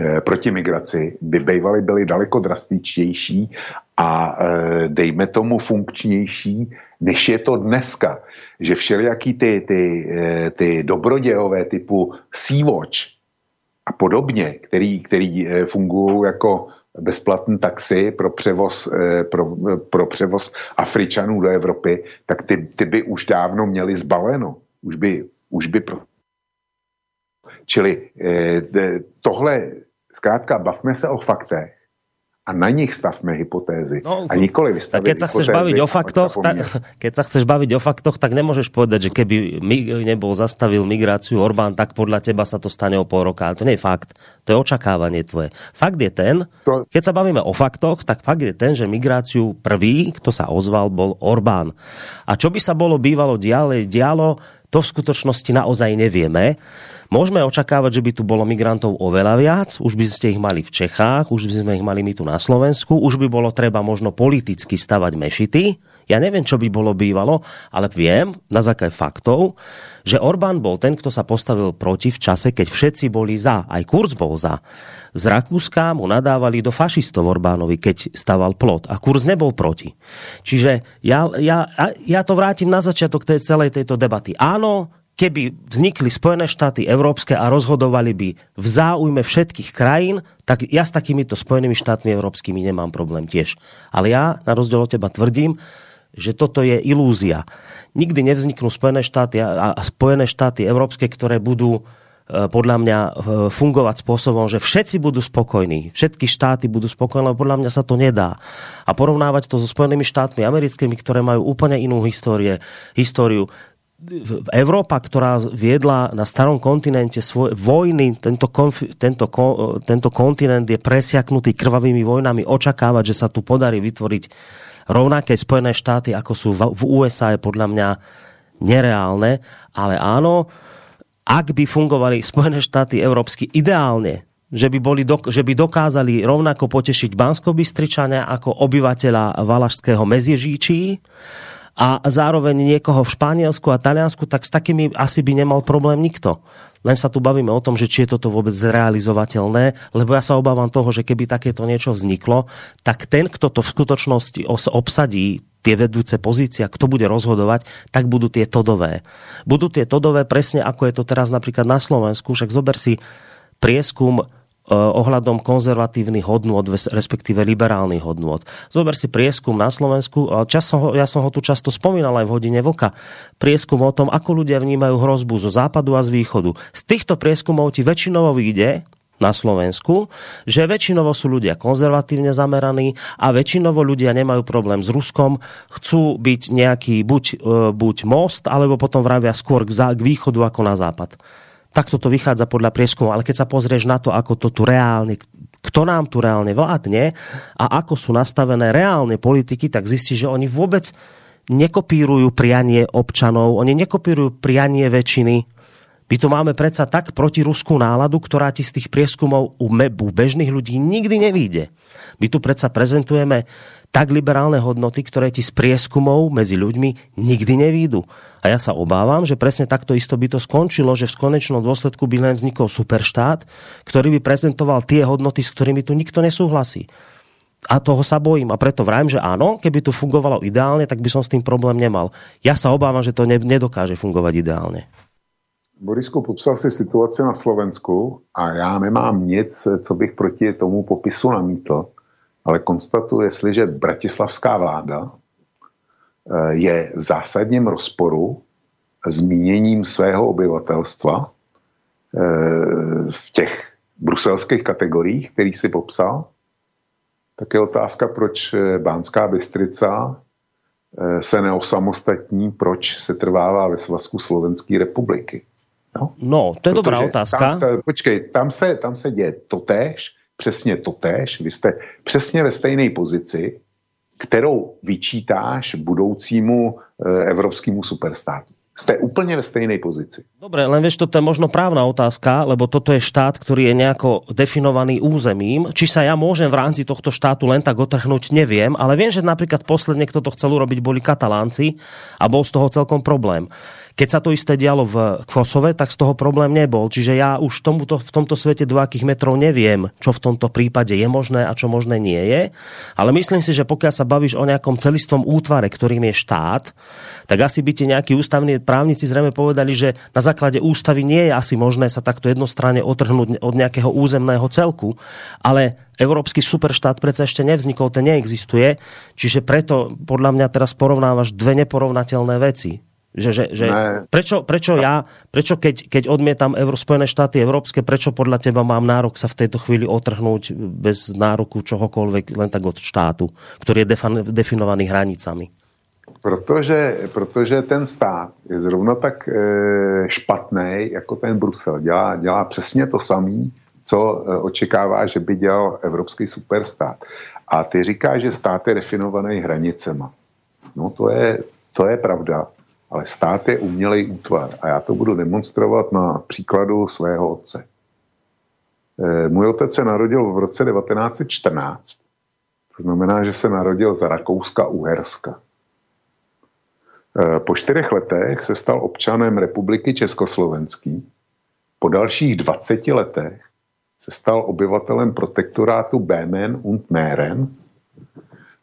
e, proti migraci by bývaly byly daleko drastičtější a e, dejme tomu funkčnější, než je to dneska. Že všelijaký ty, ty, ty dobrodějové typu Sea-Watch, a podobně, který, který eh, fungují jako bezplatný taxi pro převoz, eh, pro, pro převoz Afričanů do Evropy, tak ty, ty by už dávno měli zbaleno. Už by, už by pro Čili eh, tohle, zkrátka, bavme se o faktech a na nich stavme hypotézy. No, a nikoli vystaviť keď sa chceš baviť o faktoch, tak, keď sa chceš baviť o faktoch, tak nemôžeš povedať, že keby nebol zastavil migráciu Orbán, tak podľa teba sa to stane o pol roka. Ale to nie je fakt. To je očakávanie tvoje. Fakt je ten, keď sa bavíme o faktoch, tak fakt je ten, že migráciu prvý, kto sa ozval, bol Orbán. A čo by sa bolo bývalo diale, dialo, to v skutočnosti naozaj nevieme. Môžeme očakávať, že by tu bolo migrantov oveľa viac, už by ste ich mali v Čechách, už by sme ich mali my tu na Slovensku, už by bolo treba možno politicky stavať mešity. Ja neviem, čo by bolo bývalo, ale viem na základe faktov, že Orbán bol ten, kto sa postavil proti v čase, keď všetci boli za, aj Kurz bol za. Z Rakúska mu nadávali do fašistov Orbánovi, keď staval plot a Kurz nebol proti. Čiže ja, ja, ja to vrátim na začiatok tej celej tejto debaty. Áno, keby vznikli Spojené štáty európske a rozhodovali by v záujme všetkých krajín, tak ja s takýmito Spojenými štátmi európskymi nemám problém tiež. Ale ja, na rozdiel od teba, tvrdím, že toto je ilúzia. Nikdy nevzniknú Spojené štáty a, Spojené štáty európske, ktoré budú e, podľa mňa e, fungovať spôsobom, že všetci budú spokojní, všetky štáty budú spokojné, lebo podľa mňa sa to nedá. A porovnávať to so Spojenými štátmi americkými, ktoré majú úplne inú histórie, históriu, Európa, ktorá viedla na starom kontinente svoje vojny, tento, konf, tento, tento kontinent je presiaknutý krvavými vojnami, očakávať, že sa tu podarí vytvoriť rovnaké Spojené štáty, ako sú v, USA, je podľa mňa nereálne. Ale áno, ak by fungovali Spojené štáty európsky ideálne, že by, boli že by dokázali rovnako potešiť bansko ako obyvateľa Valašského Meziežíčí, a zároveň niekoho v Španielsku a Taliansku, tak s takými asi by nemal problém nikto. Len sa tu bavíme o tom, že či je toto vôbec zrealizovateľné, lebo ja sa obávam toho, že keby takéto niečo vzniklo, tak ten, kto to v skutočnosti obsadí tie vedúce pozícia, kto bude rozhodovať, tak budú tie todové. Budú tie todové presne ako je to teraz napríklad na Slovensku, však zober si prieskum ohľadom konzervatívnych hodnôt, respektíve liberálnych hodnôt. Zober si prieskum na Slovensku, čas som ho, ja som ho tu často spomínal aj v hodine Vlka, prieskum o tom, ako ľudia vnímajú hrozbu zo západu a z východu. Z týchto prieskumov ti väčšinovo ide, na Slovensku, že väčšinovo sú ľudia konzervatívne zameraní a väčšinovo ľudia nemajú problém s Ruskom, chcú byť nejaký buď, eh, buď most, alebo potom vravia skôr k, k východu ako na západ takto to vychádza podľa prieskumu, ale keď sa pozrieš na to, ako to tu reálne, kto nám tu reálne vládne a ako sú nastavené reálne politiky, tak zistíš, že oni vôbec nekopírujú prianie občanov, oni nekopírujú prianie väčšiny. My tu máme predsa tak protiruskú náladu, ktorá ti z tých prieskumov u, bežných ľudí nikdy nevíde. My tu predsa prezentujeme tak liberálne hodnoty, ktoré ti z prieskumov medzi ľuďmi nikdy nevídu. A ja sa obávam, že presne takto isto by to skončilo, že v konečnom dôsledku by len vznikol superštát, ktorý by prezentoval tie hodnoty, s ktorými tu nikto nesúhlasí. A toho sa bojím. A preto vrajím, že áno, keby to fungovalo ideálne, tak by som s tým problém nemal. Ja sa obávam, že to nedokáže fungovať ideálne. Borisku, popsal si situaci na Slovensku a já nemám nic, co bych proti tomu popisu namítl ale konstatuje, jestliže bratislavská vláda eh, je v zásadním rozporu s míněním svého obyvatelstva eh, v těch bruselských kategoriích, který si popsal, tak je otázka, proč eh, Bánská Bystrica se neosamostatní, proč se trvává ve svazku Slovenské republiky. No, no to je Protože dobrá otázka. Tam, počkej, tam se, tam se děje totéž, přesně totéž, vy jste přesně ve stejné pozici, kterou vyčítáš budoucímu e, evropskému superstátu. Ste úplne ve stejnej pozici. Dobre, len vieš, toto je možno právna otázka, lebo toto je štát, ktorý je nejako definovaný územím. Či sa ja môžem v rámci tohto štátu len tak otrhnúť, neviem, ale viem, že napríklad posledne, kto to chcel urobiť, boli Katalánci a bol z toho celkom problém. Keď sa to isté dialo v Kosove, tak z toho problém nebol. Čiže ja už tomuto, v tomto svete dvojakých metrov neviem, čo v tomto prípade je možné a čo možné nie je. Ale myslím si, že pokiaľ sa bavíš o nejakom celistvom útvare, ktorým je štát, tak asi by ti nejakí ústavní právnici zrejme povedali, že na základe ústavy nie je asi možné sa takto jednostranne otrhnúť od nejakého územného celku, ale Európsky superštát predsa ešte nevznikol, ten neexistuje, čiže preto podľa mňa teraz porovnávaš dve neporovnateľné veci Že, že, že prečo, prečo ja, prečo keď, keď odmietam Euro, Spojené štáty európske, prečo podľa teba mám nárok sa v tejto chvíli otrhnúť bez nároku čohokoľvek len tak od štátu, ktorý je definovaný hranicami? Protože, protože ten stát je zrovna tak e, špatný, jako ten Brusel. Dělá, dělá přesně to samé, co e, očekává, že by dělal evropský superstát. A ty říkáš, že stát je definovaný hranicema. No to je, to je pravda, ale stát je umělej útvar a já to budu demonstrovat na příkladu svého otce. E, můj otec se narodil v roce 1914, to znamená, že se narodil za Rakouska-Uherska. E, po čtyřech letech se stal občanem republiky Československý. Po dalších 20 letech se stal obyvatelem protektorátu Böhmen und Mähren,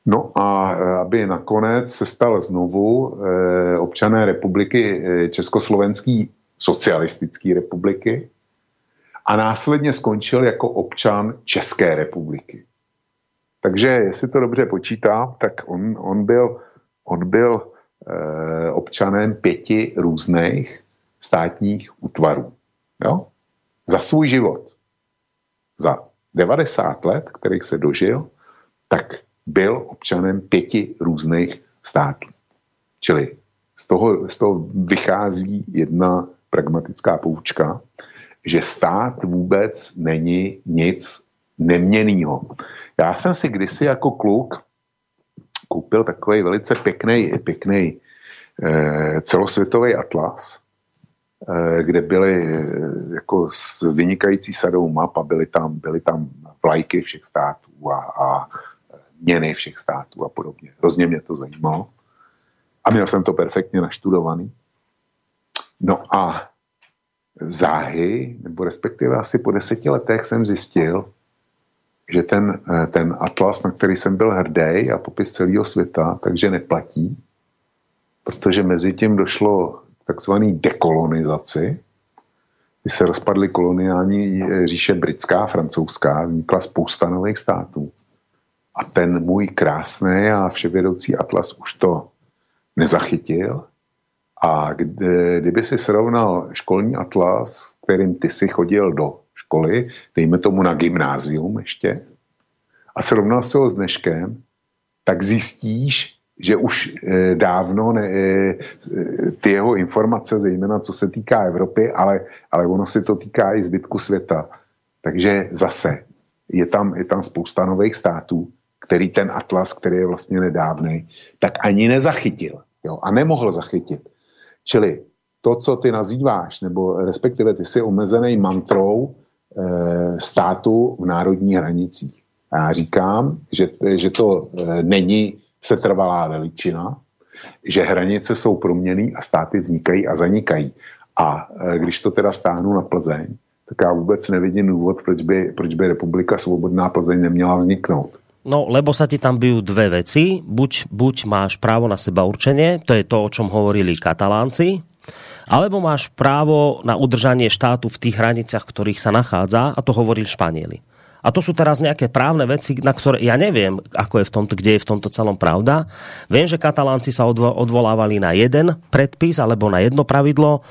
No a eh, aby nakonec se stal znovu eh, občané republiky eh, Československý socialistické republiky a následně skončil jako občan České republiky. Takže jestli to dobře počítám, tak on, on byl, on byl občanem pěti různých státních útvarů. Jo? Za svůj život. Za 90 let, kterých se dožil, tak byl občanem pěti různých států. Čili z toho, z toho vychází jedna pragmatická poučka, že stát vůbec není nic neměnýho. Já jsem si kdysi jako kluk koupil takový velice pěkný, pěkný eh, celosvětový atlas, eh, kde byly eh, jako s vynikající sadou map a byly tam, byly tam vlajky všech států a, a měny všech států a podobně. Hrozně mě to zajímalo. A měl jsem to perfektně naštudovaný. No a záhy, nebo respektive asi po deseti letech jsem zjistil, že ten, eh, ten atlas, na který jsem byl hrdý a popis celého světa, takže neplatí, protože mezi tím došlo k takzvané dekolonizaci, kdy se rozpadly koloniální eh, říše britská, francouzská, vznikla spousta nových států. A ten můj krásný a vševědoucí atlas už to nezachytil. A kdy, kdyby si srovnal školní atlas, kterým ty si chodil do školy, dejme tomu na gymnázium ještě, a srovnal se ho s dneškem, tak zjistíš, že už e, dávno ne, e, ty jeho informace, zejména co se týká Evropy, ale, ale ono si to týká i zbytku světa. Takže zase je tam, je tam spousta nových států, který ten atlas, který je vlastně nedávný, tak ani nezachytil. Jo, a nemohl zachytit. Čili to, co ty nazýváš, nebo respektive ty jsi omezený mantrou e, státu v národních hranicích. Já říkám, že, že to e, není setrvalá veličina, že hranice jsou proměný a státy vznikají a zanikají. A e, když to teda stáhnu na Plzeň, tak já vůbec nevidím důvod, proč by, proč by republika Svobodná Plzeň neměla vzniknout. No, lebo sa ti tam bijú dve veci. Buď, buď máš právo na seba určenie, to je to, o čom hovorili katalánci, alebo máš právo na udržanie štátu v tých hraniciach, ktorých sa nachádza, a to hovorili Španieli. A to sú teraz nejaké právne veci, na ktoré ja neviem, ako je v tomto, kde je v tomto celom pravda. Viem, že katalánci sa odvolávali na jeden predpis alebo na jedno pravidlo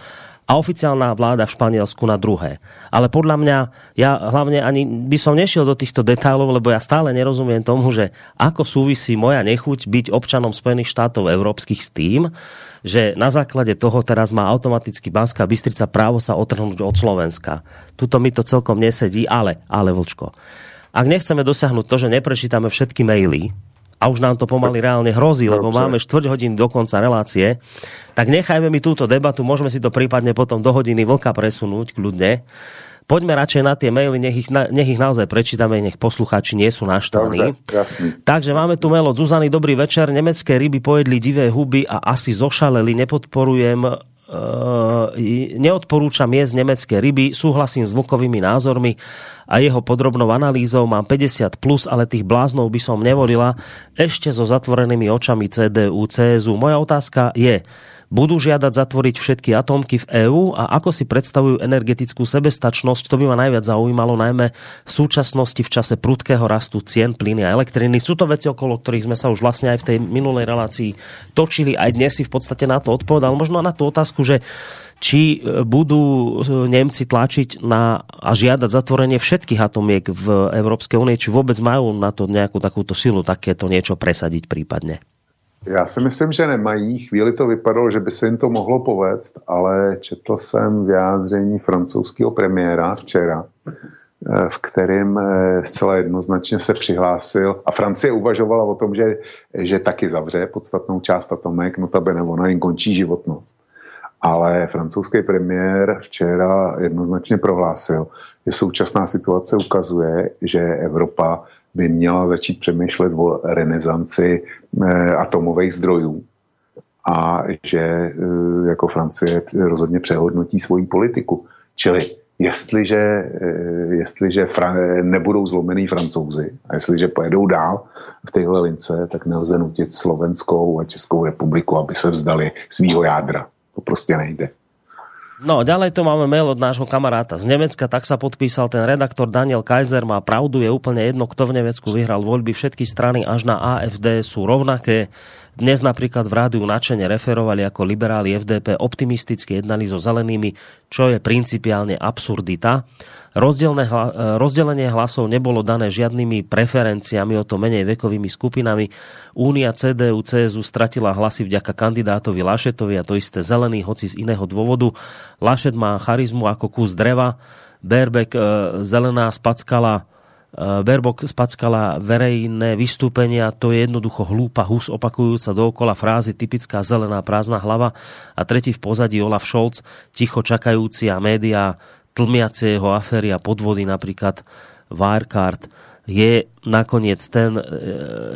a oficiálna vláda v Španielsku na druhé. Ale podľa mňa, ja hlavne ani by som nešiel do týchto detailov, lebo ja stále nerozumiem tomu, že ako súvisí moja nechuť byť občanom Spojených štátov európskych s tým, že na základe toho teraz má automaticky Banská Bystrica právo sa otrhnúť od Slovenska. Tuto mi to celkom nesedí, ale, ale Vlčko. Ak nechceme dosiahnuť to, že neprečítame všetky maily, a už nám to pomaly reálne hrozí, lebo máme štvrť hodiny do konca relácie, tak nechajme mi túto debatu, môžeme si to prípadne potom do hodiny vlka presunúť kľudne. Poďme radšej na tie maily, nech ich, nech ich naozaj prečítame, nech posluchači nie sú naštvaní. Takže máme tu mail od Zuzany. Dobrý večer. Nemecké ryby pojedli divé huby a asi zošaleli. Nepodporujem neodporúčam jesť nemecké ryby, súhlasím s Vukovými názormi a jeho podrobnou analýzou. Mám 50 plus, ale tých bláznov by som nevolila ešte so zatvorenými očami CDU, CSU. Moja otázka je, budú žiadať zatvoriť všetky atomky v EÚ a ako si predstavujú energetickú sebestačnosť. To by ma najviac zaujímalo, najmä v súčasnosti v čase prudkého rastu cien plyny a elektriny. Sú to veci, okolo ktorých sme sa už vlastne aj v tej minulej relácii točili. Aj dnes si v podstate na to odpovedal. Možno na tú otázku, že či e, budú e, Nemci tlačiť na a žiadať zatvorenie všetkých atomiek v Európskej únie, či vôbec majú na to nejakú takúto silu takéto niečo presadiť prípadne? Já si myslím, že nemají. Chvíli to vypadalo, že by se jim to mohlo povést, ale četl jsem vyjádření francouzského premiéra včera, eh, v kterém eh, zcela jednoznačně se přihlásil a Francie uvažovala o tom, že, že taky zavře podstatnou část atomek, notabene ona jim končí životnost. Ale francouzský premiér včera jednoznačně prohlásil, že současná situace ukazuje, že Evropa by měla začít přemýšlet o renesanci eh, atomových zdrojů a že eh, jako Francie rozhodně přehodnotí svoji politiku. Čili jestliže, eh, jestliže nebudou zlomený francouzi a jestliže pojedou dál v téhle lince, tak nelze nutit Slovenskou a Českou republiku, aby se vzdali svýho jádra. To prostě nejde. No, ďalej to máme mail od nášho kamaráta z Nemecka, tak sa podpísal ten redaktor Daniel Kaiser, má pravdu, je úplne jedno, kto v Nemecku vyhral voľby, všetky strany až na AFD sú rovnaké. Dnes napríklad v rádiu načene referovali ako liberáli FDP optimisticky jednali so zelenými, čo je principiálne absurdita. Rozdelenie hlasov nebolo dané žiadnymi preferenciami, o to menej vekovými skupinami. Únia CDU, CSU stratila hlasy vďaka kandidátovi Lašetovi a to isté zelený, hoci z iného dôvodu. Lašet má charizmu ako kus dreva, Berbek e, zelená spackala e, Berbok spackala verejné vystúpenia, to je jednoducho hlúpa hus opakujúca dookola frázy typická zelená prázdna hlava a tretí v pozadí Olaf Scholz, ticho čakajúci a médiá tlmiace jeho aféry a podvody, napríklad Wirecard, je nakoniec ten, e,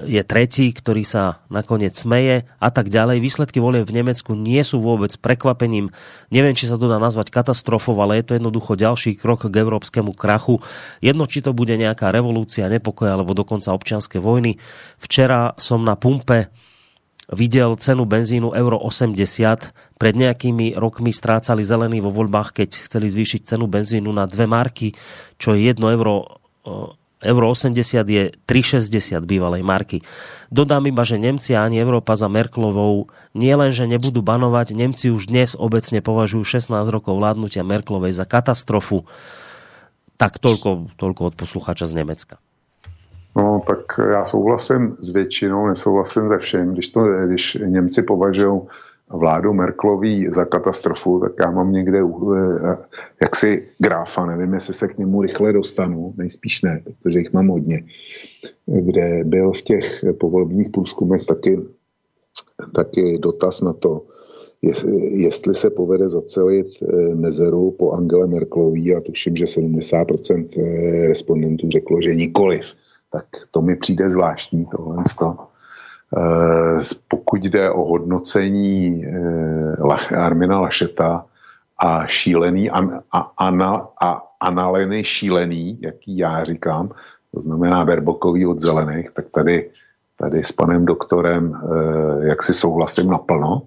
je tretí, ktorý sa nakoniec smeje a tak ďalej. Výsledky volie v Nemecku nie sú vôbec prekvapením. Neviem, či sa to dá nazvať katastrofou, ale je to jednoducho ďalší krok k európskemu krachu. Jedno, či to bude nejaká revolúcia, nepokoja alebo dokonca občianske vojny. Včera som na pumpe videl cenu benzínu euro 80. Pred nejakými rokmi strácali zelený vo voľbách, keď chceli zvýšiť cenu benzínu na dve marky, čo je 1 euro euro 80 je 3,60 bývalej marky. Dodám iba, že Nemci a ani Európa za Merklovou nie len, že nebudú banovať, Nemci už dnes obecne považujú 16 rokov vládnutia Merklovej za katastrofu. Tak toľko, toľko od posluchača z Nemecka. No, tak já souhlasím s většinou, nesouhlasím se všem. Když, to, když Němci považují vládu Merklový za katastrofu, tak já mám někde eh, jaksi gráfa, nevím, jestli se k němu rychle dostanu, nejspíš ne, protože jich mám hodně, kde byl v těch povolebních průzkumech taky, taky dotaz na to, jestli se povede zacelit eh, mezeru po Angele Merklový a tuším, že 70% eh, respondentů řeklo, že nikoliv tak to mi přijde zvláštní tohle. E, pokud jde o hodnocení e, Armina Lašeta a šílený, a, a, ana, a analeny šílený, jaký já říkám, to znamená verbokový od zelených, tak tady, tady s panem doktorem e, jak si souhlasím naplno.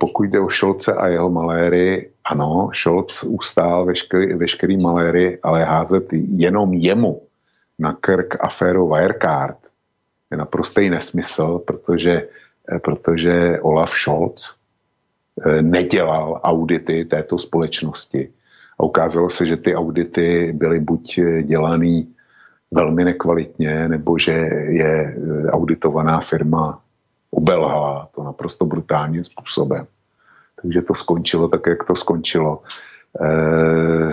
Pokud jde o Šolce a jeho maléry, ano, Šolc ustál veškerý, veškerý maléry, ale házet jenom jemu na krk aféru Wirecard je naprostý nesmysl, protože, eh, protože Olaf Scholz eh, nedělal audity této společnosti. A ukázalo se, že ty audity byly buď eh, dělaný velmi nekvalitně, nebo že je auditovaná firma ubelhala to naprosto brutálním způsobem. Takže to skončilo tak, jak to skončilo. Eh,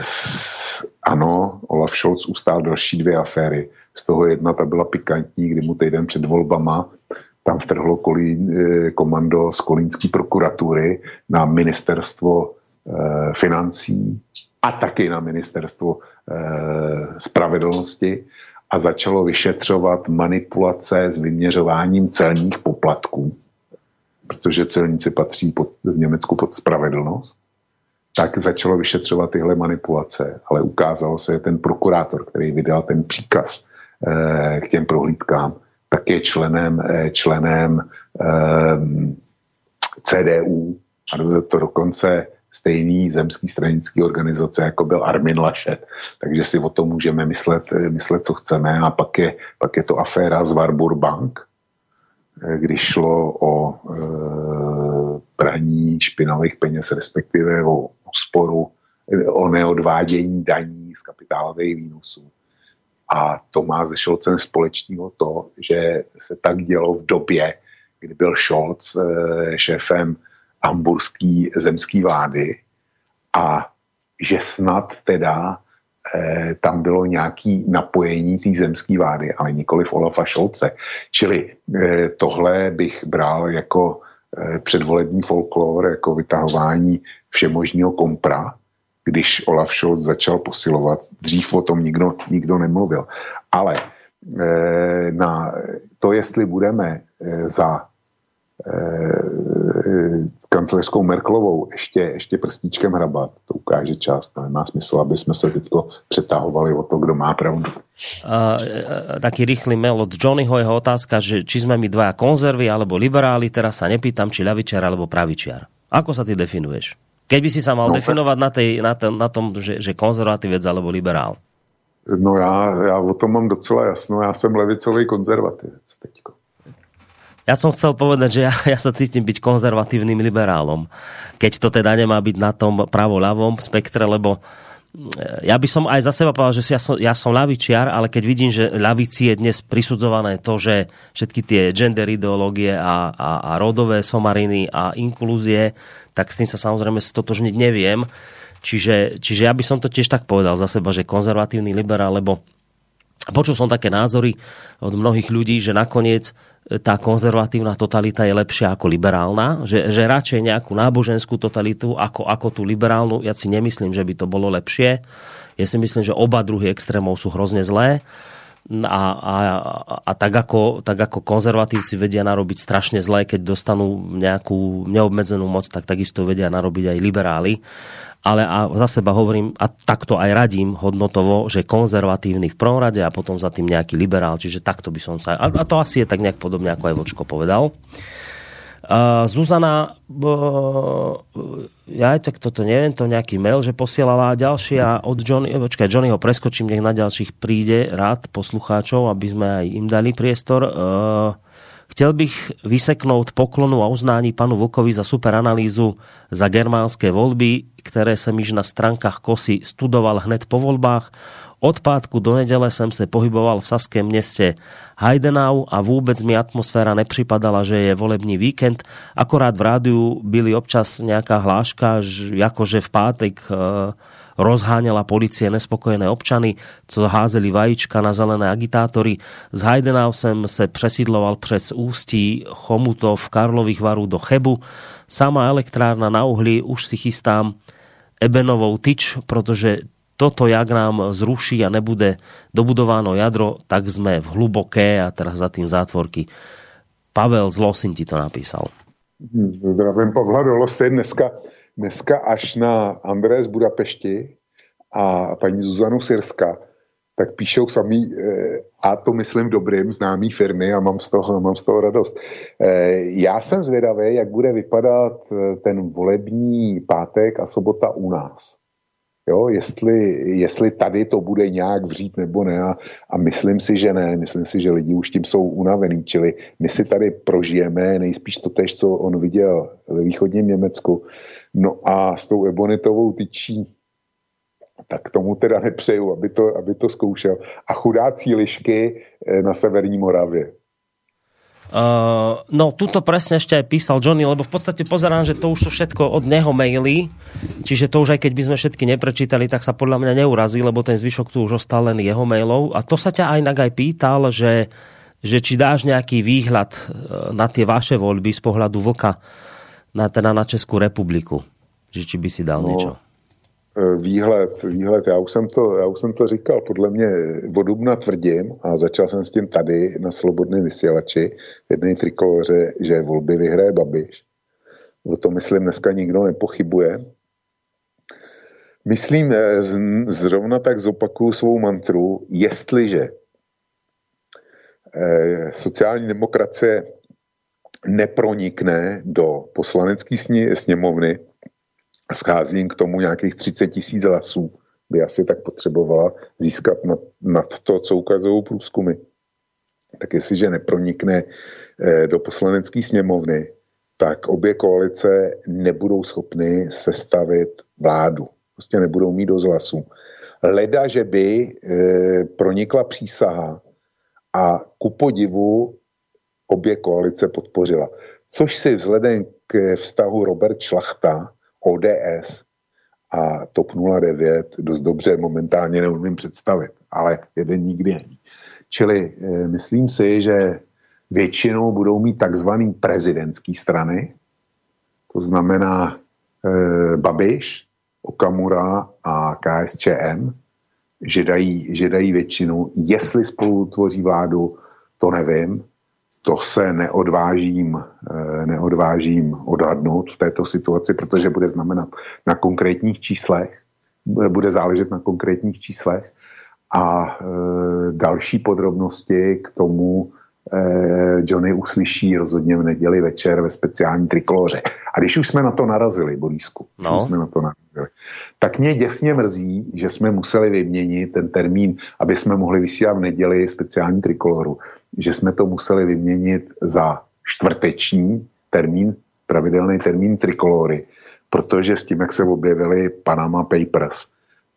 ano, Olaf Scholz ustál další dvě aféry. Z toho jedna ta byla pikantní, kdy mu týden před volbama tam vtrhlo kolí, eh, komando z kolínské prokuratury na ministerstvo eh, financí a taky na ministerstvo spravedlnosti a začalo vyšetřovat manipulace s vyměřováním celních poplatků, protože celníci patří pod, v Německu pod spravedlnost tak začalo vyšetřovat tyhle manipulace, ale ukázalo se, že ten prokurátor, který vydal ten příkaz eh, k těm prohlídkám, tak je členem, eh, členem eh, CDU a to dokonce stejný zemský stranický organizace, jako byl Armin Laschet. Takže si o tom můžeme myslet, myslet co chceme. A pak je, pak je to aféra z Warburg Bank, když šlo o e, praní špinavých peněz, respektive o, o sporu, o neodvádění daní z kapitálových výnosů. A to má ze Scholzem společného to, že se tak dělo v době, kdy byl Scholz e, šéfem hamburský zemský vlády a že snad teda eh, tam bylo nějaký napojení té zemské vlády, ale nikoli v Olafa Šolce. Čili eh, tohle bych bral jako eh, předvolební folklor, jako vytahování všemožního kompra, když Olaf Scholz začal posilovat. Dřív o tom nikdo, nikdo nemluvil. Ale eh, na to, jestli budeme eh, za s kancelářskou Merklovou ještě, ještě prstíčkem hrabat, to ukáže čas. To nemá smysl, aby jsme se teď přetahovali o to, kdo má pravdu. Uh, taký rýchly mail od Johnnyho, jeho otázka, že či sme my dvaja konzervy alebo liberáli, teraz sa nepýtam, či ľavičiar alebo pravičiar. Ako sa ty definuješ? Keď by si sa mal no, definovať na, tej, na, ten, na tom, že, že konzervatívec alebo liberál. No já, já o tom mám docela jasno. Já jsem levicový konzervativec teďko. Ja som chcel povedať, že ja, ja sa cítim byť konzervatívnym liberálom, keď to teda nemá byť na tom pravo-ľavom spektre, lebo eh, ja by som aj za seba povedal, že ja som, ja som ľavičiar, ale keď vidím, že ľavici je dnes prisudzované to, že všetky tie gender ideológie a, a, a rodové somariny a inklúzie, tak s tým sa samozrejme stotožniť neviem. Čiže, čiže ja by som to tiež tak povedal za seba, že konzervatívny liberál, lebo počul som také názory od mnohých ľudí, že nakoniec tá konzervatívna totalita je lepšia ako liberálna, že, že radšej nejakú náboženskú totalitu ako, ako tú liberálnu, ja si nemyslím, že by to bolo lepšie. Ja si myslím, že oba druhy extrémov sú hrozne zlé a, a, a tak, ako, tak ako konzervatívci vedia narobiť strašne zlé, keď dostanú nejakú neobmedzenú moc, tak takisto vedia narobiť aj liberáli ale a za seba hovorím, a takto aj radím hodnotovo, že konzervatívny v prvom rade a potom za tým nejaký liberál, čiže takto by som sa... A, to asi je tak nejak podobne, ako aj Vočko povedal. Uh, Zuzana, uh, ja tak toto neviem, to nejaký mail, že posielala ďalší a od Johnny, počkaj, Johnny ho preskočím, nech na ďalších príde rád poslucháčov, aby sme aj im dali priestor. Uh, Chtěl bych vyseknout poklonu a uznání panu Vlkovi za super analýzu za germánské volby, které jsem již na stránkách KOSY studoval hned po volbách. Od pátku do nedele jsem se pohyboval v saském městě Heidenau a vůbec mi atmosféra nepřipadala, že je volební víkend. Akorát v rádiu byly občas nějaká hláška, jakože v pátek uh, rozháňala policie nespokojené občany, co házeli vajíčka na zelené agitátory. Z Heidenau jsem se přesídloval přes Ústí, Chomutov, Karlových varů do Chebu. Sama elektrárna na uhlí už si chystám ebenovou tyč, protože toto, jak nám zruší a nebude dobudováno jadro, tak jsme v hluboké a teraz za tým zátvorky. Pavel z Losin ti to napísal. Zdravím Pavla do Losy. Dneska dneska až na Andrés Budapešti a paní Zuzanu Sirska, tak píšou samý, eh, a to myslím dobrým, známý firmy a mám z toho, mám z toho radost. Eh, já jsem zvědavý, jak bude vypadat eh, ten volební pátek a sobota u nás. Jo, jestli, jestli tady to bude nějak vřít nebo ne a, a myslím si, že ne, myslím si, že lidi už tím jsou unavení, čili my si tady prožijeme nejspíš to tež, co on viděl ve východním Německu, No a s tou ebonitovou tyčí, tak tomu teda nepřeju, aby to, aby to zkoušel. A chudácí lišky eh, na Severní Moravě. Uh, no, tuto presne ešte aj písal Johnny, lebo v podstate pozerám, že to už sú všetko od neho maily, čiže to už aj keď by sme všetky neprečítali, tak sa podľa mňa neurazí, lebo ten zvyšok tu už ostal len jeho mailov. A to sa ťa aj aj pýtal, že, že či dáš nejaký výhľad eh, na tie vaše voľby z pohľadu vlka na, teda na Českou republiku. Že či by si dal no, něco? E, výhled, výhled, já už, jsem to, já už jsem to říkal, podle mě vodubna tvrdím a začal jsem s tím tady na Slobodném vysílači v jedné trikoloře, že volby vyhraje Babiš. O tom myslím dneska nikdo nepochybuje. Myslím, eh, zrovna tak zopakuju svou mantru, jestliže eh, sociální demokracie nepronikne do poslanecké sněmovny schází k tomu nějakých 30 tisíc hlasů, by asi tak potřebovala získat nad, nad to, co ukazují průzkumy. Tak jestliže nepronikne eh, do poslanecké sněmovny, tak obě koalice nebudou schopny sestavit vládu. Prostě nebudou mít dost hlasů. Leda, že by e, pronikla přísaha a ku podivu obě koalice podpořila. Což si vzhledem k vztahu Robert Šlachta, ODS a TOP 09 dost dobře momentálně neumím představit, ale jeden nikdy není. Čili e, myslím si, že většinou budou mít takzvaný prezidentský strany, to znamená e, Babiš, Okamura a KSČM, že dají, že dají většinu. Jestli spolu tvoří vládu, to nevím. To se neodvážím, e, neodvážím odhadnout v této situaci, protože bude znamenat na konkrétních číslech, bude záležet na konkrétních číslech. A e, další podrobnosti k tomu eh, Johnny uslyší rozhodně v neděli večer ve speciální trikoloře. A když už jsme na to narazili, Borísku, no. jsme na to narazili, tak mě děsně mrzí, že jsme museli vyměnit ten termín, aby jsme mohli vysílat v neděli speciální trikoloru, že jsme to museli vyměnit za čtvrteční termín, pravidelný termín trikolory, protože s tím, jak se objevily Panama Papers,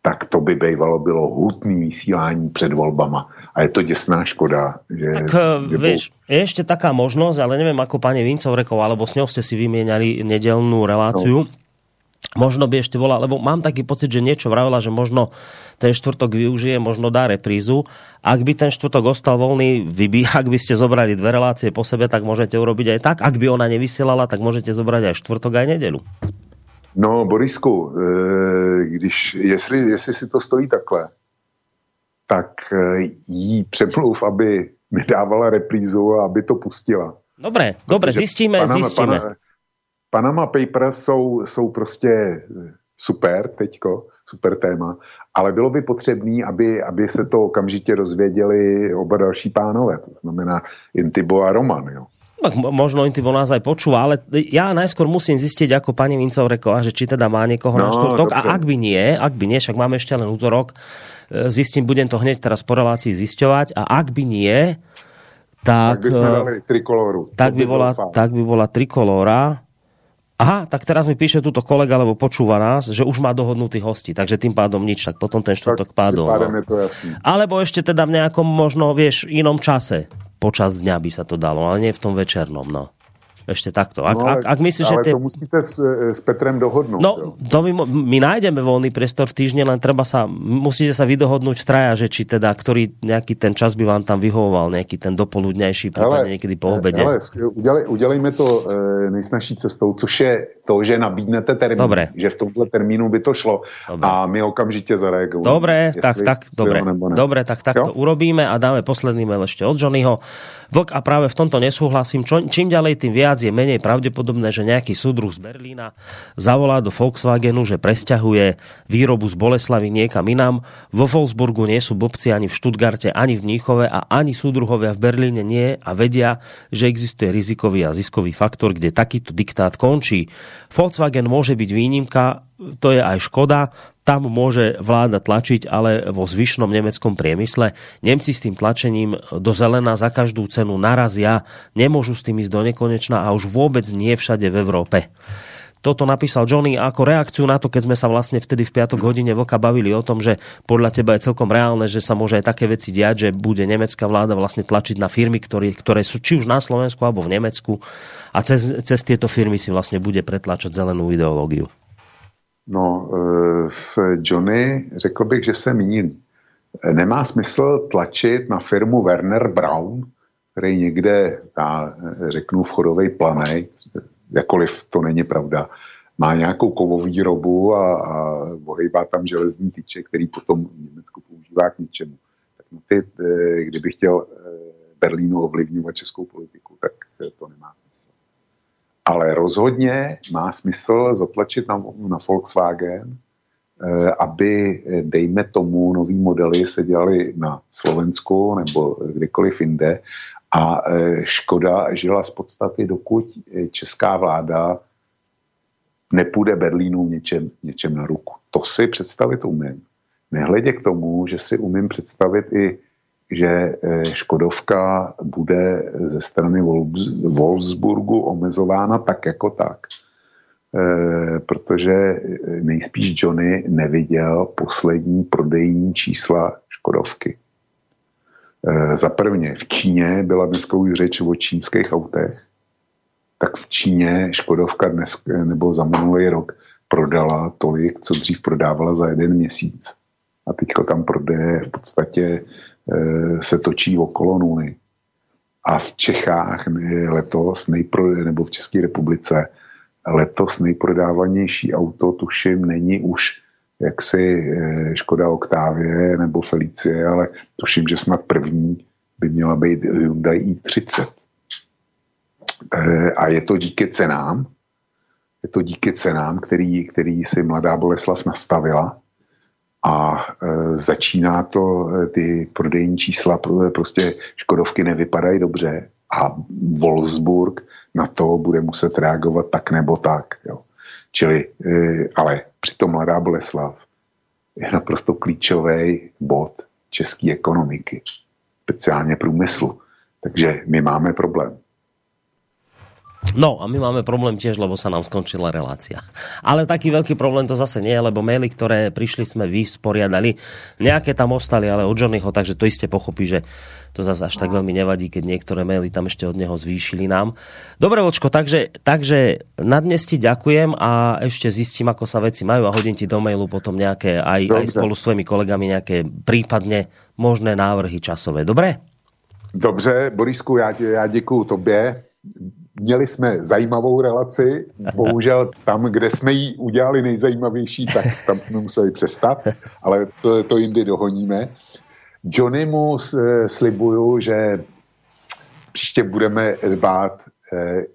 tak to by bývalo bylo hutný vysílání před volbama. A je to děsná škoda. Že, tak že vieš, je ešte taká možnosť, ale neviem ako pani Vincovrekov, alebo s ňou ste si vymieniali nedelnú reláciu. No. Možno by ešte bola, lebo mám taký pocit, že niečo vravela, že možno ten štvrtok využije, možno dá reprízu. Ak by ten štvrtok ostal voľný, vy by, ak by ste zobrali dve relácie po sebe, tak môžete urobiť aj tak. Ak by ona nevysielala, tak môžete zobrať aj štvrtok, aj nedelu. No, Borisku, eh, když, jestli, jestli si to stojí takhle, tak eh, jí přemluv, aby mi dávala reprízu a aby to pustila. Dobré, dobré, zjistíme, Panama, zjistíme. Panama, Panama Papers jsou, jsou prostě eh, super teďko, super téma, ale bylo by potřebné, aby, aby se to okamžitě dozvěděli oba další pánové, to znamená Intibo a Roman, jo. Tak možno Intibo nás aj počúva, ale ja najskôr musím zistiť, ako pani Vincovreková, že či teda má niekoho no, na štvrtok. A ak by nie, ak by nie, však máme ešte len útorok, zistím, budem to hneď teraz po relácii zisťovať a ak by nie, tak... Tak by sme e, dali trikolóru. Tak by, bola, tak by bola trikolóra. Aha, tak teraz mi píše túto kolega, lebo počúva nás, že už má dohodnutý hosti, takže tým pádom nič, tak potom ten štvrtok pádol. no. je to jasný. Alebo ešte teda v nejakom možno, vieš, inom čase. Počas dňa by sa to dalo, ale nie v tom večernom, no. Ešte takto. Ak, no, ak, ak myslíš, že tie... to musíte s, s Petrem dohodnúť. No, to my, my nájdeme voľný priestor v týždne, len treba sa, musíte sa vydohodnúť traja, že či teda, ktorý nejaký ten čas by vám tam vyhovoval, nejaký ten dopoludnejší, prípadne niekedy po obede. Ale udělej, udělejme to e, nejsnažší cestou, což je to, že nabídnete termín, dobre. že v tomhle termínu by to šlo dobre. a my okamžite zareagujeme. Dobre, tak, tak, dobre. Dobre, tak tak to urobíme a dáme posledný mail ešte od Johnnyho. Vlk a práve v tomto nesúhlasím. Čo, čím ďalej, tým viac je menej pravdepodobné, že nejaký súdruh z Berlína zavolá do Volkswagenu, že presťahuje výrobu z Boleslavy niekam inám. Vo Wolfsburgu nie sú blbci ani v Stuttgarte, ani v Mníchove a ani súdruhovia v Berlíne nie a vedia, že existuje rizikový a ziskový faktor, kde takýto diktát končí. Volkswagen môže byť výnimka, to je aj škoda, tam môže vláda tlačiť, ale vo zvyšnom nemeckom priemysle Nemci s tým tlačením do zelená za každú cenu narazia, nemôžu s tým ísť do nekonečna a už vôbec nie všade v Európe. Toto napísal Johnny ako reakciu na to, keď sme sa vlastne vtedy v piatok hodine vlka bavili o tom, že podľa teba je celkom reálne, že sa môže aj také veci diať, že bude nemecká vláda vlastne tlačiť na firmy, ktoré, ktoré sú či už na Slovensku alebo v Nemecku a cez, cez tieto firmy si vlastne bude pretlačať zelenú ideológiu. No, v eh, Johnny řekl bych, že se míní. Nemá smysl tlačit na firmu Werner Brown, který někde, já řeknu, vchodovej planej, jakoliv to není pravda, má nějakou kovovou výrobu a, a ohejbá tam železní tyče, který potom v Německu používá k ničemu. Tak ty, eh, kdyby chtěl eh, Berlínu ovlivňovat českou politiku, tak to nemá ale rozhodně má smysl zatlačit na, na Volkswagen aby, dejme tomu, nový modely se dělali na Slovensku nebo kdekoliv jinde a Škoda žila z podstaty, dokud česká vláda nepůjde Berlínu něčem, něčem na ruku. To si představit umím. Nehledě k tomu, že si umím představit i, že eh, Škodovka bude ze strany Wolfsburgu omezována tak jako tak. E, protože nejspíš Johnny neviděl poslední prodejní čísla Škodovky. Za prvně, v Číně byla dneska už řeč o čínských autech, tak v Číně Škodovka dnes, nebo za minulý rok prodala tolik, co dřív prodávala za jeden měsíc. A teďka tam prodeje v podstatě se točí okolo nuly. A v Čechách letos, nejpro, nebo v České republice, letos nejprodávanější auto, tuším, není už jaksi e, Škoda Octavie nebo Felicie, ale tuším, že snad první by měla být Hyundai i30. Eh, a je to díky cenám, je to díky cenám, který, který si mladá Boleslav nastavila a e, začíná to, e, ty prodejní čísla, prostě Škodovky nevypadají dobře a Wolfsburg na to bude muset reagovat tak nebo tak. Jo. Čili, e, ale přitom mladá Boleslav je naprosto klíčový bod české ekonomiky, speciálně průmyslu. Takže my máme problém. No a my máme problém tiež, lebo sa nám skončila relácia. Ale taký veľký problém to zase nie je, lebo maily, ktoré prišli, sme vysporiadali. Nejaké tam ostali, ale od Johnnyho, takže to iste pochopí, že to zase až tak veľmi nevadí, keď niektoré maily tam ešte od neho zvýšili nám. Dobre, Vočko, takže, takže na dnes ti ďakujem a ešte zistím, ako sa veci majú a hodím ti do mailu potom nejaké, aj, aj spolu s tvojimi kolegami, nejaké prípadne možné návrhy časové. Dobre? Dobře, Borisku, já, já děkuju tobě měli jsme zajímavou relaci, bohužel tam, kde jsme ji udělali nejzajímavější, tak tam jsme museli přestat, ale to, to jindy dohoníme. Johnny mu slibuju, že příště budeme dbát eh,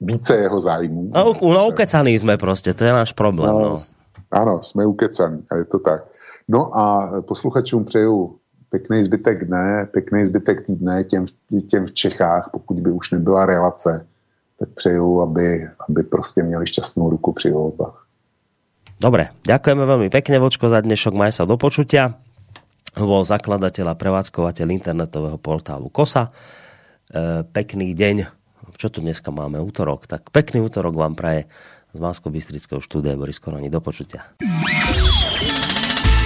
více jeho zájmů. No, no ukecaný jsme prostě, to je náš problém. No, no. Ano, jsme ukecaný a je to tak. No a posluchačům přeju pěkný zbytek dne, pěkný zbytek týdne těm, těm v Čechách, pokud by už nebyla relace, tak přeju, aby, aby prostě měli šťastnou ruku při volbách. Dobre, ďakujeme veľmi pekne, Vočko, za dnešok. Maj sa do počutia. Bol zakladateľ a prevádzkovateľ internetového portálu KOSA. E, pekný deň. Čo tu dneska máme? Útorok. Tak pekný útorok vám praje z Bansko bystrického štúdia Boris Koroni. Do počutia.